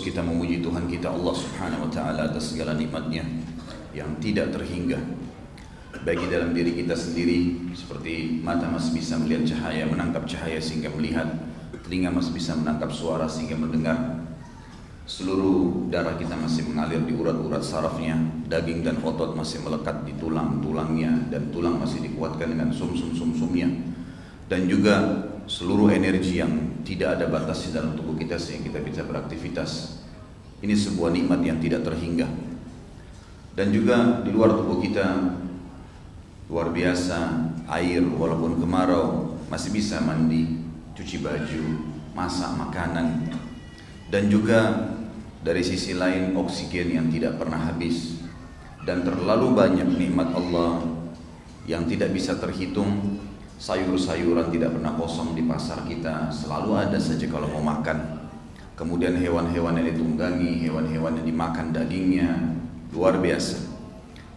Kita memuji Tuhan kita Allah subhanahu wa ta'ala atas segala nikmatnya yang tidak terhingga bagi dalam diri kita sendiri seperti mata masih bisa melihat cahaya, menangkap cahaya sehingga melihat telinga masih bisa menangkap suara sehingga mendengar seluruh darah kita masih mengalir di urat-urat sarafnya daging dan otot masih melekat di tulang-tulangnya dan tulang masih dikuatkan dengan sum-sum-sum-sumnya dan juga seluruh energi yang tidak ada batas di dalam tubuh kita sehingga kita bisa beraktivitas. Ini sebuah nikmat yang tidak terhingga. Dan juga di luar tubuh kita luar biasa air walaupun kemarau masih bisa mandi, cuci baju, masak makanan dan juga dari sisi lain oksigen yang tidak pernah habis dan terlalu banyak nikmat Allah yang tidak bisa terhitung sayur-sayuran tidak pernah kosong di pasar kita. Selalu ada saja kalau mau makan. Kemudian hewan-hewan yang ditunggangi hewan-hewan yang dimakan dagingnya luar biasa.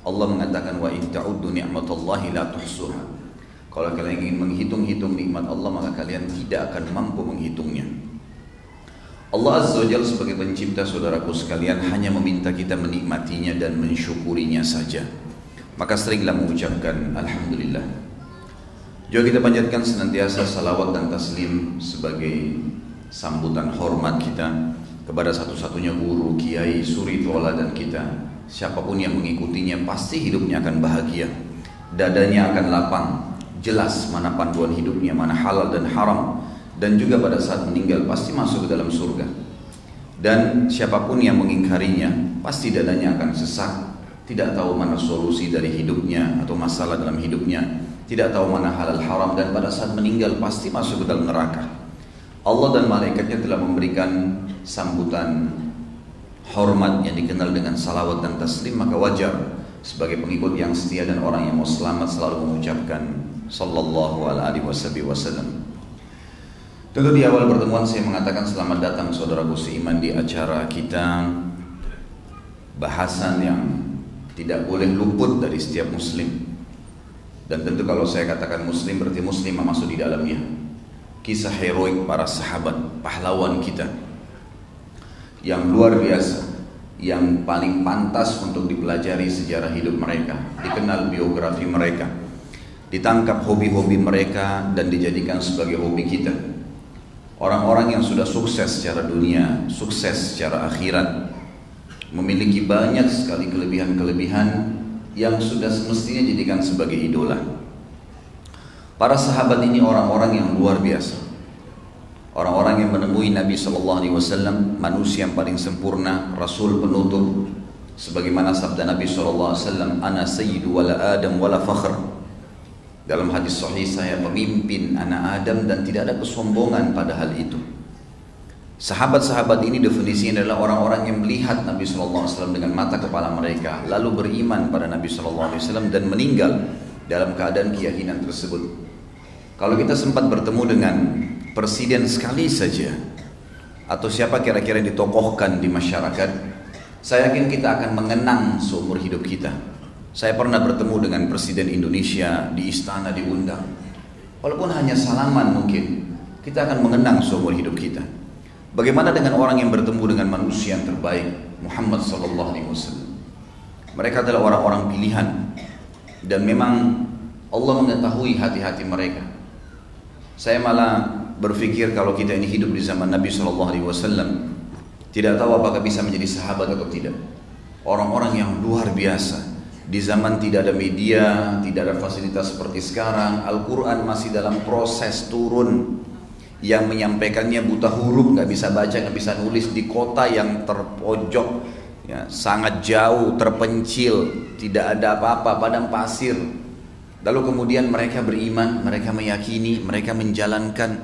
Allah mengatakan wa in ta'uddu ni'matallahi la tuhsuha kalau kalian ingin menghitung-hitung nikmat Allah maka kalian tidak akan mampu menghitungnya. Allah Azza wa Jalla sebagai pencipta saudaraku sekalian hanya meminta kita menikmatinya dan mensyukurinya saja. Maka seringlah mengucapkan Alhamdulillah juga kita panjatkan senantiasa salawat dan taslim sebagai sambutan hormat kita kepada satu-satunya guru, kiai, suri, dan kita. Siapa pun yang mengikutinya pasti hidupnya akan bahagia. Dadanya akan lapang, jelas mana panduan hidupnya, mana halal dan haram. Dan juga pada saat meninggal pasti masuk ke dalam surga. Dan siapa pun yang mengingkarinya pasti dadanya akan sesak, tidak tahu mana solusi dari hidupnya atau masalah dalam hidupnya tidak tahu mana halal haram dan pada saat meninggal pasti masuk ke dalam neraka. Allah dan malaikatnya telah memberikan sambutan hormat yang dikenal dengan salawat dan taslim maka wajar sebagai pengikut yang setia dan orang yang mau selamat selalu mengucapkan sallallahu alaihi wasallam. Tentu di awal pertemuan saya mengatakan selamat datang saudaraku seiman di acara kita bahasan yang tidak boleh luput dari setiap muslim dan tentu kalau saya katakan muslim berarti muslim masuk di dalamnya. Kisah heroik para sahabat, pahlawan kita yang luar biasa, yang paling pantas untuk dipelajari sejarah hidup mereka, dikenal biografi mereka, ditangkap hobi-hobi mereka dan dijadikan sebagai hobi kita. Orang-orang yang sudah sukses secara dunia, sukses secara akhirat, memiliki banyak sekali kelebihan-kelebihan yang sudah semestinya jadikan sebagai idola. Para sahabat ini orang-orang yang luar biasa. Orang-orang yang menemui Nabi Shallallahu Alaihi Wasallam manusia yang paling sempurna, Rasul penutup. Sebagaimana sabda Nabi Shallallahu Alaihi Wasallam, "Ana sayyidu wala Adam wala fakhr." Dalam hadis sahih saya pemimpin anak Adam dan tidak ada kesombongan pada hal itu. Sahabat-sahabat ini definisinya adalah orang-orang yang melihat Nabi SAW dengan mata kepala mereka, lalu beriman pada Nabi SAW dan meninggal dalam keadaan keyakinan tersebut. Kalau kita sempat bertemu dengan presiden sekali saja, atau siapa kira-kira yang ditokohkan di masyarakat, saya yakin kita akan mengenang seumur hidup kita. Saya pernah bertemu dengan presiden Indonesia di istana diundang. Walaupun hanya salaman mungkin, kita akan mengenang seumur hidup kita. Bagaimana dengan orang yang bertemu dengan manusia yang terbaik Muhammad sallallahu alaihi wasallam? Mereka adalah orang-orang pilihan dan memang Allah mengetahui hati-hati mereka. Saya malah berpikir kalau kita ini hidup di zaman Nabi sallallahu alaihi wasallam tidak tahu apakah bisa menjadi sahabat atau tidak. Orang-orang yang luar biasa di zaman tidak ada media, tidak ada fasilitas seperti sekarang, Al-Quran masih dalam proses turun yang menyampaikannya buta huruf nggak bisa baca nggak bisa nulis di kota yang terpojok ya, sangat jauh terpencil tidak ada apa-apa padang pasir. Lalu kemudian mereka beriman mereka meyakini mereka menjalankan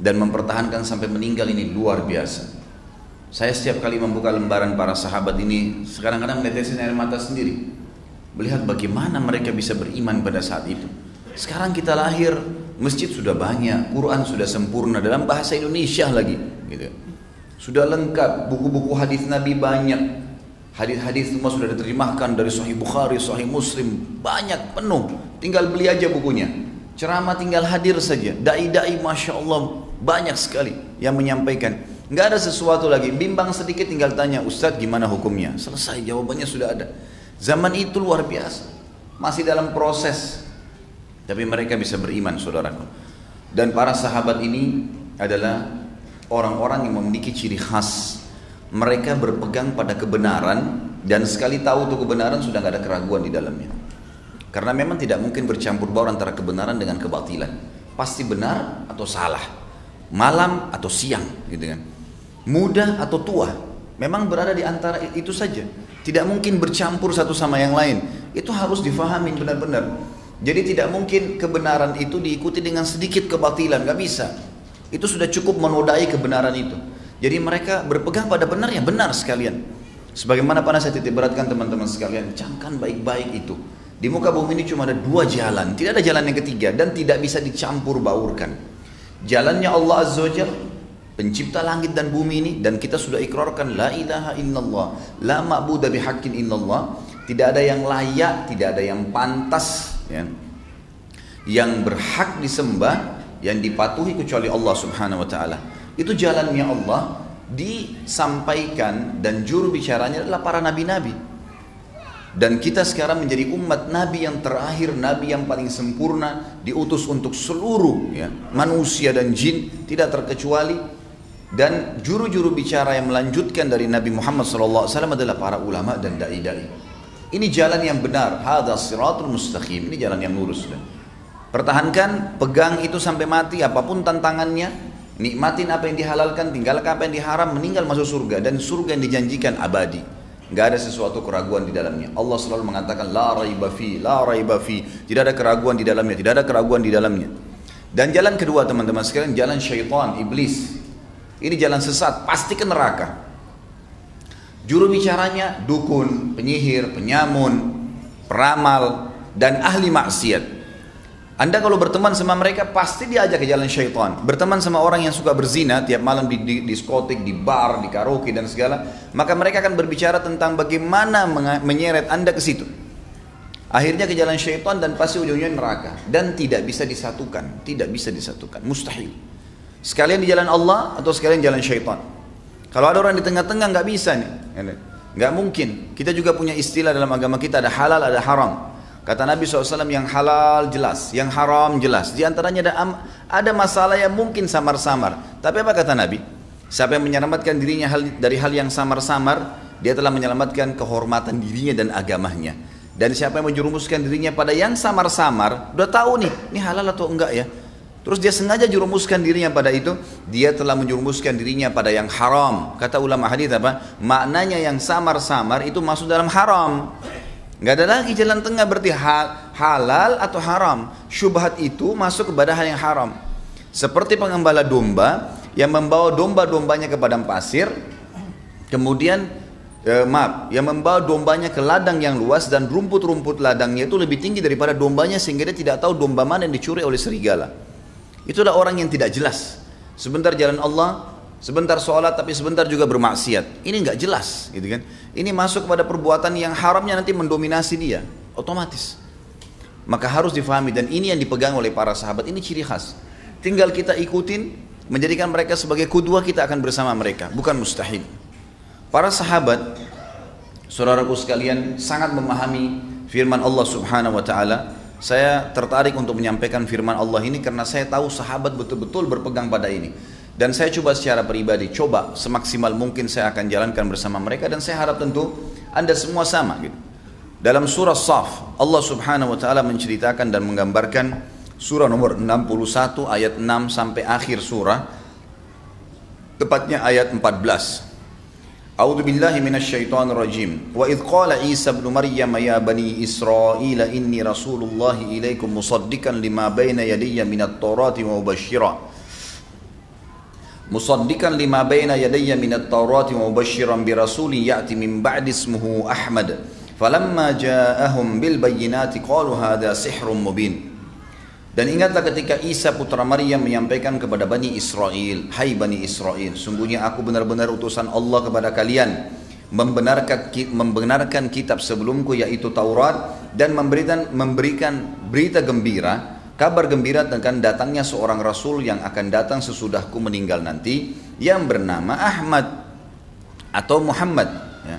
dan mempertahankan sampai meninggal ini luar biasa. Saya setiap kali membuka lembaran para sahabat ini sekarang kadang menetesin air mata sendiri. Melihat bagaimana mereka bisa beriman pada saat itu. Sekarang kita lahir Masjid sudah banyak, Quran sudah sempurna dalam bahasa Indonesia lagi, gitu. Sudah lengkap, buku-buku hadis Nabi banyak. Hadis-hadis semua sudah diterjemahkan dari Sahih Bukhari, Sahih Muslim, banyak penuh. Tinggal beli aja bukunya. Ceramah tinggal hadir saja. Dai-dai Masya Allah banyak sekali yang menyampaikan. Nggak ada sesuatu lagi. Bimbang sedikit tinggal tanya, Ustadz gimana hukumnya? Selesai, jawabannya sudah ada. Zaman itu luar biasa. Masih dalam proses. Tapi mereka bisa beriman, saudaraku. Dan para sahabat ini adalah orang-orang yang memiliki ciri khas. Mereka berpegang pada kebenaran dan sekali tahu itu kebenaran sudah nggak ada keraguan di dalamnya. Karena memang tidak mungkin bercampur baur antara kebenaran dengan kebatilan. Pasti benar atau salah. Malam atau siang gitu kan. Muda atau tua. Memang berada di antara itu saja. Tidak mungkin bercampur satu sama yang lain. Itu harus difahami benar-benar. Jadi tidak mungkin kebenaran itu diikuti dengan sedikit kebatilan, nggak bisa. Itu sudah cukup menodai kebenaran itu. Jadi mereka berpegang pada benar ya benar sekalian. Sebagaimana pada saya titik beratkan teman-teman sekalian, camkan baik-baik itu. Di muka bumi ini cuma ada dua jalan, tidak ada jalan yang ketiga dan tidak bisa dicampur baurkan. Jalannya Allah Azza wa pencipta langit dan bumi ini dan kita sudah ikrarkan la ilaha illallah, la ma'budu bihaqqin illallah, tidak ada yang layak, tidak ada yang pantas ya. Yang berhak disembah, yang dipatuhi kecuali Allah Subhanahu wa taala. Itu jalannya Allah disampaikan dan juru bicaranya adalah para nabi-nabi. Dan kita sekarang menjadi umat Nabi yang terakhir, Nabi yang paling sempurna, diutus untuk seluruh ya, manusia dan jin, tidak terkecuali. Dan juru-juru bicara yang melanjutkan dari Nabi Muhammad SAW adalah para ulama dan dai-dai. Ini jalan yang benar, hadha siratul mustaqim, ini jalan yang lurus. Pertahankan, pegang itu sampai mati, apa pun tantangannya, nikmatin apa yang dihalalkan, tinggalkan apa yang diharam, meninggal masuk surga dan surga yang dijanjikan abadi nggak ada sesuatu keraguan di dalamnya. Allah selalu mengatakan la raiba fi, la raiba fi. Tidak ada keraguan di dalamnya, tidak ada keraguan di dalamnya. Dan jalan kedua teman-teman sekalian, jalan syaitan, iblis. Ini jalan sesat, pasti ke neraka. Juru bicaranya dukun, penyihir, penyamun, peramal, dan ahli maksiat. Anda kalau berteman sama mereka pasti diajak ke jalan syaitan. Berteman sama orang yang suka berzina tiap malam di, di diskotik, di bar, di karaoke dan segala, maka mereka akan berbicara tentang bagaimana menyeret Anda ke situ. Akhirnya ke jalan syaitan dan pasti ujungnya neraka dan tidak bisa disatukan, tidak bisa disatukan, mustahil. Sekalian di jalan Allah atau sekalian jalan syaitan. Kalau ada orang di tengah-tengah nggak bisa nih, nggak mungkin. Kita juga punya istilah dalam agama kita ada halal ada haram. Kata Nabi SAW yang halal jelas, yang haram jelas. Di antaranya ada, ada masalah yang mungkin samar-samar. Tapi apa kata Nabi? Siapa yang menyelamatkan dirinya dari hal yang samar-samar, dia telah menyelamatkan kehormatan dirinya dan agamanya. Dan siapa yang menjerumuskan dirinya pada yang samar-samar, udah tahu nih, ini halal atau enggak ya. Terus dia sengaja jerumuskan dirinya pada itu, dia telah menjerumuskan dirinya pada yang haram. Kata ulama hadis apa? Maknanya yang samar-samar itu masuk dalam haram. Nggak ada lagi jalan tengah berarti halal atau haram. Syubhat itu masuk kepada hal yang haram. Seperti pengembala domba yang membawa domba-dombanya ke padang pasir, kemudian eh, maaf, yang membawa dombanya ke ladang yang luas dan rumput-rumput ladangnya itu lebih tinggi daripada dombanya sehingga dia tidak tahu domba mana yang dicuri oleh serigala. Itulah orang yang tidak jelas. Sebentar jalan Allah, sebentar sholat tapi sebentar juga bermaksiat. Ini nggak jelas, gitu kan? Ini masuk kepada perbuatan yang haramnya nanti mendominasi dia, otomatis. Maka harus difahami dan ini yang dipegang oleh para sahabat, ini ciri khas. Tinggal kita ikutin, menjadikan mereka sebagai kudua kita akan bersama mereka, bukan mustahil. Para sahabat, saudaraku sekalian, sangat memahami firman Allah Subhanahu wa taala. Saya tertarik untuk menyampaikan firman Allah ini karena saya tahu sahabat betul-betul berpegang pada ini. Dan saya coba secara pribadi, coba semaksimal mungkin saya akan jalankan bersama mereka dan saya harap tentu Anda semua sama gitu. Dalam surah Saf, Allah Subhanahu wa taala menceritakan dan menggambarkan surah nomor 61 ayat 6 sampai akhir surah tepatnya ayat 14. أعوذ بالله من الشيطان الرجيم. وإذ قال عيسى ابن مريم يا بني إسرائيل إني رسول الله إليكم مصدقا لما بين يدي من التوراة ومبشرا مصدقا لما بين يدي من التوراة ومبشرا برسول يأتي من بعد اسمه أحمد. فلما جاءهم بالبينات قالوا هذا سحر مبين. Dan ingatlah ketika Isa putra Maryam menyampaikan kepada Bani Israel, Hai Bani Israel, sungguhnya aku benar-benar utusan Allah kepada kalian, membenarkan, membenarkan kitab sebelumku yaitu Taurat dan memberikan, memberikan berita gembira kabar gembira tentang datangnya seorang rasul yang akan datang sesudahku meninggal nanti yang bernama Ahmad atau Muhammad ya.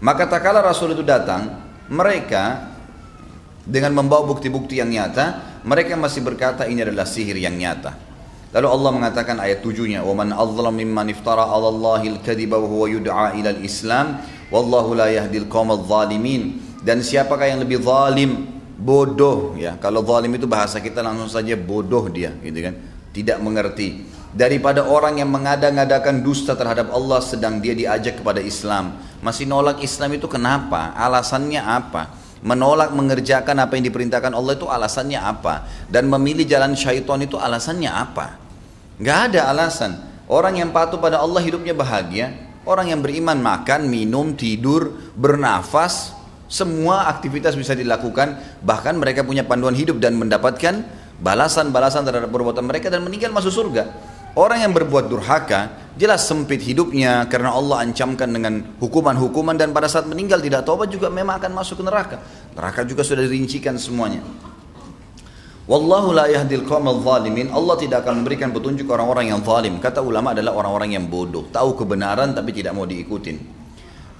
maka tak kala rasul itu datang mereka dengan membawa bukti-bukti yang nyata mereka masih berkata ini adalah sihir yang nyata. Lalu Allah mengatakan ayat tujuhnya man adzlam mimman iftara 'ala Allahil kadhiba wa huwa yud'a ila al-islam wallahu la yahdil qaumadh zalimin. Dan siapakah yang lebih zalim? Bodoh ya. Kalau zalim itu bahasa kita langsung saja bodoh dia gitu kan? Tidak mengerti. Daripada orang yang mengada-ngadakan dusta terhadap Allah sedang dia diajak kepada Islam. Masih nolak Islam itu kenapa? Alasannya apa menolak mengerjakan apa yang diperintahkan Allah itu alasannya apa? Dan memilih jalan syaitan itu alasannya apa? Nggak ada alasan. Orang yang patuh pada Allah hidupnya bahagia. Orang yang beriman makan minum tidur bernafas semua aktivitas bisa dilakukan, bahkan mereka punya panduan hidup dan mendapatkan balasan-balasan terhadap perbuatan mereka dan meninggal masuk surga. Orang yang berbuat durhaka jelas sempit hidupnya karena Allah ancamkan dengan hukuman-hukuman dan pada saat meninggal tidak taubat juga memang akan masuk ke neraka. Neraka juga sudah dirincikan semuanya. Wallahu la yahdil qaumal zalimin. Allah tidak akan memberikan petunjuk orang-orang yang zalim. Kata ulama adalah orang-orang yang bodoh, tahu kebenaran tapi tidak mau diikutin.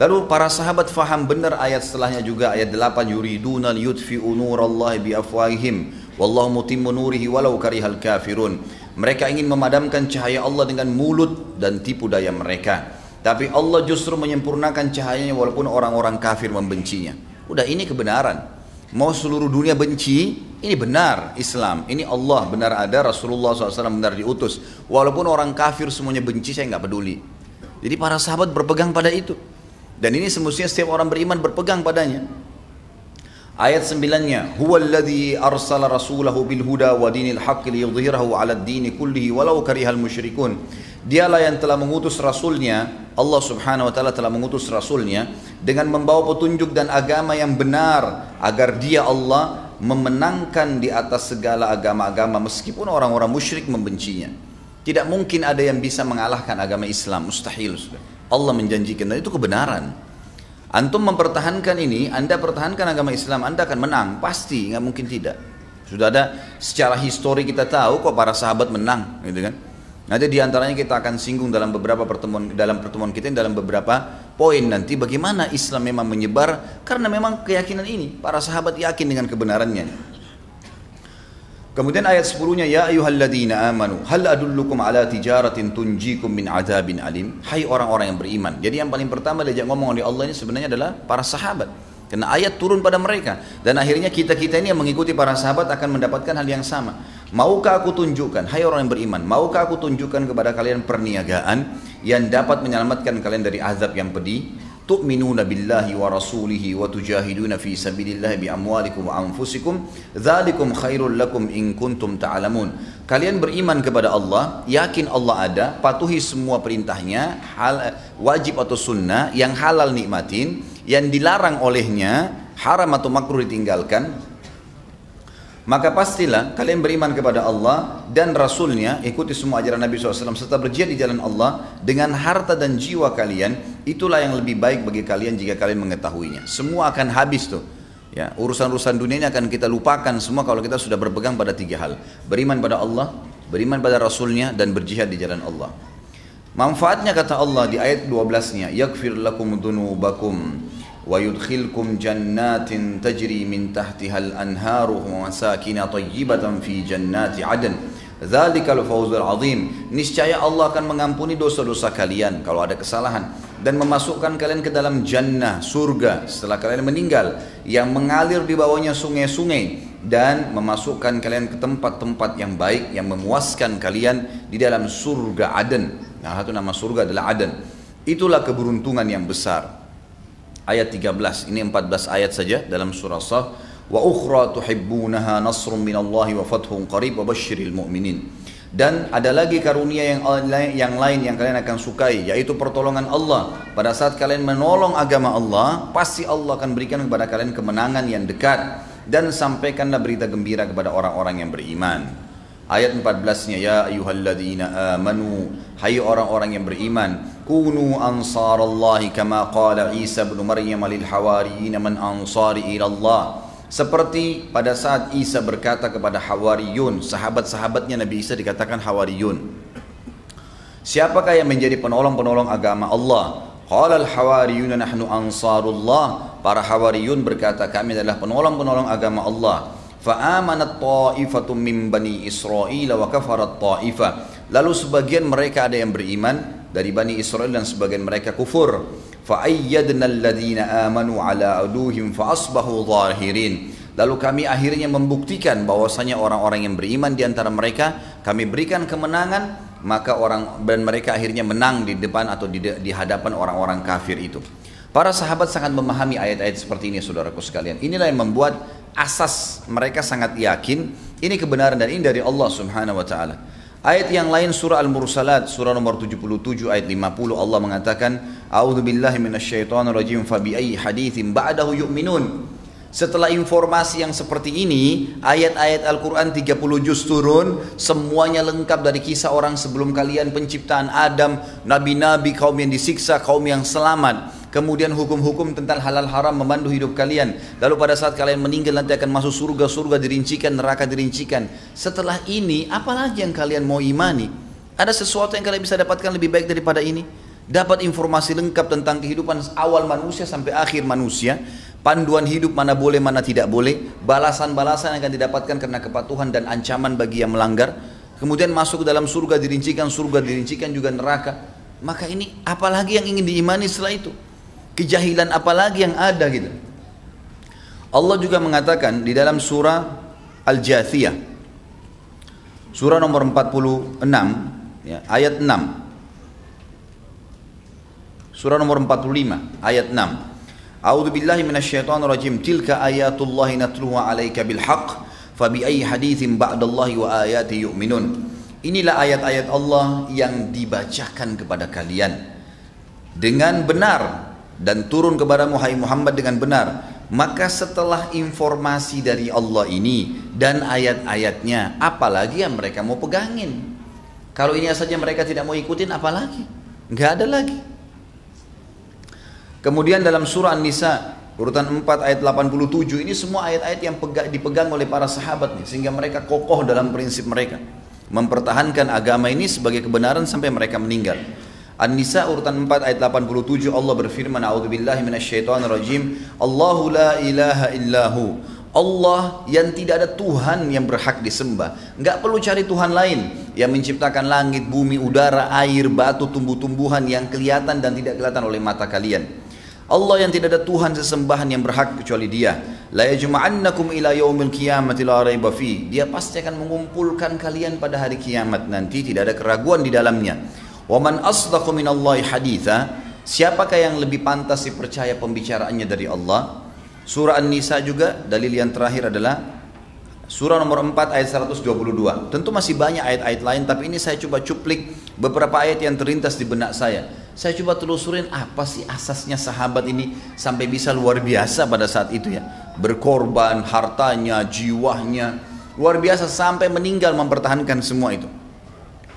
Lalu para sahabat faham benar ayat setelahnya juga ayat 8 yuriduna liyutfi'u nurallahi biafwahihim wallahu mutimmu nurihi walau karihal kafirun. Mereka ingin memadamkan cahaya Allah dengan mulut dan tipu daya mereka. Tapi Allah justru menyempurnakan cahayanya walaupun orang-orang kafir membencinya. Udah ini kebenaran. Mau seluruh dunia benci, ini benar Islam. Ini Allah benar ada, Rasulullah SAW benar diutus. Walaupun orang kafir semuanya benci, saya nggak peduli. Jadi para sahabat berpegang pada itu. Dan ini semestinya setiap orang beriman berpegang padanya. Ayat sembilannya, Huwa alladhi arsala rasulahu bil huda wa dinil haqqi liyudhhirahu 'ala ad-dini kullihi walau karihal musyrikun. Dialah yang telah mengutus rasulnya, Allah Subhanahu wa taala telah mengutus rasulnya dengan membawa petunjuk dan agama yang benar agar dia Allah memenangkan di atas segala agama-agama meskipun orang-orang musyrik membencinya. Tidak mungkin ada yang bisa mengalahkan agama Islam, mustahil sudah. Allah menjanjikan dan itu kebenaran. Antum mempertahankan ini, Anda pertahankan agama Islam, Anda akan menang, pasti, nggak mungkin tidak. Sudah ada secara histori kita tahu kok para sahabat menang, gitu kan? Nanti di antaranya kita akan singgung dalam beberapa pertemuan dalam pertemuan kita dalam beberapa poin nanti bagaimana Islam memang menyebar karena memang keyakinan ini para sahabat yakin dengan kebenarannya. Kemudian ayat 10-nya ya ayyuhalladzina amanu hal adullukum ala tijaratin tunjikum min adzabin alim. Hai orang-orang yang beriman. Jadi yang paling pertama diajak ngomong oleh Allah ini sebenarnya adalah para sahabat. Karena ayat turun pada mereka dan akhirnya kita-kita ini yang mengikuti para sahabat akan mendapatkan hal yang sama. Maukah aku tunjukkan, hai orang yang beriman, maukah aku tunjukkan kepada kalian perniagaan yang dapat menyelamatkan kalian dari azab yang pedih? Tu'minuna billahi wa rasulihi wa tujahiduna fi sabilillah bi amwalikum wa anfusikum dzalikum khairul lakum in kuntum ta'lamun. Kalian beriman kepada Allah yakin Allah ada patuhi semua perintahnya hal, wajib atau sunnah yang halal nikmatin yang dilarang olehnya haram atau makruh ditinggalkan maka pastilah kalian beriman kepada Allah dan Rasulnya ikuti semua ajaran Nabi SAW serta berjihad di jalan Allah dengan harta dan jiwa kalian itulah yang lebih baik bagi kalian jika kalian mengetahuinya. Semua akan habis tuh. Ya urusan-urusan dunia ini akan kita lupakan semua kalau kita sudah berpegang pada tiga hal. Beriman pada Allah beriman pada Rasulnya dan berjihad di jalan Allah. Manfaatnya kata Allah di ayat 12 nya yakfir lakum dunubakum ويدخلكم جنات تجري من تحتها الأنهار ومساكن طيبة في جنات عدن ذلك الفوز العظيم niscaya Allah akan mengampuni dosa-dosa kalian kalau ada kesalahan dan memasukkan kalian ke dalam jannah surga setelah kalian meninggal yang mengalir di bawahnya sungai-sungai dan memasukkan kalian ke tempat-tempat yang baik yang memuaskan kalian di dalam surga Aden. Nah, satu nama surga adalah Aden. Itulah keberuntungan yang besar ayat 13 ini 14 ayat saja dalam surah Saf. Wa ukhra tuhibbunaha nasrun minallahi wa fathun qarib wa basyiril mu'minin. Dan ada lagi karunia yang yang lain yang kalian akan sukai yaitu pertolongan Allah. Pada saat kalian menolong agama Allah pasti Allah akan berikan kepada kalian kemenangan yang dekat. Dan sampaikanlah berita gembira kepada orang-orang yang beriman Ayat 14-nya ya ayyuhalladzina amanu hai orang-orang yang beriman kunu ansarallahi kama qala Isa bin Maryam lil hawariyin man ansari ila Allah Seperti pada saat Isa berkata kepada Hawariyun, sahabat-sahabatnya Nabi Isa dikatakan Hawariyun. Siapakah yang menjadi penolong-penolong agama Allah? Qala al-hawariyun nahnu ansarullah. Para hawariyun berkata kami adalah penolong-penolong agama Allah. Fa'amanat ta'ifatum min bani Israel wa kafarat. Lalu sebagian mereka ada yang beriman dari bani Israel dan sebagian mereka kufur. Fa'ayyadna alladhina amanu ala aduhim fa'asbahu zahirin. Lalu kami akhirnya membuktikan bahwasanya orang-orang yang beriman di antara mereka kami berikan kemenangan maka orang dan mereka akhirnya menang di depan atau di, di hadapan orang-orang kafir itu. Para sahabat sangat memahami ayat-ayat seperti ini saudaraku sekalian. Inilah yang membuat asas mereka sangat yakin ini kebenaran dan ini dari Allah Subhanahu wa taala. Ayat yang lain surah Al-Mursalat surah nomor 77 ayat 50 Allah mengatakan A'udzu billahi fa bi ayyi haditsin ba'dahu yu'minun. Setelah informasi yang seperti ini, ayat-ayat Al-Quran 30 juz turun, semuanya lengkap dari kisah orang sebelum kalian penciptaan Adam, nabi-nabi, kaum yang disiksa, kaum yang selamat. Kemudian hukum-hukum tentang halal haram memandu hidup kalian. Lalu pada saat kalian meninggal nanti akan masuk surga, surga dirincikan, neraka dirincikan. Setelah ini, apalagi yang kalian mau imani? Ada sesuatu yang kalian bisa dapatkan lebih baik daripada ini? Dapat informasi lengkap tentang kehidupan awal manusia sampai akhir manusia panduan hidup mana boleh mana tidak boleh, balasan-balasan yang akan didapatkan karena kepatuhan dan ancaman bagi yang melanggar, kemudian masuk ke dalam surga dirincikan, surga dirincikan juga neraka. Maka ini apalagi yang ingin diimani setelah itu? Kejahilan apalagi yang ada gitu. Allah juga mengatakan di dalam surah Al-Jathiyah surah nomor 46 ya, ayat 6 surah nomor 45 ayat 6 A'udzu billahi minasyaitonir rajim. Tilka ayatullahi natluha 'alaika bil haqq. Fabi ayyi haditsin ba'dallahi wa ayati yu'minun. Inilah ayat-ayat Allah yang dibacakan kepada kalian dengan benar dan turun kepada Muhammad dengan benar. Maka setelah informasi dari Allah ini dan ayat-ayatnya, apalagi yang mereka mau pegangin? Kalau ini saja mereka tidak mau ikutin, apalagi? Enggak ada lagi. Kemudian dalam surah An-Nisa urutan 4 ayat 87 ini semua ayat-ayat yang dipegang oleh para sahabat nih sehingga mereka kokoh dalam prinsip mereka mempertahankan agama ini sebagai kebenaran sampai mereka meninggal. An-Nisa urutan 4 ayat 87 Allah berfirman A'udzubillahi minasyaitonirrajim Allahu la ilaha illahu Allah yang tidak ada Tuhan yang berhak disembah Enggak perlu cari Tuhan lain Yang menciptakan langit, bumi, udara, air, batu, tumbuh-tumbuhan Yang kelihatan dan tidak kelihatan oleh mata kalian Allah yang tidak ada Tuhan sesembahan yang berhak kecuali Dia. La yajma'annakum ila yaumil qiyamati la raiba. Dia pasti akan mengumpulkan kalian pada hari kiamat nanti tidak ada keraguan di dalamnya. Wa man asdaqu minallahi haditha. Siapakah yang lebih pantas dipercaya pembicaraannya dari Allah? Surah An-Nisa juga dalil yang terakhir adalah Surah nomor 4 ayat 122. Tentu masih banyak ayat-ayat lain tapi ini saya coba cuplik beberapa ayat yang terlintas di benak saya. Saya coba telusurin apa sih asasnya sahabat ini sampai bisa luar biasa pada saat itu ya. Berkorban hartanya, jiwanya, luar biasa sampai meninggal mempertahankan semua itu.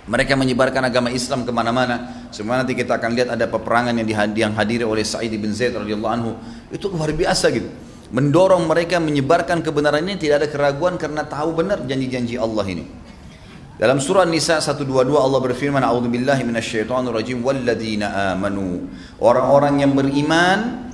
Mereka menyebarkan agama Islam ke mana-mana. Semua nanti kita akan lihat ada peperangan yang dihadiri oleh Sa'id bin Zaid radhiyallahu anhu. Itu luar biasa gitu mendorong mereka menyebarkan kebenaran ini tidak ada keraguan karena tahu benar janji-janji Allah ini. Dalam surah Nisa 122 Allah berfirman A'udzubillahi minasyaitonirrajim amanu. Orang-orang yang beriman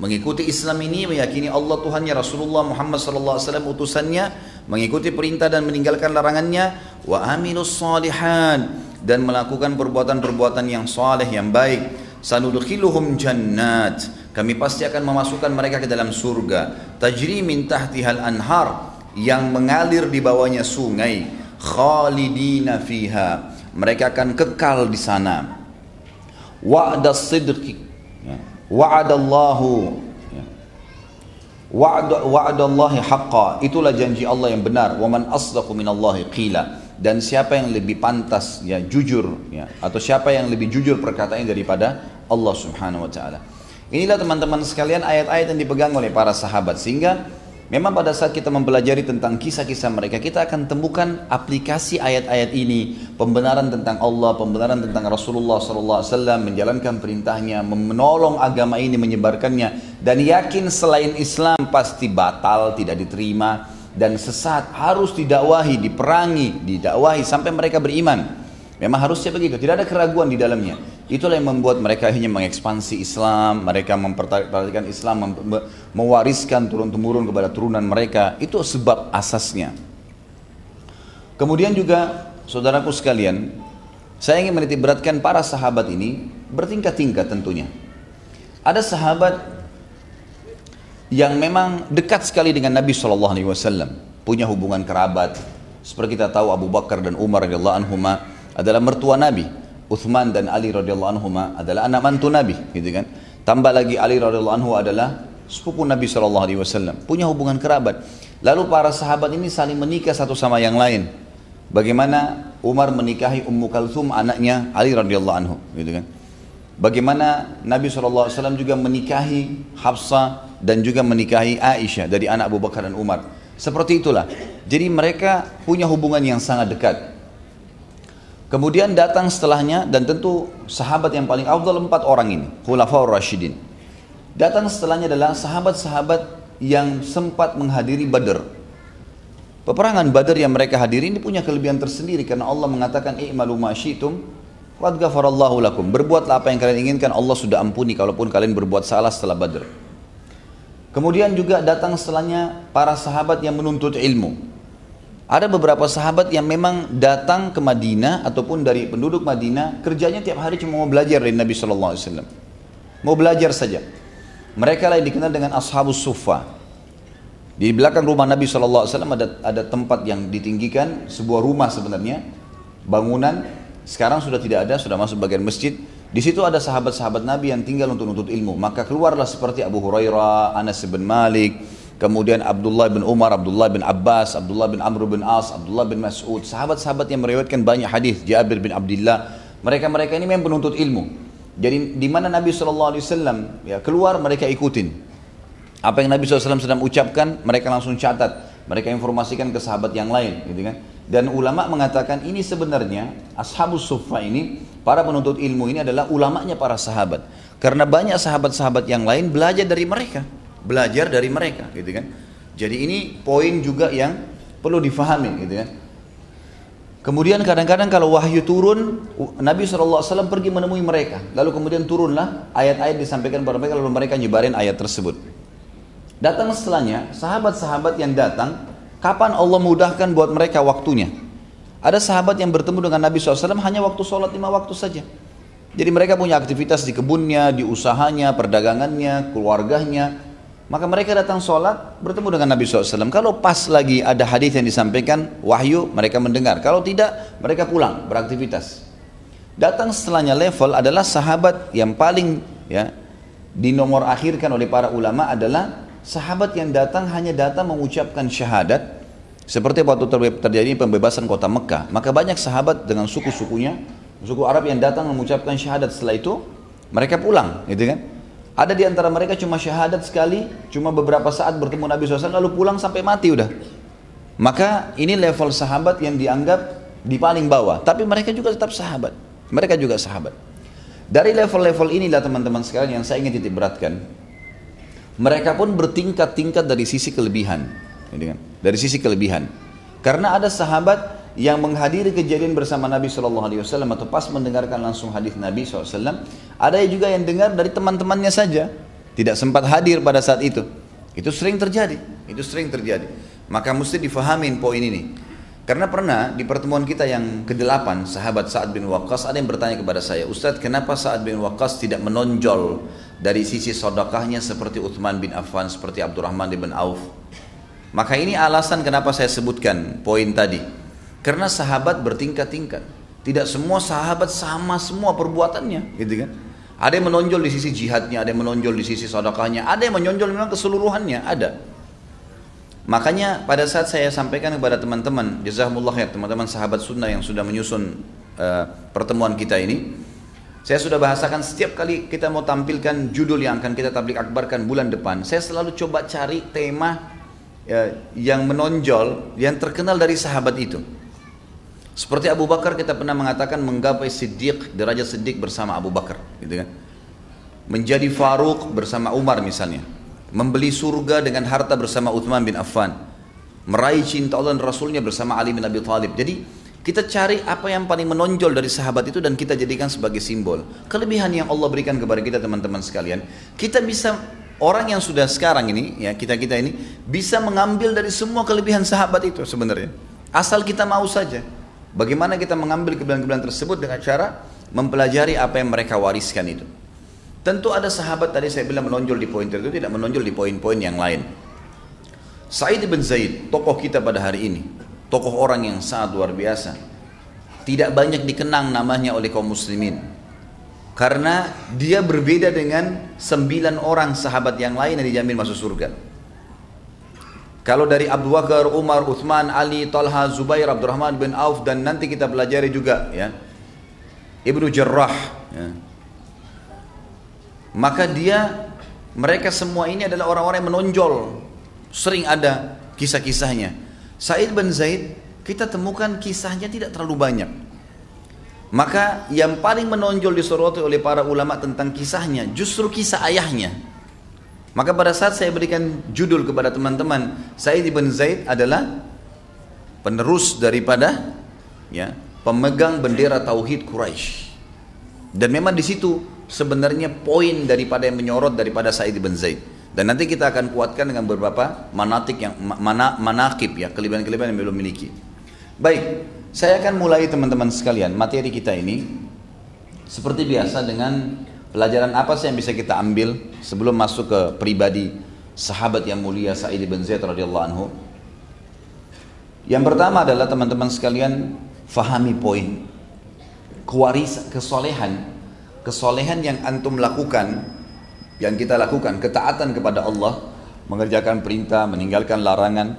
mengikuti Islam ini meyakini Allah Tuhannya Rasulullah Muhammad sallallahu alaihi wasallam utusannya mengikuti perintah dan meninggalkan larangannya wa amilus salihan dan melakukan perbuatan-perbuatan yang saleh yang baik. Sanudkhiluhum jannat. Kami pasti akan memasukkan mereka ke dalam surga. Tajri min tahtihal anhar yang mengalir di bawahnya sungai. Khalidina fiha. Mereka akan kekal di sana. Wa'da sidqi. Wa'adallahu. Ya. wa'adallahi haqqa. Itulah janji Allah yang benar. Wa man asdaqu minallahi qila. Dan siapa yang lebih pantas ya jujur ya atau siapa yang lebih jujur perkataannya daripada Allah Subhanahu wa taala. Inilah teman-teman sekalian ayat-ayat yang dipegang oleh para sahabat. Sehingga Memang pada saat kita mempelajari tentang kisah-kisah mereka, kita akan temukan aplikasi ayat-ayat ini, pembenaran tentang Allah, pembenaran tentang Rasulullah SAW, menjalankan perintahnya, menolong agama ini, menyebarkannya, dan yakin selain Islam pasti batal, tidak diterima, dan sesat harus didakwahi, diperangi, didakwahi sampai mereka beriman. Memang harusnya begitu, tidak ada keraguan di dalamnya. Itulah yang membuat mereka hanya mengekspansi Islam, mereka memperhatikan Islam, mewariskan turun-temurun kepada turunan mereka. Itu sebab asasnya. Kemudian juga, saudaraku sekalian, saya ingin menitik beratkan para sahabat ini bertingkat-tingkat tentunya. Ada sahabat yang memang dekat sekali dengan Nabi Shallallahu Alaihi Wasallam, punya hubungan kerabat. Seperti kita tahu Abu Bakar dan Umar radhiyallahu anhuma adalah mertua Nabi. Uthman dan Ali radhiyallahu anhu adalah anak mantu Nabi, gitu kan. Tambah lagi Ali radhiyallahu anhu adalah sepupu Nabi sallallahu alaihi wasallam, punya hubungan kerabat. Lalu para sahabat ini saling menikah satu sama yang lain. Bagaimana Umar menikahi Ummu Kalthum anaknya Ali radhiyallahu anhu, gitu kan. Bagaimana Nabi SAW juga menikahi Hafsah dan juga menikahi Aisyah dari anak Abu Bakar dan Umar. Seperti itulah. Jadi mereka punya hubungan yang sangat dekat. Kemudian datang setelahnya dan tentu sahabat yang paling afdal empat orang ini, Khulafaur Rashidin. Datang setelahnya adalah sahabat-sahabat yang sempat menghadiri Badr. Peperangan Badr yang mereka hadiri ini punya kelebihan tersendiri karena Allah mengatakan i'malu ma syi'tum qad ghafarallahu lakum. Berbuatlah apa yang kalian inginkan, Allah sudah ampuni kalaupun kalian berbuat salah setelah Badr. Kemudian juga datang setelahnya para sahabat yang menuntut ilmu. Ada beberapa sahabat yang memang datang ke Madinah ataupun dari penduduk Madinah kerjanya tiap hari cuma mau belajar dari Nabi Shallallahu Alaihi Wasallam. Mau belajar saja. Mereka lah yang dikenal dengan Ashabus Sufa. Di belakang rumah Nabi Shallallahu Alaihi Wasallam ada ada tempat yang ditinggikan sebuah rumah sebenarnya bangunan sekarang sudah tidak ada sudah masuk bagian masjid di situ ada sahabat-sahabat Nabi yang tinggal untuk menuntut ilmu maka keluarlah seperti Abu Hurairah Anas bin Malik kemudian Abdullah bin Umar, Abdullah bin Abbas, Abdullah bin Amr bin As, Abdullah bin Mas'ud, sahabat-sahabat yang meriwayatkan banyak hadis, Jabir bin Abdullah, mereka-mereka ini memang penuntut ilmu. Jadi di mana Nabi SAW ya, keluar mereka ikutin. Apa yang Nabi SAW sedang ucapkan mereka langsung catat. Mereka informasikan ke sahabat yang lain gitu kan. Dan ulama mengatakan ini sebenarnya ashabus sufa ini para penuntut ilmu ini adalah ulamanya para sahabat. Karena banyak sahabat-sahabat yang lain belajar dari mereka belajar dari mereka gitu kan. Jadi ini poin juga yang perlu difahami gitu kan. Kemudian kadang-kadang kalau wahyu turun Nabi SAW pergi menemui mereka. Lalu kemudian turunlah ayat-ayat disampaikan kepada mereka lalu mereka nyebarin ayat tersebut. Datang setelahnya sahabat-sahabat yang datang kapan Allah mudahkan buat mereka waktunya? Ada sahabat yang bertemu dengan Nabi SAW hanya waktu sholat lima waktu saja. Jadi mereka punya aktivitas di kebunnya, di usahanya, perdagangannya, keluarganya, maka mereka datang sholat bertemu dengan Nabi SAW. Kalau pas lagi ada hadis yang disampaikan wahyu mereka mendengar. Kalau tidak mereka pulang beraktivitas. Datang setelahnya level adalah sahabat yang paling ya di nomor akhirkan oleh para ulama adalah sahabat yang datang hanya datang mengucapkan syahadat seperti waktu terjadi pembebasan kota Mekah. Maka banyak sahabat dengan suku-sukunya, suku Arab yang datang mengucapkan syahadat setelah itu mereka pulang, gitu kan? Ada di antara mereka cuma syahadat sekali, cuma beberapa saat bertemu Nabi SAW lalu pulang sampai mati udah. Maka ini level sahabat yang dianggap di paling bawah, tapi mereka juga tetap sahabat. Mereka juga sahabat. Dari level-level inilah teman-teman sekalian yang saya ingin titik beratkan. Mereka pun bertingkat-tingkat dari sisi kelebihan. Dari sisi kelebihan. Karena ada sahabat yang menghadiri kejadian bersama Nabi Shallallahu Alaihi Wasallam atau pas mendengarkan langsung hadis Nabi SAW, ada juga yang dengar dari teman-temannya saja, tidak sempat hadir pada saat itu. Itu sering terjadi, itu sering terjadi. Maka mesti difahamin poin ini. Karena pernah di pertemuan kita yang ke-8, sahabat Sa'ad bin Waqqas ada yang bertanya kepada saya, Ustadz kenapa Sa'ad bin Waqqas tidak menonjol dari sisi sodakahnya seperti Uthman bin Affan, seperti Abdurrahman bin Auf? Maka ini alasan kenapa saya sebutkan poin tadi. Karena sahabat bertingkat-tingkat. Tidak semua sahabat sama semua perbuatannya, gitu kan? Ada yang menonjol di sisi jihadnya, ada yang menonjol di sisi sedekahnya, ada yang menonjol memang keseluruhannya, ada. Makanya pada saat saya sampaikan kepada teman-teman, jazakumullah ya teman-teman sahabat sunnah yang sudah menyusun uh, pertemuan kita ini, saya sudah bahasakan setiap kali kita mau tampilkan judul yang akan kita tablik akbarkan bulan depan, saya selalu coba cari tema ya, yang menonjol, yang terkenal dari sahabat itu. Seperti Abu Bakar kita pernah mengatakan menggapai Siddiq, derajat Siddiq bersama Abu Bakar, gitu kan. Menjadi Faruq bersama Umar misalnya. Membeli surga dengan harta bersama Uthman bin Affan. Meraih cinta Allah dan Rasulnya bersama Ali bin Abi Thalib. Jadi kita cari apa yang paling menonjol dari sahabat itu dan kita jadikan sebagai simbol. Kelebihan yang Allah berikan kepada kita teman-teman sekalian. Kita bisa orang yang sudah sekarang ini ya kita kita ini bisa mengambil dari semua kelebihan sahabat itu sebenarnya. Asal kita mau saja. Bagaimana kita mengambil kelebihan-kelebihan tersebut dengan cara mempelajari apa yang mereka wariskan itu. Tentu ada sahabat tadi saya bilang menonjol di poin itu tidak menonjol di poin-poin yang lain. Said bin Zaid, tokoh kita pada hari ini, tokoh orang yang sangat luar biasa. Tidak banyak dikenang namanya oleh kaum muslimin. Karena dia berbeda dengan sembilan orang sahabat yang lain yang dijamin masuk surga. Kalau dari Abu Bakar, Umar, Uthman, Ali, Talha, Zubair, Abdurrahman bin Auf dan nanti kita pelajari juga ya. Ibnu Jarrah ya. Maka dia mereka semua ini adalah orang-orang yang menonjol. Sering ada kisah-kisahnya. Said bin Zaid kita temukan kisahnya tidak terlalu banyak. Maka yang paling menonjol disoroti oleh para ulama tentang kisahnya justru kisah ayahnya. Maka pada saat saya berikan judul kepada teman-teman, Said bin Zaid adalah penerus daripada ya, pemegang bendera tauhid Quraisy. Dan memang di situ sebenarnya poin daripada yang menyorot daripada Said bin Zaid. Dan nanti kita akan kuatkan dengan beberapa manatik yang mana manakib ya, kelebihan-kelebihan yang belum miliki. Baik, saya akan mulai teman-teman sekalian materi kita ini seperti biasa dengan pelajaran apa sih yang bisa kita ambil sebelum masuk ke pribadi sahabat yang mulia Sa'id bin Zaid radhiyallahu anhu. Yang pertama adalah teman-teman sekalian fahami poin kewaris kesolehan kesolehan yang antum lakukan yang kita lakukan ketaatan kepada Allah mengerjakan perintah meninggalkan larangan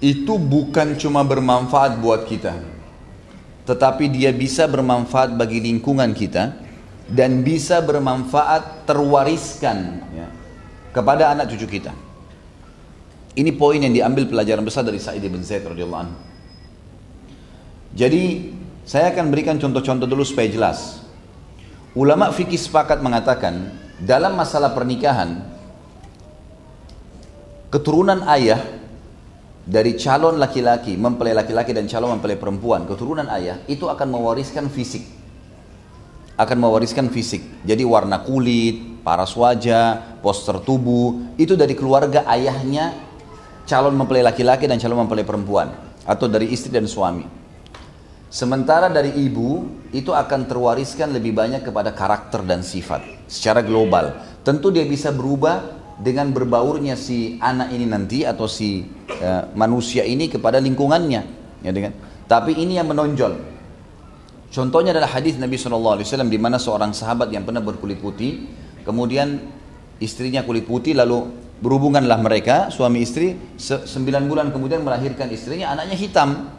itu bukan cuma bermanfaat buat kita tetapi dia bisa bermanfaat bagi lingkungan kita dan bisa bermanfaat terwariskan ya, kepada anak cucu kita. Ini poin yang diambil pelajaran besar dari Sa'id bin Zaid radhiyallahu anhu. Jadi saya akan berikan contoh-contoh dulu supaya jelas. Ulama fikih sepakat mengatakan dalam masalah pernikahan keturunan ayah dari calon laki-laki mempelai laki-laki dan calon mempelai perempuan keturunan ayah itu akan mewariskan fisik akan mewariskan fisik jadi warna kulit paras wajah poster tubuh itu dari keluarga ayahnya calon mempelai laki-laki dan calon mempelai perempuan atau dari istri dan suami Sementara dari ibu itu akan terwariskan lebih banyak kepada karakter dan sifat secara global. Tentu dia bisa berubah dengan berbaurnya si anak ini nanti atau si uh, manusia ini kepada lingkungannya, ya dengan. Tapi ini yang menonjol. Contohnya adalah hadis Nabi SAW di mana seorang sahabat yang pernah berkulit putih, kemudian istrinya kulit putih lalu berhubunganlah mereka suami istri sembilan bulan kemudian melahirkan istrinya anaknya hitam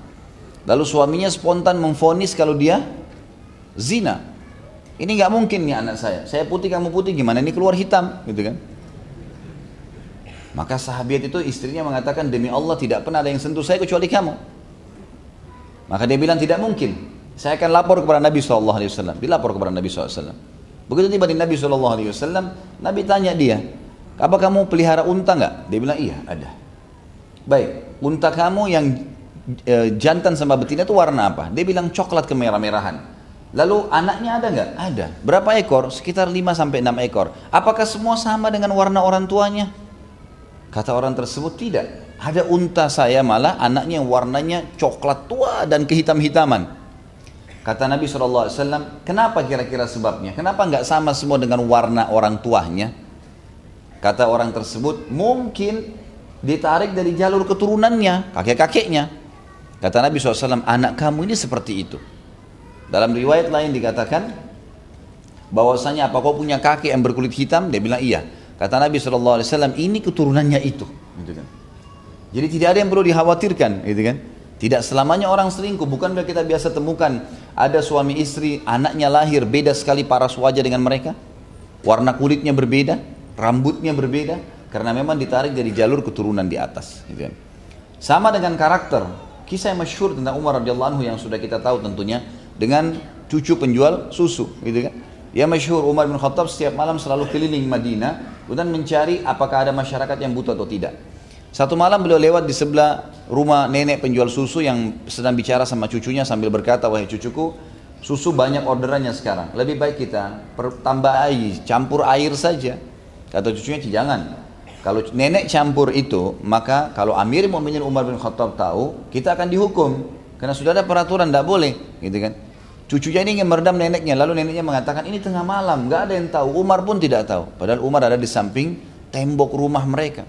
Lalu suaminya spontan memfonis kalau dia zina. Ini nggak mungkin nih anak saya. Saya putih kamu putih gimana? Ini keluar hitam, gitu kan? Maka sahabat itu istrinya mengatakan demi Allah tidak pernah ada yang sentuh saya kecuali kamu. Maka dia bilang tidak mungkin. Saya akan lapor kepada Nabi SAW. Dilapor kepada Nabi SAW. Begitu tiba di Nabi SAW, Nabi tanya dia, apa kamu pelihara unta nggak? Dia bilang iya ada. Baik, unta kamu yang e, jantan sama betina itu warna apa? Dia bilang coklat kemerah-merahan. Lalu anaknya ada nggak? Ada. Berapa ekor? Sekitar 5 sampai 6 ekor. Apakah semua sama dengan warna orang tuanya? Kata orang tersebut tidak. Ada unta saya malah anaknya warnanya coklat tua dan kehitam-hitaman. Kata Nabi SAW, kenapa kira-kira sebabnya? Kenapa nggak sama semua dengan warna orang tuanya? Kata orang tersebut, mungkin ditarik dari jalur keturunannya, kakek-kakeknya. Kata Nabi SAW, anak kamu ini seperti itu. Dalam riwayat lain dikatakan, bahwasanya apa kau punya kakek yang berkulit hitam? Dia bilang iya. Kata Nabi SAW, ini keturunannya itu. Gitu kan. Jadi tidak ada yang perlu dikhawatirkan, gitu kan? Tidak selamanya orang selingkuh, bukankah kita biasa temukan ada suami istri, anaknya lahir beda sekali paras wajah dengan mereka? Warna kulitnya berbeda, rambutnya berbeda, karena memang ditarik dari jalur keturunan di atas. Gitu kan. Sama dengan karakter, kisah yang masyhur tentang Umar radhiyallahu anhu yang sudah kita tahu tentunya dengan cucu penjual susu, gitu kan. Ya masyhur Umar bin Khattab setiap malam selalu keliling Madinah dan mencari apakah ada masyarakat yang butuh atau tidak. Satu malam beliau lewat di sebelah rumah nenek penjual susu yang sedang bicara sama cucunya sambil berkata, wahai cucuku, susu banyak orderannya sekarang. Lebih baik kita tambah air, campur air saja. Kata cucunya, jangan. Kalau nenek campur itu, maka kalau Amir Mu'minin Umar bin Khattab tahu, kita akan dihukum. Karena sudah ada peraturan, tidak boleh. Gitu kan. Cucunya ini ingin meredam neneknya, lalu neneknya mengatakan, ini tengah malam, nggak ada yang tahu. Umar pun tidak tahu. Padahal Umar ada di samping tembok rumah mereka.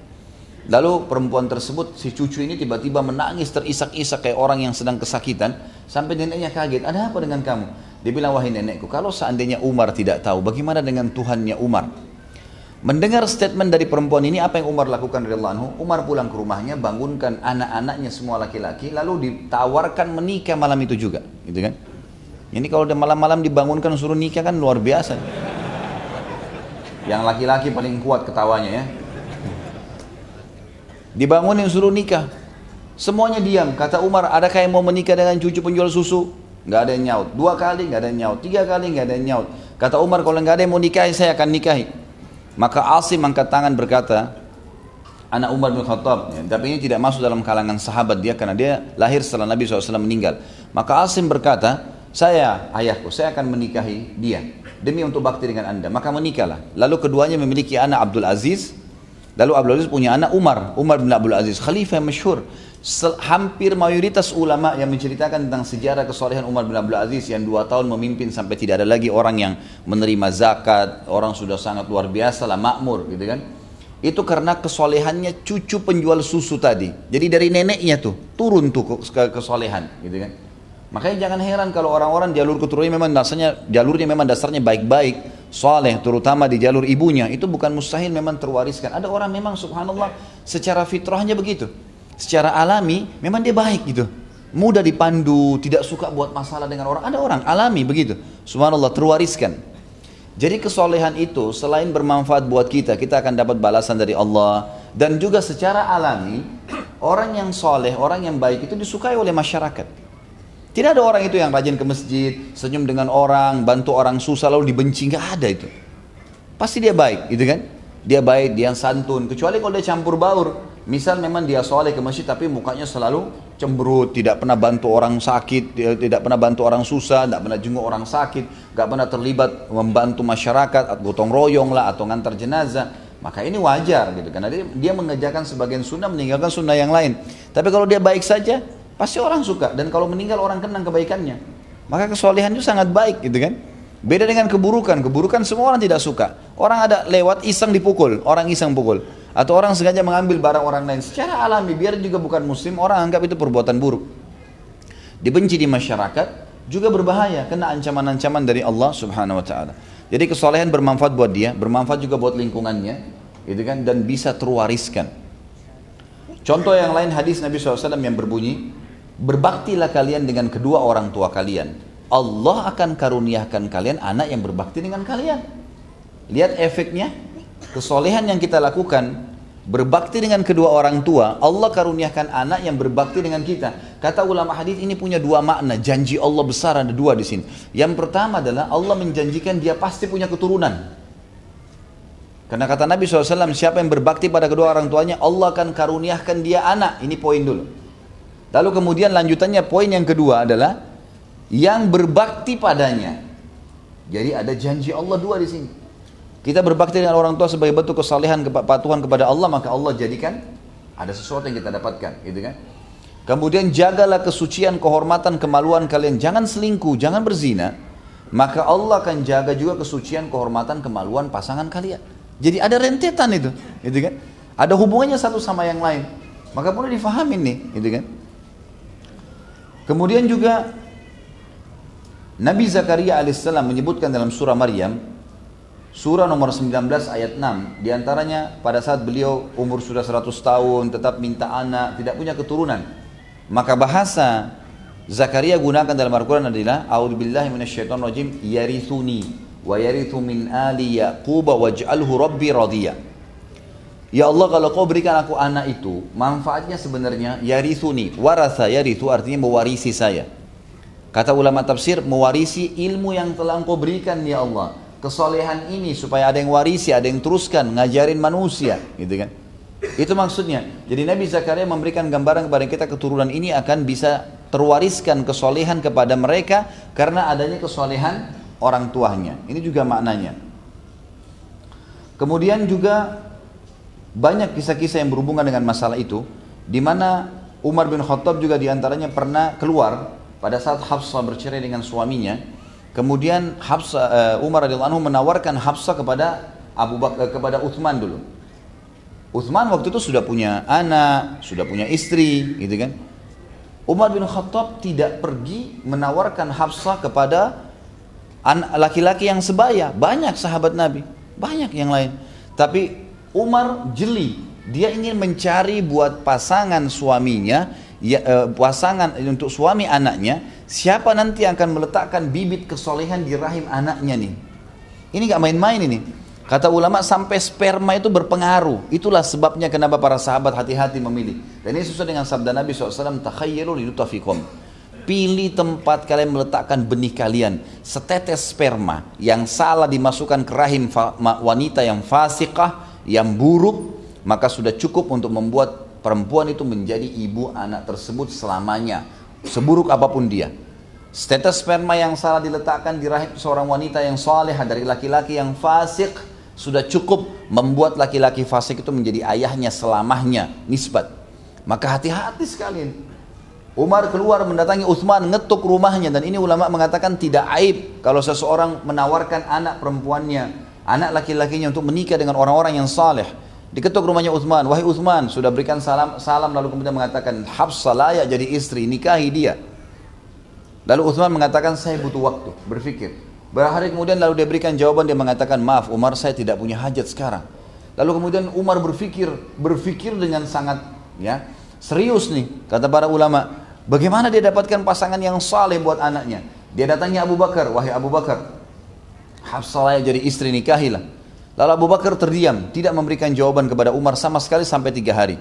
Lalu perempuan tersebut, si cucu ini tiba-tiba menangis terisak-isak kayak orang yang sedang kesakitan. Sampai neneknya kaget, ada apa dengan kamu? Dia bilang, wahai nenekku, kalau seandainya Umar tidak tahu, bagaimana dengan Tuhannya Umar? Mendengar statement dari perempuan ini, apa yang Umar lakukan dari anhu? Umar pulang ke rumahnya, bangunkan anak-anaknya semua laki-laki, lalu ditawarkan menikah malam itu juga. Gitu kan? Ini kalau udah malam-malam dibangunkan suruh nikah kan luar biasa. Yang laki-laki paling kuat ketawanya ya. Dibangunin suruh nikah. Semuanya diam. Kata Umar, adakah yang mau menikah dengan cucu penjual susu? Gak ada yang nyaut. Dua kali gak ada yang nyaut. Tiga kali gak ada yang nyaut. Kata Umar, kalau gak ada yang mau nikahi, saya akan nikahi. Maka Asim angkat tangan berkata, anak Umar bin Khattab. Ya, tapi ini tidak masuk dalam kalangan sahabat dia karena dia lahir setelah Nabi SAW meninggal. Maka Asim berkata, saya ayahku, saya akan menikahi dia demi untuk bakti dengan anda. Maka menikahlah. Lalu keduanya memiliki anak Abdul Aziz Lalu Abdul Aziz punya anak Umar, Umar bin Abdul Aziz, khalifah yang masyhur. Hampir mayoritas ulama yang menceritakan tentang sejarah kesolehan Umar bin Abdul Aziz yang dua tahun memimpin sampai tidak ada lagi orang yang menerima zakat, orang sudah sangat luar biasa lah, makmur gitu kan. Itu karena kesolehannya cucu penjual susu tadi. Jadi dari neneknya tuh turun tuh ke kesolehan gitu kan. Makanya jangan heran kalau orang-orang jalur keturunannya memang dasarnya jalurnya memang dasarnya baik-baik, soleh terutama di jalur ibunya itu bukan mustahil memang terwariskan. Ada orang memang subhanallah secara fitrahnya begitu. Secara alami memang dia baik gitu. Mudah dipandu tidak suka buat masalah dengan orang. Ada orang alami begitu. Subhanallah terwariskan. Jadi kesolehan itu selain bermanfaat buat kita kita akan dapat balasan dari Allah. Dan juga secara alami orang yang soleh orang yang baik itu disukai oleh masyarakat tidak ada orang itu yang rajin ke masjid, senyum dengan orang, bantu orang susah lalu dibenci, nggak ada itu. Pasti dia baik, gitu kan? Dia baik, dia santun. Kecuali kalau dia campur baur. Misal memang dia soleh ke masjid tapi mukanya selalu cemberut, tidak pernah bantu orang sakit, tidak pernah bantu orang susah, tidak pernah jenguk orang sakit, nggak pernah terlibat membantu masyarakat, gotong royong lah, atau ngantar jenazah. Maka ini wajar gitu karena dia, dia mengerjakan sebagian sunnah meninggalkan sunnah yang lain. Tapi kalau dia baik saja, Pasti orang suka dan kalau meninggal orang kenang kebaikannya. Maka kesolehan itu sangat baik gitu kan. Beda dengan keburukan. Keburukan semua orang tidak suka. Orang ada lewat iseng dipukul, orang iseng pukul. Atau orang sengaja mengambil barang orang lain. Secara alami, biar juga bukan muslim, orang anggap itu perbuatan buruk. Dibenci di masyarakat, juga berbahaya. Kena ancaman-ancaman dari Allah subhanahu wa ta'ala. Jadi kesolehan bermanfaat buat dia, bermanfaat juga buat lingkungannya. Gitu kan, dan bisa terwariskan. Contoh yang lain hadis Nabi SAW yang berbunyi, Berbaktilah kalian dengan kedua orang tua kalian. Allah akan karuniakan kalian anak yang berbakti dengan kalian. Lihat efeknya. Kesolehan yang kita lakukan berbakti dengan kedua orang tua, Allah karuniakan anak yang berbakti dengan kita. Kata ulama hadis ini punya dua makna. Janji Allah besar ada dua di sini. Yang pertama adalah Allah menjanjikan dia pasti punya keturunan. Karena kata Nabi SAW, siapa yang berbakti pada kedua orang tuanya, Allah akan karuniakan dia anak. Ini poin dulu. Lalu kemudian lanjutannya poin yang kedua adalah yang berbakti padanya. Jadi ada janji Allah dua di sini. Kita berbakti dengan orang tua sebagai bentuk kesalehan kepatuhan kepada Allah maka Allah jadikan ada sesuatu yang kita dapatkan, gitu kan? Kemudian jagalah kesucian, kehormatan, kemaluan kalian. Jangan selingkuh, jangan berzina. Maka Allah akan jaga juga kesucian, kehormatan, kemaluan pasangan kalian. Jadi ada rentetan itu, gitu kan? Ada hubungannya satu sama yang lain. Maka perlu difahami nih, gitu kan? Kemudian juga Nabi Zakaria alaihissalam menyebutkan dalam surah Maryam surah nomor 19 ayat 6 di antaranya pada saat beliau umur sudah 100 tahun tetap minta anak tidak punya keturunan. Maka bahasa Zakaria gunakan dalam Al-Quran adalah A'udzubillahi rajim yarithuni wa yarithu min ali yaquba waj'alhu rabbi radiyah Ya Allah kalau kau berikan aku anak itu, manfaatnya sebenarnya yarithuni, warasa yarithu artinya mewarisi saya. Kata ulama tafsir, mewarisi ilmu yang telah engkau berikan ya Allah. Kesolehan ini supaya ada yang warisi, ada yang teruskan, ngajarin manusia, gitu kan. Itu maksudnya. Jadi Nabi Zakaria memberikan gambaran kepada kita keturunan ini akan bisa terwariskan kesolehan kepada mereka karena adanya kesolehan orang tuanya. Ini juga maknanya. Kemudian juga banyak kisah-kisah yang berhubungan dengan masalah itu, di mana Umar bin Khattab juga di antaranya pernah keluar pada saat Hafsah bercerai dengan suaminya. Kemudian Hafsah, uh, Umar radhiyallahu anhu menawarkan Hafsah kepada Abu Bakar kepada Uthman dulu. Uthman waktu itu sudah punya anak, sudah punya istri, gitu kan. Umar bin Khattab tidak pergi menawarkan Hafsah kepada laki-laki yang sebaya. Banyak sahabat Nabi, banyak yang lain. Tapi Umar jeli, dia ingin mencari buat pasangan suaminya, ya, eh, pasangan untuk suami anaknya, siapa nanti akan meletakkan bibit kesolehan di rahim anaknya nih. Ini gak main-main ini. Kata ulama sampai sperma itu berpengaruh. Itulah sebabnya kenapa para sahabat hati-hati memilih. Dan ini sesuai dengan sabda Nabi SAW, takhayyalu lidutafikum. Pilih tempat kalian meletakkan benih kalian. Setetes sperma yang salah dimasukkan ke rahim wanita yang fasikah, yang buruk maka sudah cukup untuk membuat perempuan itu menjadi ibu anak tersebut selamanya. Seburuk apa pun dia. Status sperma yang salah diletakkan di rahim seorang wanita yang saleh dari laki-laki yang fasik sudah cukup membuat laki-laki fasik itu menjadi ayahnya selamanya. Nisbat. Maka hati-hati sekali Umar keluar mendatangi Uthman ngetuk rumahnya. Dan ini ulama mengatakan tidak aib kalau seseorang menawarkan anak perempuannya anak laki-lakinya untuk menikah dengan orang-orang yang saleh. Diketuk rumahnya Uthman, wahai Uthman, sudah berikan salam, salam lalu kemudian mengatakan, Hafsah layak jadi istri, nikahi dia. Lalu Uthman mengatakan, saya butuh waktu, berpikir. Berhari kemudian lalu dia berikan jawaban, dia mengatakan, maaf Umar saya tidak punya hajat sekarang. Lalu kemudian Umar berpikir, berpikir dengan sangat ya serius nih, kata para ulama. Bagaimana dia dapatkan pasangan yang saleh buat anaknya? Dia datangnya Abu Bakar, wahai Abu Bakar, Hafsah jadi istri nikahilah. Lalu Abu Bakar terdiam, tidak memberikan jawaban kepada Umar sama sekali sampai tiga hari.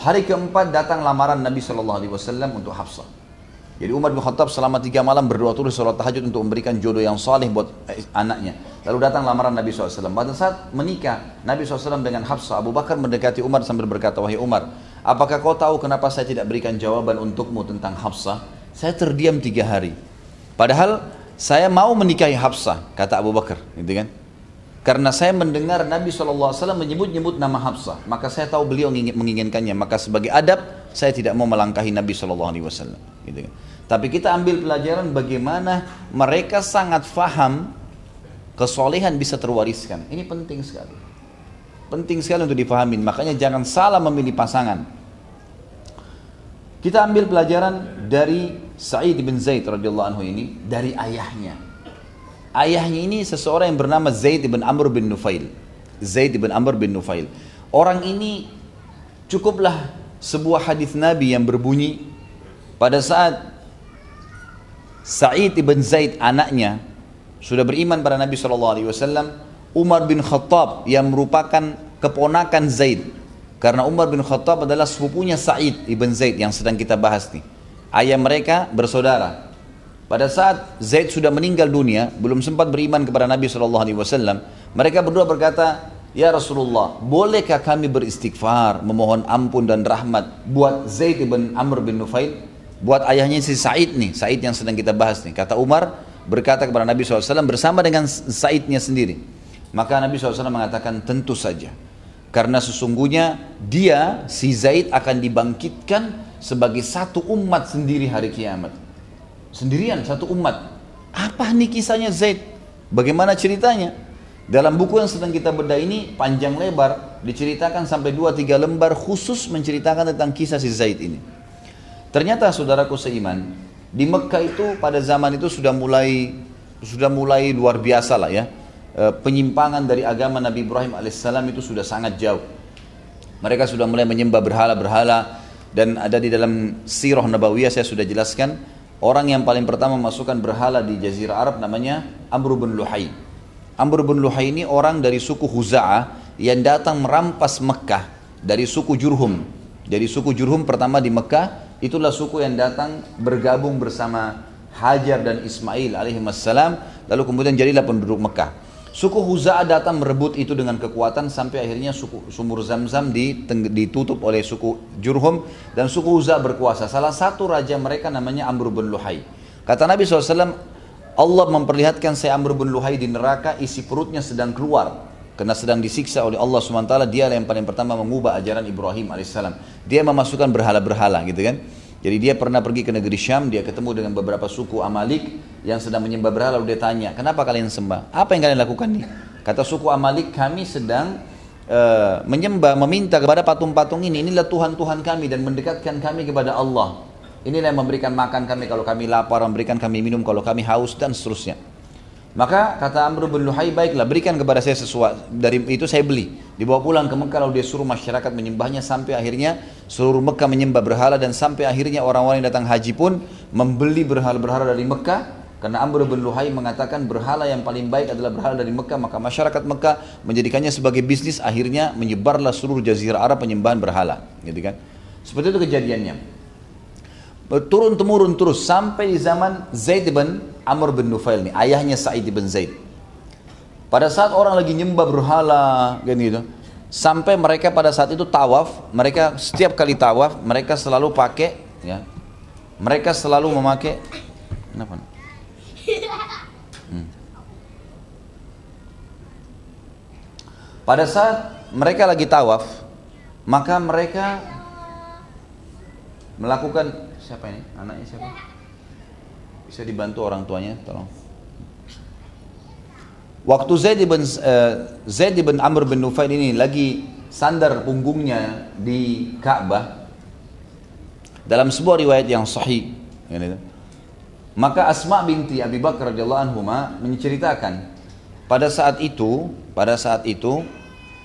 Hari keempat datang lamaran Nabi SAW untuk Hafsah. Jadi Umar bin Khattab selama tiga malam berdoa terus sholat tahajud untuk memberikan jodoh yang saleh buat eh, anaknya. Lalu datang lamaran Nabi SAW. Pada saat menikah Nabi SAW dengan Hafsah, Abu Bakar mendekati Umar sambil berkata, Wahai Umar, apakah kau tahu kenapa saya tidak berikan jawaban untukmu tentang Hafsah? Saya terdiam tiga hari. Padahal saya mau menikahi Hafsah, kata Abu Bakar, gitu kan? Karena saya mendengar Nabi SAW menyebut-nyebut nama Hafsah, maka saya tahu beliau menginginkannya. Maka sebagai adab, saya tidak mau melangkahi Nabi SAW. Gitu kan? Tapi kita ambil pelajaran bagaimana mereka sangat faham kesolehan bisa terwariskan. Ini penting sekali. Penting sekali untuk dipahami. Makanya jangan salah memilih pasangan. Kita ambil pelajaran dari Sa'id bin Zaid radhiyallahu anhu ini dari ayahnya. Ayahnya ini seseorang yang bernama Zaid bin Amr bin Nufail. Zaid bin Amr bin Nufail. Orang ini cukuplah sebuah hadis Nabi yang berbunyi pada saat Sa'id bin Zaid anaknya sudah beriman pada Nabi SAW Umar bin Khattab yang merupakan keponakan Zaid karena Umar bin Khattab adalah sepupunya Sa'id ibn Zaid yang sedang kita bahas nih ayah mereka bersaudara. Pada saat Zaid sudah meninggal dunia, belum sempat beriman kepada Nabi SAW, mereka berdua berkata, Ya Rasulullah, bolehkah kami beristighfar, memohon ampun dan rahmat buat Zaid bin Amr bin Nufail? Buat ayahnya si Said nih, Said yang sedang kita bahas nih. Kata Umar berkata kepada Nabi SAW bersama dengan Saidnya sendiri. Maka Nabi SAW mengatakan tentu saja. Karena sesungguhnya dia, si Zaid akan dibangkitkan sebagai satu umat sendiri hari kiamat. Sendirian satu umat. Apa nih kisahnya Zaid? Bagaimana ceritanya? Dalam buku yang sedang kita bedah ini panjang lebar diceritakan sampai 2-3 lembar khusus menceritakan tentang kisah si Zaid ini. Ternyata saudaraku seiman, di Mekah itu pada zaman itu sudah mulai sudah mulai luar biasa lah ya. E, penyimpangan dari agama Nabi Ibrahim alaihissalam itu sudah sangat jauh. Mereka sudah mulai menyembah berhala-berhala, dan ada di dalam sirah nabawiyah saya sudah jelaskan orang yang paling pertama masukkan berhala di jazirah Arab namanya Amr bin Luhai Amr bin Luhai ini orang dari suku Huza'ah yang datang merampas Mekah dari suku Jurhum. Jadi suku Jurhum pertama di Mekah, itulah suku yang datang bergabung bersama Hajar dan Ismail alaihissalam, lalu kemudian jadilah penduduk Mekah. Suku Huza'ah datang merebut itu dengan kekuatan sampai akhirnya suku sumur Zamzam ditutup oleh suku Jurhum dan suku Huza'ah berkuasa. Salah satu raja mereka namanya Amr bin Luhai. Kata Nabi SAW, Allah memperlihatkan saya Amr bin Luhai di neraka isi perutnya sedang keluar karena sedang disiksa oleh Allah SWT dia yang paling pertama mengubah ajaran Ibrahim alaihissalam dia memasukkan berhala-berhala gitu kan jadi dia pernah pergi ke negeri Syam dia ketemu dengan beberapa suku Amalik yang sedang menyembah berhala. Lalu dia tanya kenapa kalian sembah? Apa yang kalian lakukan nih? Kata suku Amalik kami sedang uh, menyembah meminta kepada patung-patung ini. Inilah Tuhan-Tuhan kami dan mendekatkan kami kepada Allah. Inilah yang memberikan makan kami kalau kami lapar memberikan kami minum kalau kami haus dan seterusnya maka kata Amr bin Luhai, baiklah berikan kepada saya sesuatu. Dari itu saya beli. Dibawa pulang ke Mekah lalu dia suruh masyarakat menyembahnya sampai akhirnya seluruh Mekah menyembah berhala dan sampai akhirnya orang-orang yang datang haji pun membeli berhala-berhala dari Mekah karena Amr bin Luhai mengatakan berhala yang paling baik adalah berhala dari Mekah maka masyarakat Mekah menjadikannya sebagai bisnis akhirnya menyebarlah seluruh jazirah Arab penyembahan berhala gitu kan seperti itu kejadiannya turun temurun terus sampai di zaman Zaid bin Amr bin Nufail nih, ayahnya Sa'id bin Zaid. Pada saat orang lagi nyembah berhala kan gitu, sampai mereka pada saat itu tawaf, mereka setiap kali tawaf mereka selalu pakai ya. Mereka selalu memakai kenapa? Hmm. Pada saat mereka lagi tawaf, maka mereka melakukan siapa ini? Anaknya siapa? Bisa dibantu orang tuanya, tolong. Waktu Zaid bin uh, Zaid bin Amr bin Nufail ini lagi sandar punggungnya di Ka'bah dalam sebuah riwayat yang sahih maka Asma binti Abi Bakar radhiyallahu anhu menceritakan pada saat itu pada saat itu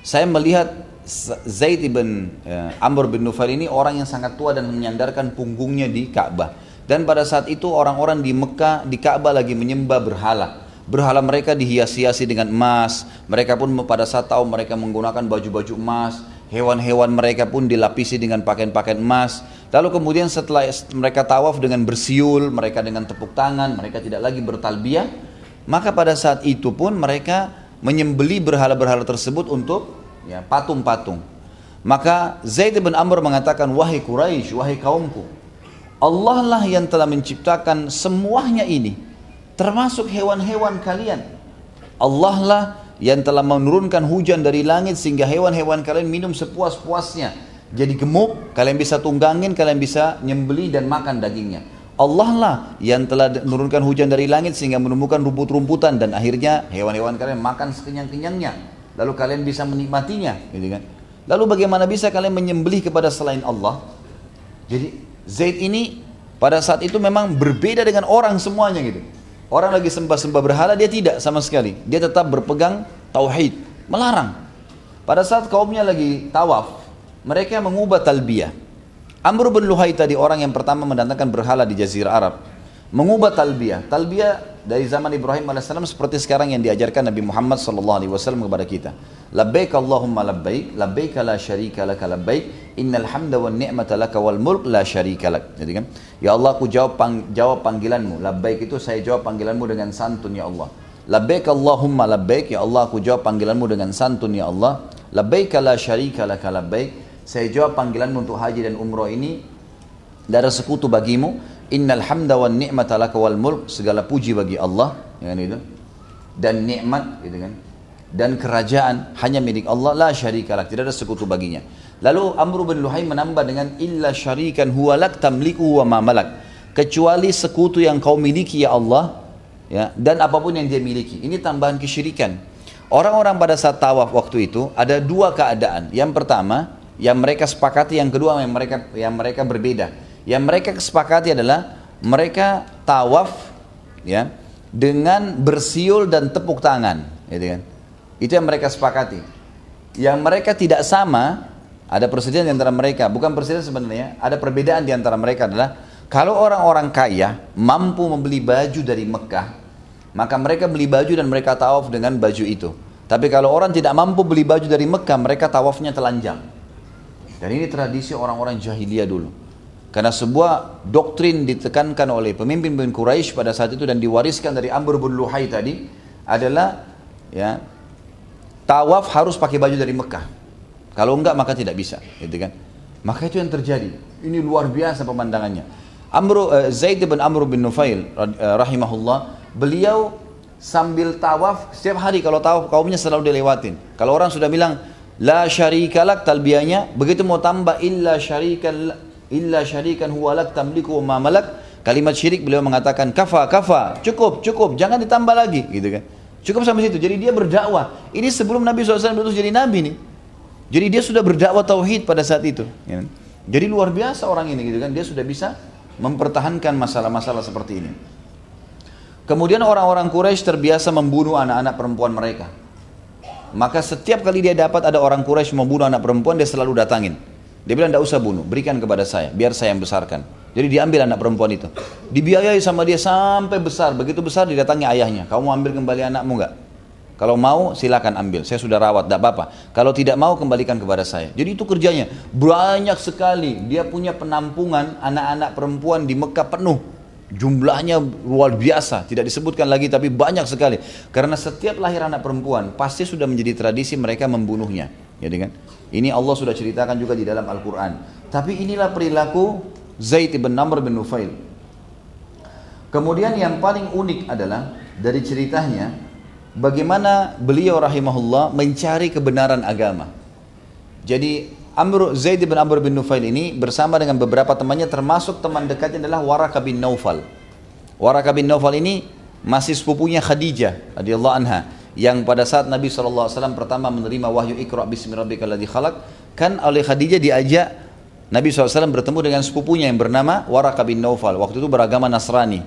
saya melihat Zaid bin uh, Amr bin Nufail ini orang yang sangat tua dan menyandarkan punggungnya di Ka'bah dan pada saat itu orang-orang di Mekah, di Ka'bah lagi menyembah berhala. Berhala mereka dihias-hiasi dengan emas. Mereka pun pada saat tahu mereka menggunakan baju-baju emas. Hewan-hewan mereka pun dilapisi dengan pakaian-pakaian emas. Lalu kemudian setelah mereka tawaf dengan bersiul, mereka dengan tepuk tangan, mereka tidak lagi bertalbiyah. Maka pada saat itu pun mereka menyembeli berhala-berhala tersebut untuk ya, patung-patung. Maka Zaid bin Amr mengatakan, wahai Quraisy, wahai kaumku, Allah lah yang telah menciptakan semuanya ini termasuk hewan-hewan kalian. Allah lah yang telah menurunkan hujan dari langit sehingga hewan-hewan kalian minum sepuas-puasnya. Jadi gemuk kalian bisa tunggangin kalian bisa nyembeli dan makan dagingnya. Allah lah yang telah menurunkan hujan dari langit sehingga menumbuhkan rumput-rumputan dan akhirnya hewan-hewan kalian makan sekenyang-kenyangnya. Lalu kalian bisa menikmatinya gitu kan? Lalu bagaimana bisa kalian menyembelih kepada selain Allah? Jadi Zaid ini pada saat itu memang berbeda dengan orang semuanya gitu. Orang lagi sembah-sembah berhala dia tidak sama sekali. Dia tetap berpegang tauhid, melarang. Pada saat kaumnya lagi tawaf, mereka mengubah talbiyah. Amr bin Luhai tadi orang yang pertama mendatangkan berhala di jazirah Arab. Mengubah talbiyah. Talbiyah dari zaman Ibrahim AS seperti sekarang yang diajarkan Nabi Muhammad SAW kepada kita. Labbaik Allahumma labbaik, labbaik la syarika laka labbaik, innal hamda wa ni'mata laka wal mulk la syarika lak. Jadi kan, ya Allah aku jawab pang, jawab panggilanmu. Labbaik itu saya jawab panggilanmu dengan santun ya Allah. Labbaik Allahumma labbaik, ya Allah aku jawab panggilanmu dengan santun ya Allah. Labbaik la syarika laka labbaik. Saya jawab panggilanmu untuk haji dan umroh ini ada sekutu bagimu. Innal hamda wa ni'mata laka wal mulk. Segala puji bagi Allah, ya kan itu. Dan nikmat gitu kan. Dan kerajaan hanya milik Allah. La syarikalah tidak ada sekutu baginya. Lalu Amr bin Luhai menambah dengan illa syarikan huwalak tamliku wa ma malak. Kecuali sekutu yang kau miliki ya Allah ya dan apa pun yang dia miliki. Ini tambahan kesyirikan. Orang-orang pada saat tawaf waktu itu ada dua keadaan. Yang pertama yang mereka sepakati yang kedua yang mereka yang mereka berbeda yang mereka kesepakati adalah mereka tawaf ya dengan bersiul dan tepuk tangan gitu kan itu yang mereka sepakati. Yang mereka tidak sama, ada persediaan di antara mereka, bukan persediaan sebenarnya, ada perbedaan di antara mereka adalah kalau orang-orang kaya mampu membeli baju dari Mekah, maka mereka beli baju dan mereka tawaf dengan baju itu. Tapi kalau orang tidak mampu beli baju dari Mekah, mereka tawafnya telanjang. Dan ini tradisi orang-orang jahiliyah dulu. Karena sebuah doktrin ditekankan oleh pemimpin-pemimpin Quraisy pada saat itu dan diwariskan dari Amr bin Luhai tadi adalah ya tawaf harus pakai baju dari Mekah. Kalau enggak maka tidak bisa, gitu kan? Maka itu yang terjadi. Ini luar biasa pemandangannya. Amr uh, Zaid bin Amr bin Nufail uh, rahimahullah, beliau sambil tawaf setiap hari kalau tawaf kaumnya selalu dilewatin. Kalau orang sudah bilang la syarikalak talbiyahnya, begitu mau tambah illa syarikal illa syarikan huwa lak tamliku ma malak, kalimat syirik beliau mengatakan kafa kafa, cukup cukup, jangan ditambah lagi gitu kan. Cukup sampai situ. Jadi dia berdakwah. Ini sebelum Nabi SAW berutus jadi nabi nih. Jadi dia sudah berdakwah tauhid pada saat itu. Kan? Jadi luar biasa orang ini gitu kan. Dia sudah bisa mempertahankan masalah-masalah seperti ini. Kemudian orang-orang Quraisy terbiasa membunuh anak-anak perempuan mereka. Maka setiap kali dia dapat ada orang Quraisy membunuh anak perempuan, dia selalu datangin. Dia bilang, tidak usah bunuh, berikan kepada saya, biar saya yang besarkan. Jadi diambil anak perempuan itu. Dibiayai sama dia sampai besar. Begitu besar didatangi ayahnya. Kamu ambil kembali anakmu enggak? Kalau mau silakan ambil. Saya sudah rawat, tidak apa-apa. Kalau tidak mau kembalikan kepada saya. Jadi itu kerjanya. Banyak sekali. Dia punya penampungan anak-anak perempuan di Mekah penuh. Jumlahnya luar biasa, tidak disebutkan lagi tapi banyak sekali. Karena setiap lahir anak perempuan pasti sudah menjadi tradisi mereka membunuhnya. Jadi kan? Ini Allah sudah ceritakan juga di dalam Al-Qur'an. Tapi inilah perilaku Zaid bin Namr bin Nufail. Kemudian yang paling unik adalah dari ceritanya bagaimana beliau rahimahullah mencari kebenaran agama. Jadi Amr Zaid bin Amr bin Nufail ini bersama dengan beberapa temannya termasuk teman dekatnya adalah Waraka bin Naufal. Waraka bin Naufal ini masih sepupunya Khadijah radhiyallahu anha yang pada saat Nabi SAW pertama menerima wahyu Iqra bismi rabbikal khalaq kan oleh Khadijah diajak Nabi SAW bertemu dengan sepupunya yang bernama Waraka bin Naufal waktu itu beragama Nasrani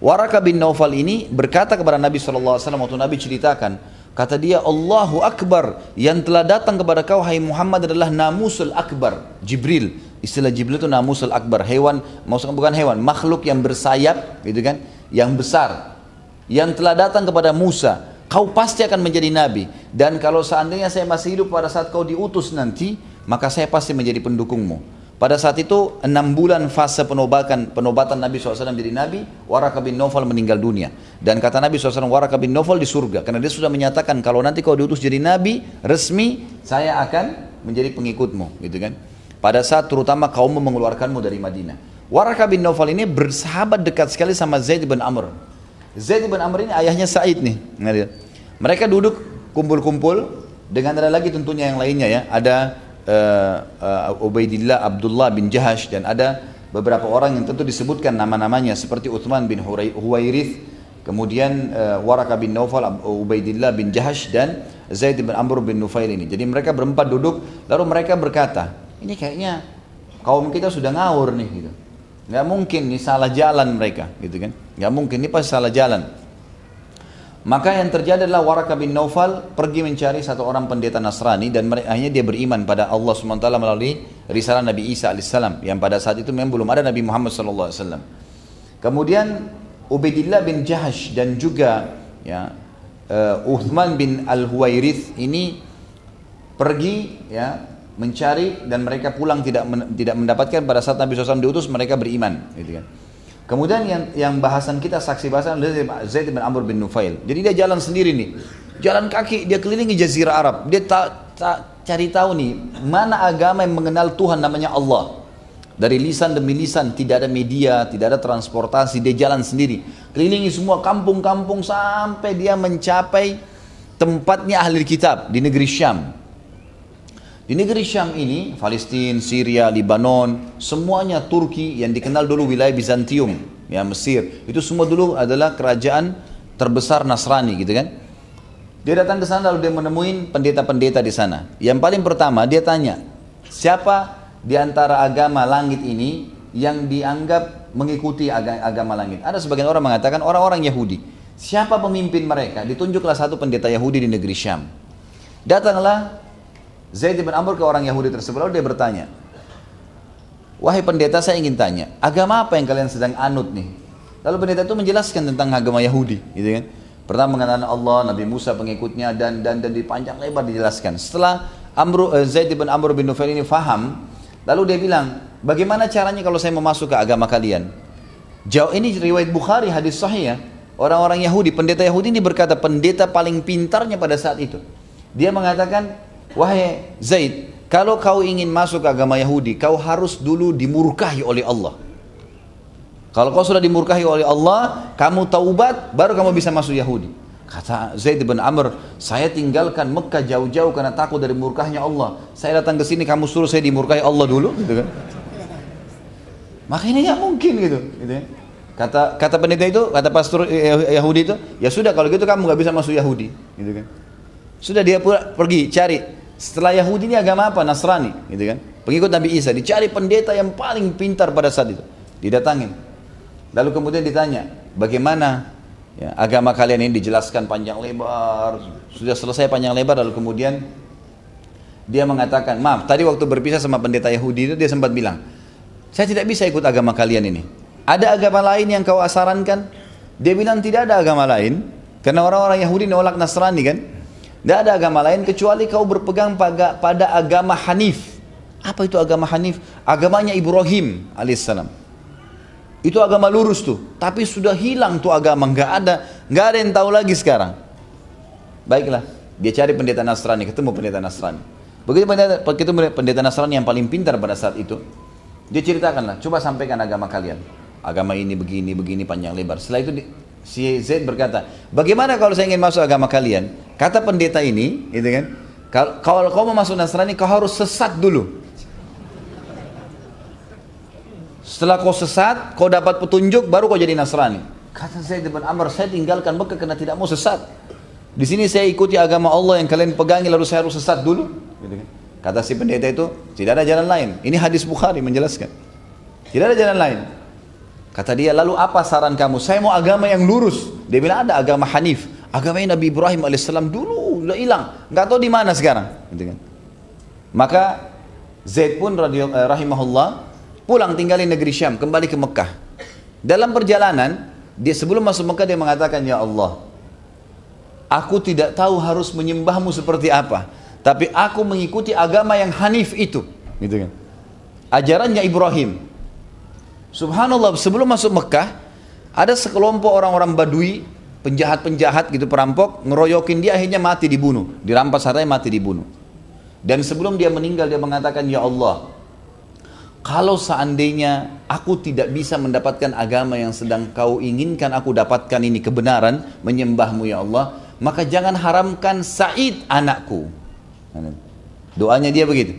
Waraka bin Naufal ini berkata kepada Nabi SAW waktu Nabi ceritakan Kata dia, Allahu Akbar yang telah datang kepada kau hai Muhammad adalah namusul akbar, Jibril. Istilah Jibril itu namusul akbar, hewan, maksudnya bukan hewan, makhluk yang bersayap, gitu kan, yang besar. Yang telah datang kepada Musa, kau pasti akan menjadi nabi. Dan kalau seandainya saya masih hidup pada saat kau diutus nanti, maka saya pasti menjadi pendukungmu. Pada saat itu enam bulan fase penobatan penobatan Nabi SAW jadi Nabi, Waraka bin Nawfal meninggal dunia. Dan kata Nabi SAW, Waraka bin Nawfal di surga. Karena dia sudah menyatakan kalau nanti kau diutus jadi Nabi resmi, saya akan menjadi pengikutmu, gitu kan? Pada saat terutama kaum mengeluarkanmu dari Madinah. Waraka bin Nawfal ini bersahabat dekat sekali sama Zaid bin Amr. Zaid bin Amr ini ayahnya Said nih. Mereka duduk kumpul-kumpul dengan ada lagi tentunya yang lainnya ya. Ada uh, uh, Ubaidillah Abdullah bin Jahash dan ada beberapa orang yang tentu disebutkan nama-namanya seperti Uthman bin Huwairith kemudian uh, Waraka bin Naufal Ubaidillah bin Jahash dan Zaid bin Amr bin Nufail ini jadi mereka berempat duduk lalu mereka berkata ini kayaknya kaum kita sudah ngawur nih gitu nggak mungkin ini salah jalan mereka gitu kan nggak mungkin ini pasti salah jalan maka yang terjadi adalah Waraka bin Naufal pergi mencari satu orang pendeta Nasrani dan akhirnya dia beriman pada Allah SWT melalui risalah Nabi Isa AS yang pada saat itu memang belum ada Nabi Muhammad SAW. Kemudian Ubaidillah bin Jahash dan juga ya, uh, Uthman bin Al-Huwairith ini pergi ya mencari dan mereka pulang tidak tidak mendapatkan pada saat Nabi SAW diutus mereka beriman gitu kan. Kemudian yang yang bahasan kita saksi bahasan adalah Zaid bin Amr bin Nufail. Jadi dia jalan sendiri nih. Jalan kaki dia kelilingi jazirah Arab. Dia tak ta, cari tahu nih mana agama yang mengenal Tuhan namanya Allah. Dari lisan demi lisan, tidak ada media, tidak ada transportasi, dia jalan sendiri. Kelilingi semua kampung-kampung sampai dia mencapai tempatnya ahli kitab di negeri Syam. Di negeri Syam ini, Palestina, Syria, Lebanon, semuanya Turki yang dikenal dulu wilayah Bizantium, ya Mesir, itu semua dulu adalah kerajaan terbesar Nasrani gitu kan. Dia datang ke sana lalu dia menemui pendeta-pendeta di sana. Yang paling pertama dia tanya, siapa di antara agama langit ini yang dianggap mengikuti agama langit? Ada sebagian orang mengatakan orang-orang Yahudi. Siapa pemimpin mereka? Ditunjuklah satu pendeta Yahudi di negeri Syam. Datanglah Zaid bin Amr ke orang Yahudi tersebut lalu dia bertanya, Wahai pendeta saya ingin tanya, agama apa yang kalian sedang anut nih? Lalu pendeta itu menjelaskan tentang agama Yahudi, gitu kan? Pertama mengenal Allah, Nabi Musa pengikutnya dan dan dan dipanjang lebar dijelaskan. Setelah Amr uh, Zaid bin Amr bin Nufail ini faham, lalu dia bilang, bagaimana caranya kalau saya mau masuk ke agama kalian? Jauh ini riwayat Bukhari hadis sahih ya. Orang-orang Yahudi, pendeta Yahudi ini berkata pendeta paling pintarnya pada saat itu. Dia mengatakan, wahai Zaid, kalau kau ingin masuk agama Yahudi, kau harus dulu dimurkahi oleh Allah. Kalau kau sudah dimurkahi oleh Allah, kamu taubat, baru kamu bisa masuk Yahudi. Kata Zaid bin Amr, saya tinggalkan Mekah jauh-jauh karena takut dari murkahnya Allah. Saya datang ke sini, kamu suruh saya dimurkahi Allah dulu, gitu kan? Maka ini nggak mungkin gitu, gitu ya. Kata kata pendeta itu, kata pastor Yahudi itu, ya sudah kalau gitu kamu nggak bisa masuk Yahudi, gitu kan? Sudah dia pergi cari. Setelah Yahudi ini agama apa? Nasrani, gitu kan? Pengikut Nabi Isa, dicari pendeta yang paling pintar pada saat itu. Didatangin, Lalu kemudian ditanya, bagaimana ya, agama kalian ini dijelaskan panjang lebar, sudah selesai panjang lebar, lalu kemudian dia mengatakan, maaf, tadi waktu berpisah sama pendeta Yahudi itu dia sempat bilang, saya tidak bisa ikut agama kalian ini. Ada agama lain yang kau asarankan? Dia bilang tidak ada agama lain, karena orang-orang Yahudi nolak Nasrani kan. Tidak ada agama lain kecuali kau berpegang pada, pada agama Hanif. Apa itu agama Hanif? Agamanya Ibrahim alaihissalam. Itu agama lurus tuh. Tapi sudah hilang tuh agama, nggak ada, nggak ada yang tahu lagi sekarang. Baiklah, dia cari pendeta Nasrani, ketemu pendeta Nasrani. Begitu pendeta, begitu pendeta Nasrani yang paling pintar pada saat itu, dia ceritakanlah, coba sampaikan agama kalian. Agama ini begini, begini panjang lebar. Setelah itu si Zaid berkata, bagaimana kalau saya ingin masuk agama kalian? Kata pendeta ini, gitu kan? Kalau kau mau masuk Nasrani, kau harus sesat dulu. Setelah kau sesat, kau dapat petunjuk, baru kau jadi Nasrani. Kata Zaid bin Amr, saya tinggalkan Mekah karena tidak mau sesat. Di sini saya ikuti agama Allah yang kalian pegangi lalu saya harus sesat dulu. Gitu kan. Kata si pendeta itu, tidak ada jalan lain. Ini hadis Bukhari menjelaskan. Tidak ada jalan lain. Kata dia, lalu apa saran kamu? Saya mau agama yang lurus. Dia bilang ada agama Hanif. Agama Nabi Ibrahim alaihissalam dulu udah hilang. Nggak tahu di mana sekarang. Gitu kan. Maka Zaid pun eh, rahimahullah pulang tinggal di negeri Syam, kembali ke Mekah. Dalam perjalanan, dia sebelum masuk Mekah dia mengatakan, Ya Allah, aku tidak tahu harus menyembahmu seperti apa. Tapi aku mengikuti agama yang hanif itu. Gitu kan. Ajarannya Ibrahim. Subhanallah, sebelum masuk Mekah, ada sekelompok orang-orang badui, penjahat-penjahat gitu, perampok, ngeroyokin dia akhirnya mati dibunuh. Dirampas hartanya mati dibunuh. Dan sebelum dia meninggal dia mengatakan, Ya Allah, kalau seandainya aku tidak bisa mendapatkan agama yang sedang kau inginkan aku dapatkan ini kebenaran, menyembahmu ya Allah, maka jangan haramkan Said anakku. Doanya dia begitu.